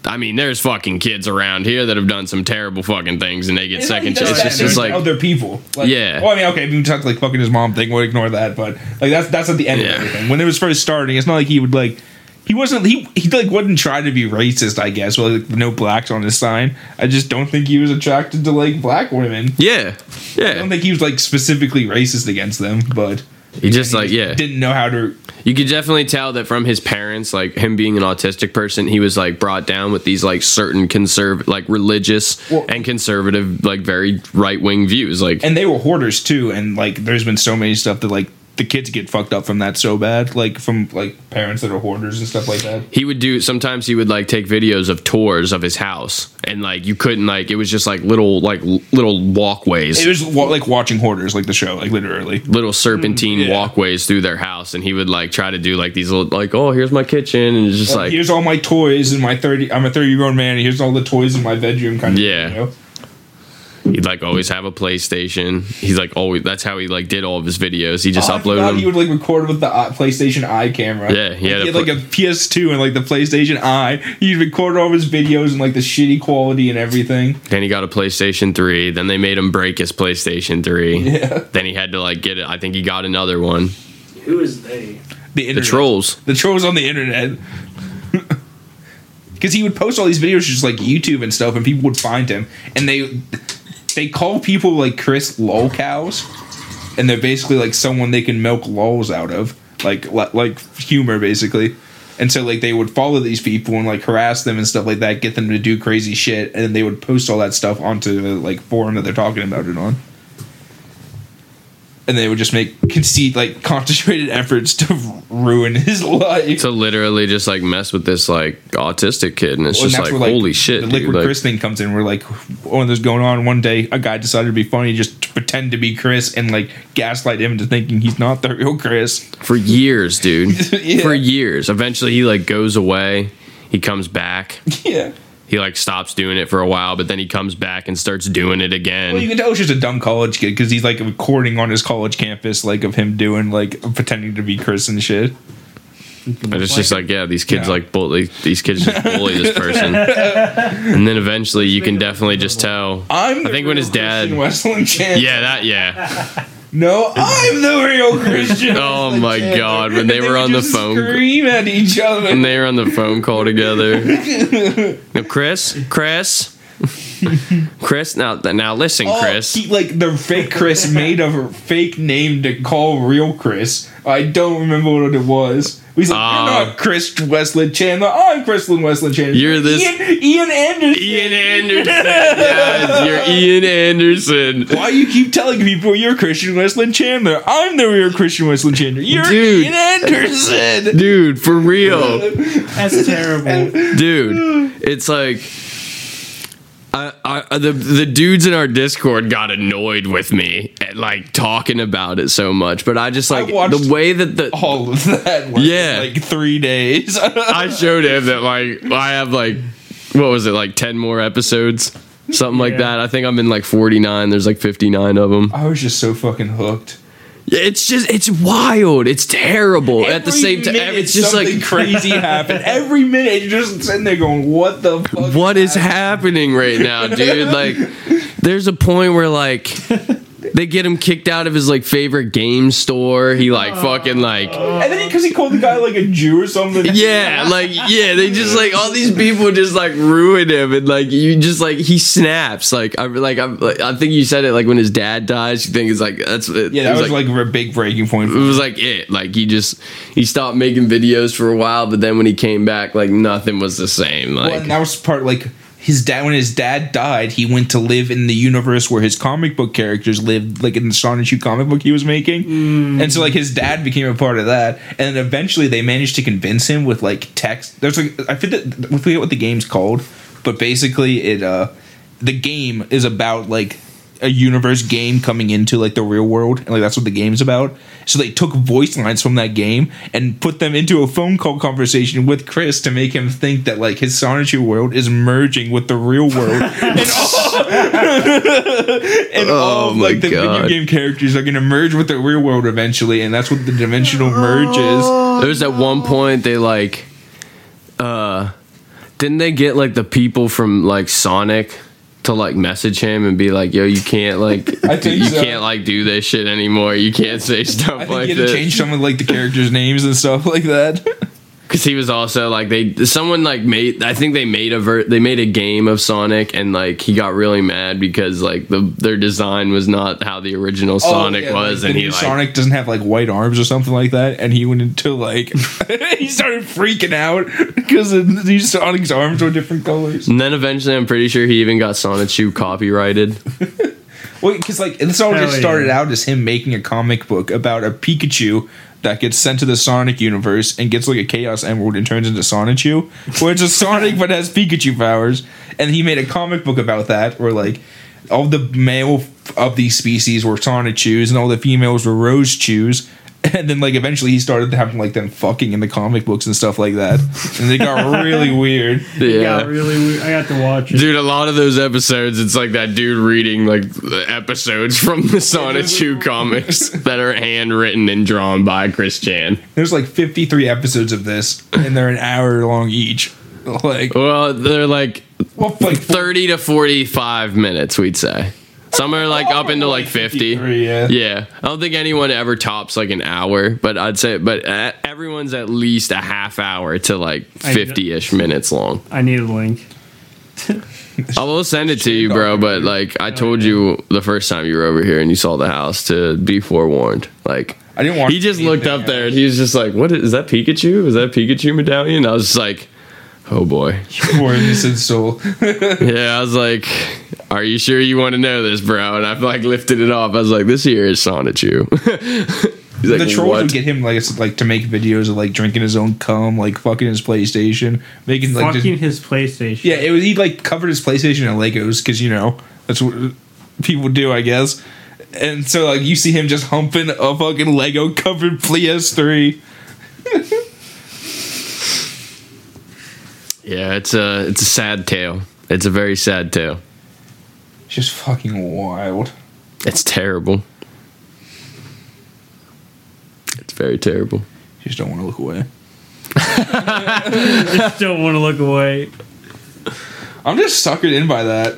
I mean, there's fucking kids around here that have done some terrible fucking things and they get It's second chances. It's just, like other people. Like, Yeah. Well, I mean, okay, if you talk like fucking his mom thing, we'll ignore that. But like that's that's at the end Yeah. of everything. When it was first starting, it's not like he would like. He wasn't. He he like wouldn't try to be racist. I guess. Well, like, no blacks on his sign. I just don't think he was attracted to like black women. yeah. Yeah. I don't think he was like specifically racist against them, but He just he like yeah. didn't know how to. You could definitely tell that from his parents, like him being an autistic person, he was like brought down with these like certain conservative, like religious Well- and conservative, like very right wing views. Like, And they were hoarders too, and like there's been so many stuff that like the kids get fucked up from that so bad, like from like parents that are hoarders and stuff like that. he would do sometimes he would like take videos of tours of his house, and like you couldn't like it was just like little like little walkways. It was wa- like watching hoarders, like the show, like literally. little serpentine mm, Yeah. walkways through their house and he would like try to do like these little like oh here's my kitchen and it's just uh, like here's all my toys and my 30 i'm a 30 year old man and here's all the toys in my bedroom kind of Yeah. you know? He'd like always have a playstation. He's like always that's how he like did all of his videos. He just Oh, uploaded forgot them. he would like record with the uh, PlayStation Eye camera. Yeah, he had he a had like a PS2 and like the PlayStation Eye. He'd record all of his videos and like the shitty quality and everything. then he got a playstation 3 then they made him break his playstation 3 Yeah, then he had to like get it. I think he got another one. Who is they? the the trolls. The trolls on the internet. Because he would post all these videos just like YouTube and stuff, and people would find him, and they they call people like Chris lol cows, and they're basically like someone they can milk lols out of, like li- like humor basically. And so like they would follow these people and like harass them and stuff like that, get them to do crazy shit, and then they would post all that stuff onto the like forum that they're talking about it on. And they would just make conceit like concentrated efforts to ruin his life. to literally just like mess with this like autistic kid, and it's Well, just that's like, where, holy shit, The dude. liquid Like, Chris thing comes in. We're like oh, when there's going on one day, a guy decided to be funny, just to pretend to be Chris and like gaslight him into thinking he's not the real Chris. for years, dude. Yeah. For years. Eventually, he like goes away. He comes back. Yeah. He like stops doing it for a while, but then he comes back and starts doing it again. Well, you can tell it's just a dumb college kid because he's like recording on his college campus, like of him doing like pretending to be Chris and shit. And it's just like, yeah, these kids Yeah. like bully these kids just bully this person. and then eventually you can definitely just tell. I'm. I think when his dad- Weston Chan. Yeah, that yeah. No, I'm the real Christian. Oh my. God, when they And were on the phone- scream at each other. And they were on the phone call together. Now, Chris, Chris, Chris. Now, now listen, Oh, Chris. he, like the fake Chris made a fake name to call real Chris. I don't remember what it was. He's like, Uh, "You're not Chris Weston Chandler. I'm Chris Weston Chandler. You're this- Ian, Ian Anderson. Ian Anderson. Yes, you're Ian Anderson. Why you keep telling people you're Christian Weston Chandler? I'm the real Christian Weston Chandler. You're Dude. Ian Anderson. Dude, for real. That's terrible. Dude, it's like I, I, the the dudes in our Discord got annoyed with me at like talking about it so much, but I just like watched the way that the All of that. Yeah. Like three days. I showed him that like I have like what was it like ten more episodes, something like that. I think I'm in like 49. There's like 59 of them. I was just so fucking hooked. Yeah, it's just it's wild. It's terrible. At the same time, it's just like crazy happened. Every minute you're just sitting there going, "What the fuck? what is happening right now, dude? Like, there's a point where like they get him kicked out of his like favorite game store. He like fucking like And then because he, called the guy like a Jew or something. yeah, like yeah. They just like all these people just like ruin him, and like you just like he snaps. Like I'm like I'm like I think you said it like when his dad dies. You think it's like that's it. Yeah, it that was like, a big breaking point. it For was like it. Like he just he stopped making videos for a while, but then when he came back, like nothing was the same. Like well, and that was part like his dad. When his dad died, he went to live in the universe where his comic book characters lived, like in the Sonichu comic book he was making. And so like his dad became a part of that. And then eventually they managed to convince him with like text. There's like I forget I forget what the game's called, but basically it uh the game is about like a universe game coming into like the real world and like that's what the game's about. So they took voice lines from that game and put them into a phone call conversation with chris to make him think that like his sonichu world is merging with the real world. And all, and all Oh of, like the God. video game characters are going to merge with the real world eventually and that's what the dimensional merge is There was at one point they like uh didn't they get like the people from like Sonic to like message him and be like, yo, you can't like I you so. can't like do this shit anymore. You can't say i stuff think like you had to change some of like the characters names and stuff like that Cause he was also like they someone like made I think they made a ver- they made a game of Sonic and like he got really mad because like the their design was not how the original oh, Sonic Oh, yeah, was like, and the he new like Sonic doesn't have like white arms or something like that, and he went into like he started freaking out because these Sonic's arms were different colors. and then eventually I'm pretty sure he even got Sonichu copyrighted. Well, because like this all Hell just started yeah. out as him making a comic book about a Pikachu that gets sent to the Sonic universe and gets like a Chaos Emerald and turns into Sonichu, where it's a Sonic but has Pikachu powers. And he made a comic book about that, where like all the male of these species were Sonichus and all the females were Rosechus. And then like eventually he started having like them fucking in the comic books and stuff like that, and they got really weird. It Yeah. got really weird. I got to watch it. Dude, a lot of those episodes, it's like that dude reading like the episodes from the Sonichu comics that are handwritten and drawn by Chris Chan. There's like 53 episodes of this, and they're an hour long each. Like, Well, they're like well, like 30 to 45 minutes, we'd say. Some are like up into like 50. yeah. Yeah, I don't think anyone ever tops like an hour, but I'd say, but everyone's at least a half hour to like 50 ish minutes long. I need a link. I will send it to you, bro. But like I told you the first time you were over here and you saw the house, to be forewarned. Like I didn't watch. He just looked up there and he was just like, "What is, is that? Pikachu? Is that Pikachu medallion?" I was just like, "Oh boy." Poor innocent soul. Yeah, I was like, "Are you sure you want to know this, bro?" And I like lifted it off. I was like, "This here is Sonichu." He's like, the trolls "What?" would get him like like to make videos of like drinking his own cum, like fucking his PlayStation, making like just- Fucking his PlayStation. yeah. It was he like covered his PlayStation in Legos because you know that's what people do, I guess. And so like you see him just humping a fucking Lego covered PS3. Yeah, it's a it's a sad tale. It's a very sad tale. Just fucking wild. It's terrible. It's very terrible. Just don't want to look away. Just don't want to look away. I'm just suckered in by that.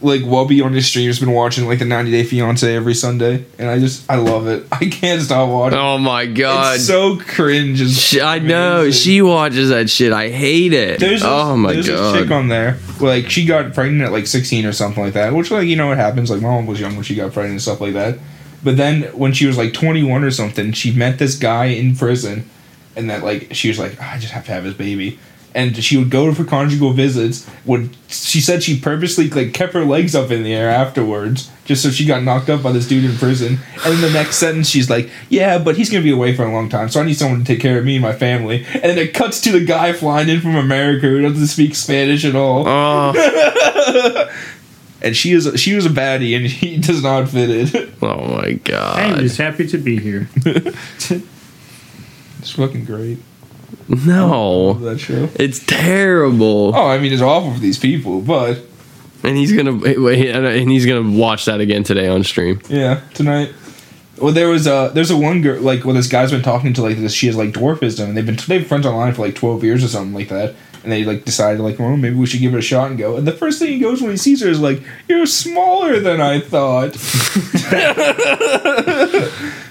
Like Wubby on his stream has been watching like the 90 Day Fiance every Sunday, and I just I love it. I can't stop watching. Oh my god. It's so cringe. She- I know she watches that shit. I hate it. There's oh my there's this chick god. on there. Like she got pregnant at like 16 or something like that, which like you know what happens. Like my mom was young when she got pregnant and stuff like that. But then when she was like 21 or something, she met this guy in prison, and that like she was like, "Ah, I just have to have his baby. And she would go for conjugal visits. Would she said she purposely like kept her legs up in the air afterwards, just so she got knocked up by this dude in prison. And in the next sentence, she's like, "Yeah, but he's gonna be away for a long time, so I need someone to take care of me and my family." And then it cuts to the guy flying in from America who doesn't speak Spanish at all. Oh, and she is she was a baddie, and he does not fit it. oh my god! I'm just happy to be here. It's fucking great. No. That show. It's terrible. Oh, I mean, it's awful for these people, but And he's gonna wait, and he's gonna watch that again today on stream. yeah, tonight. Well, there was a there's a one girl like well this guy's been talking to like this she has like dwarfism and they've been they've been friends online for like twelve years or something like that and they like decided like well maybe we should give it a shot and go and the first thing he goes when he sees her is like you're smaller than I thought.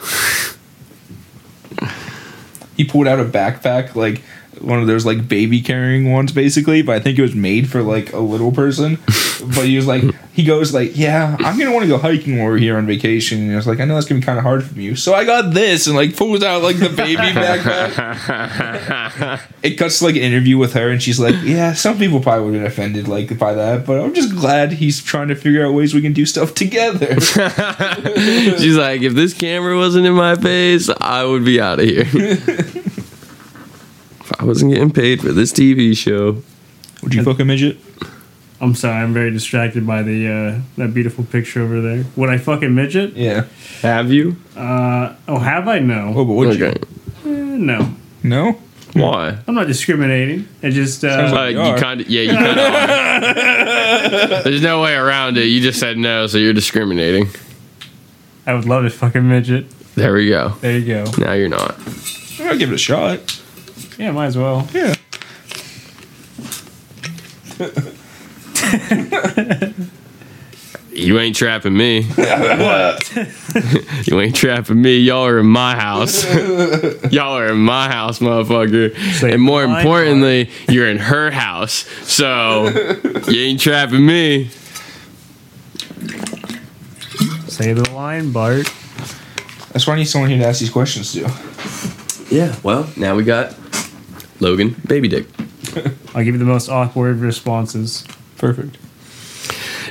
he pulled out a backpack like one of those like baby carrying ones basically but i think it was made for like a little person. But he was like he goes like yeah i'm gonna want to go hiking while we're here on vacation. And i was like i know that's gonna be kind of hard for you. So i got this and like pulls out like the baby backpack. It cuts to like an interview with her and she's like yeah some people probably would have been offended like by that but i'm just glad he's trying to figure out ways we can do stuff together. She's like, if this camera wasn't in my face, I would be out of here. If I wasn't getting paid for this TV show. would you fuck a midget I'm sorry, I'm very distracted by the uh, that beautiful picture over there. Would I fucking midget? yeah Have you? Uh, oh, have I? No, oh but would Okay. Eh, no. no Why? I'm not discriminating. It just Sounds uh, Uh, like- you you are. kind of, yeah, you kind of. There's no way around it. You just said no, so you're discriminating. I would love to fucking midget. There we go. There you go. Now you're not. i'll give it a shot Yeah, might as well. yeah You ain't trapping me. you ain't trapping me. Y'all are in my house. Y'all are in my house, motherfucker. Say and more my importantly, you're in her house. So you ain't trapping me. Say the line, Bart. That's why I need someone here to ask these questions to. Yeah, well, now we got Logan Baby Dick. I'll give you the most awkward responses. Perfect.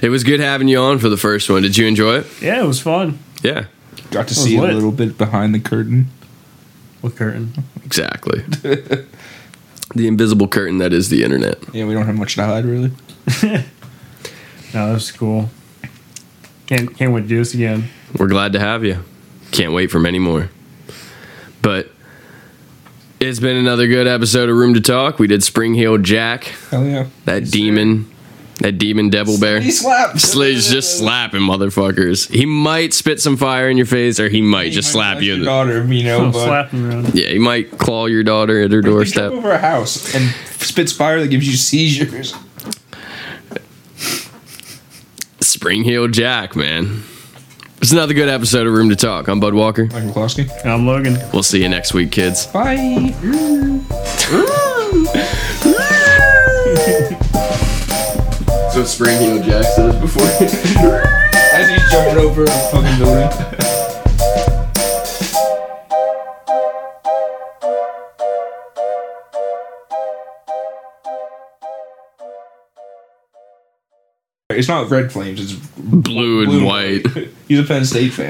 It was good having you on for the first one. Did you enjoy it? Yeah, it was fun. Yeah, Got to was see a lit. little bit behind the curtain. What curtain. exactly. the invisible curtain that is the internet. Yeah, we don't have much to hide, really. No, that was cool. Can't can't wait to do this again. We're glad to have you. Can't wait for many more. But it's been another good episode of Room to Talk. We did Spring Heel Jack, Hell yeah. that demon, that demon devil bear. He slapped. He's just slapping motherfuckers. He might spit some fire in your face, or he might just slap you. In Your the, daughter, you know, but slapping around. yeah, he might claw your daughter at her He jump doorstep. over a house and spits fire that gives you seizures. Spring Heel Jack, man. It's another good episode of Room to Talk. I'm Bud Walker. Michael Klosky. I'm Logan. We'll see you next week, kids. Bye. So Spring Heel Jack says before. As he's jumping over a fucking building. It's not red flames. It's Blue and white. He's a Penn State fan.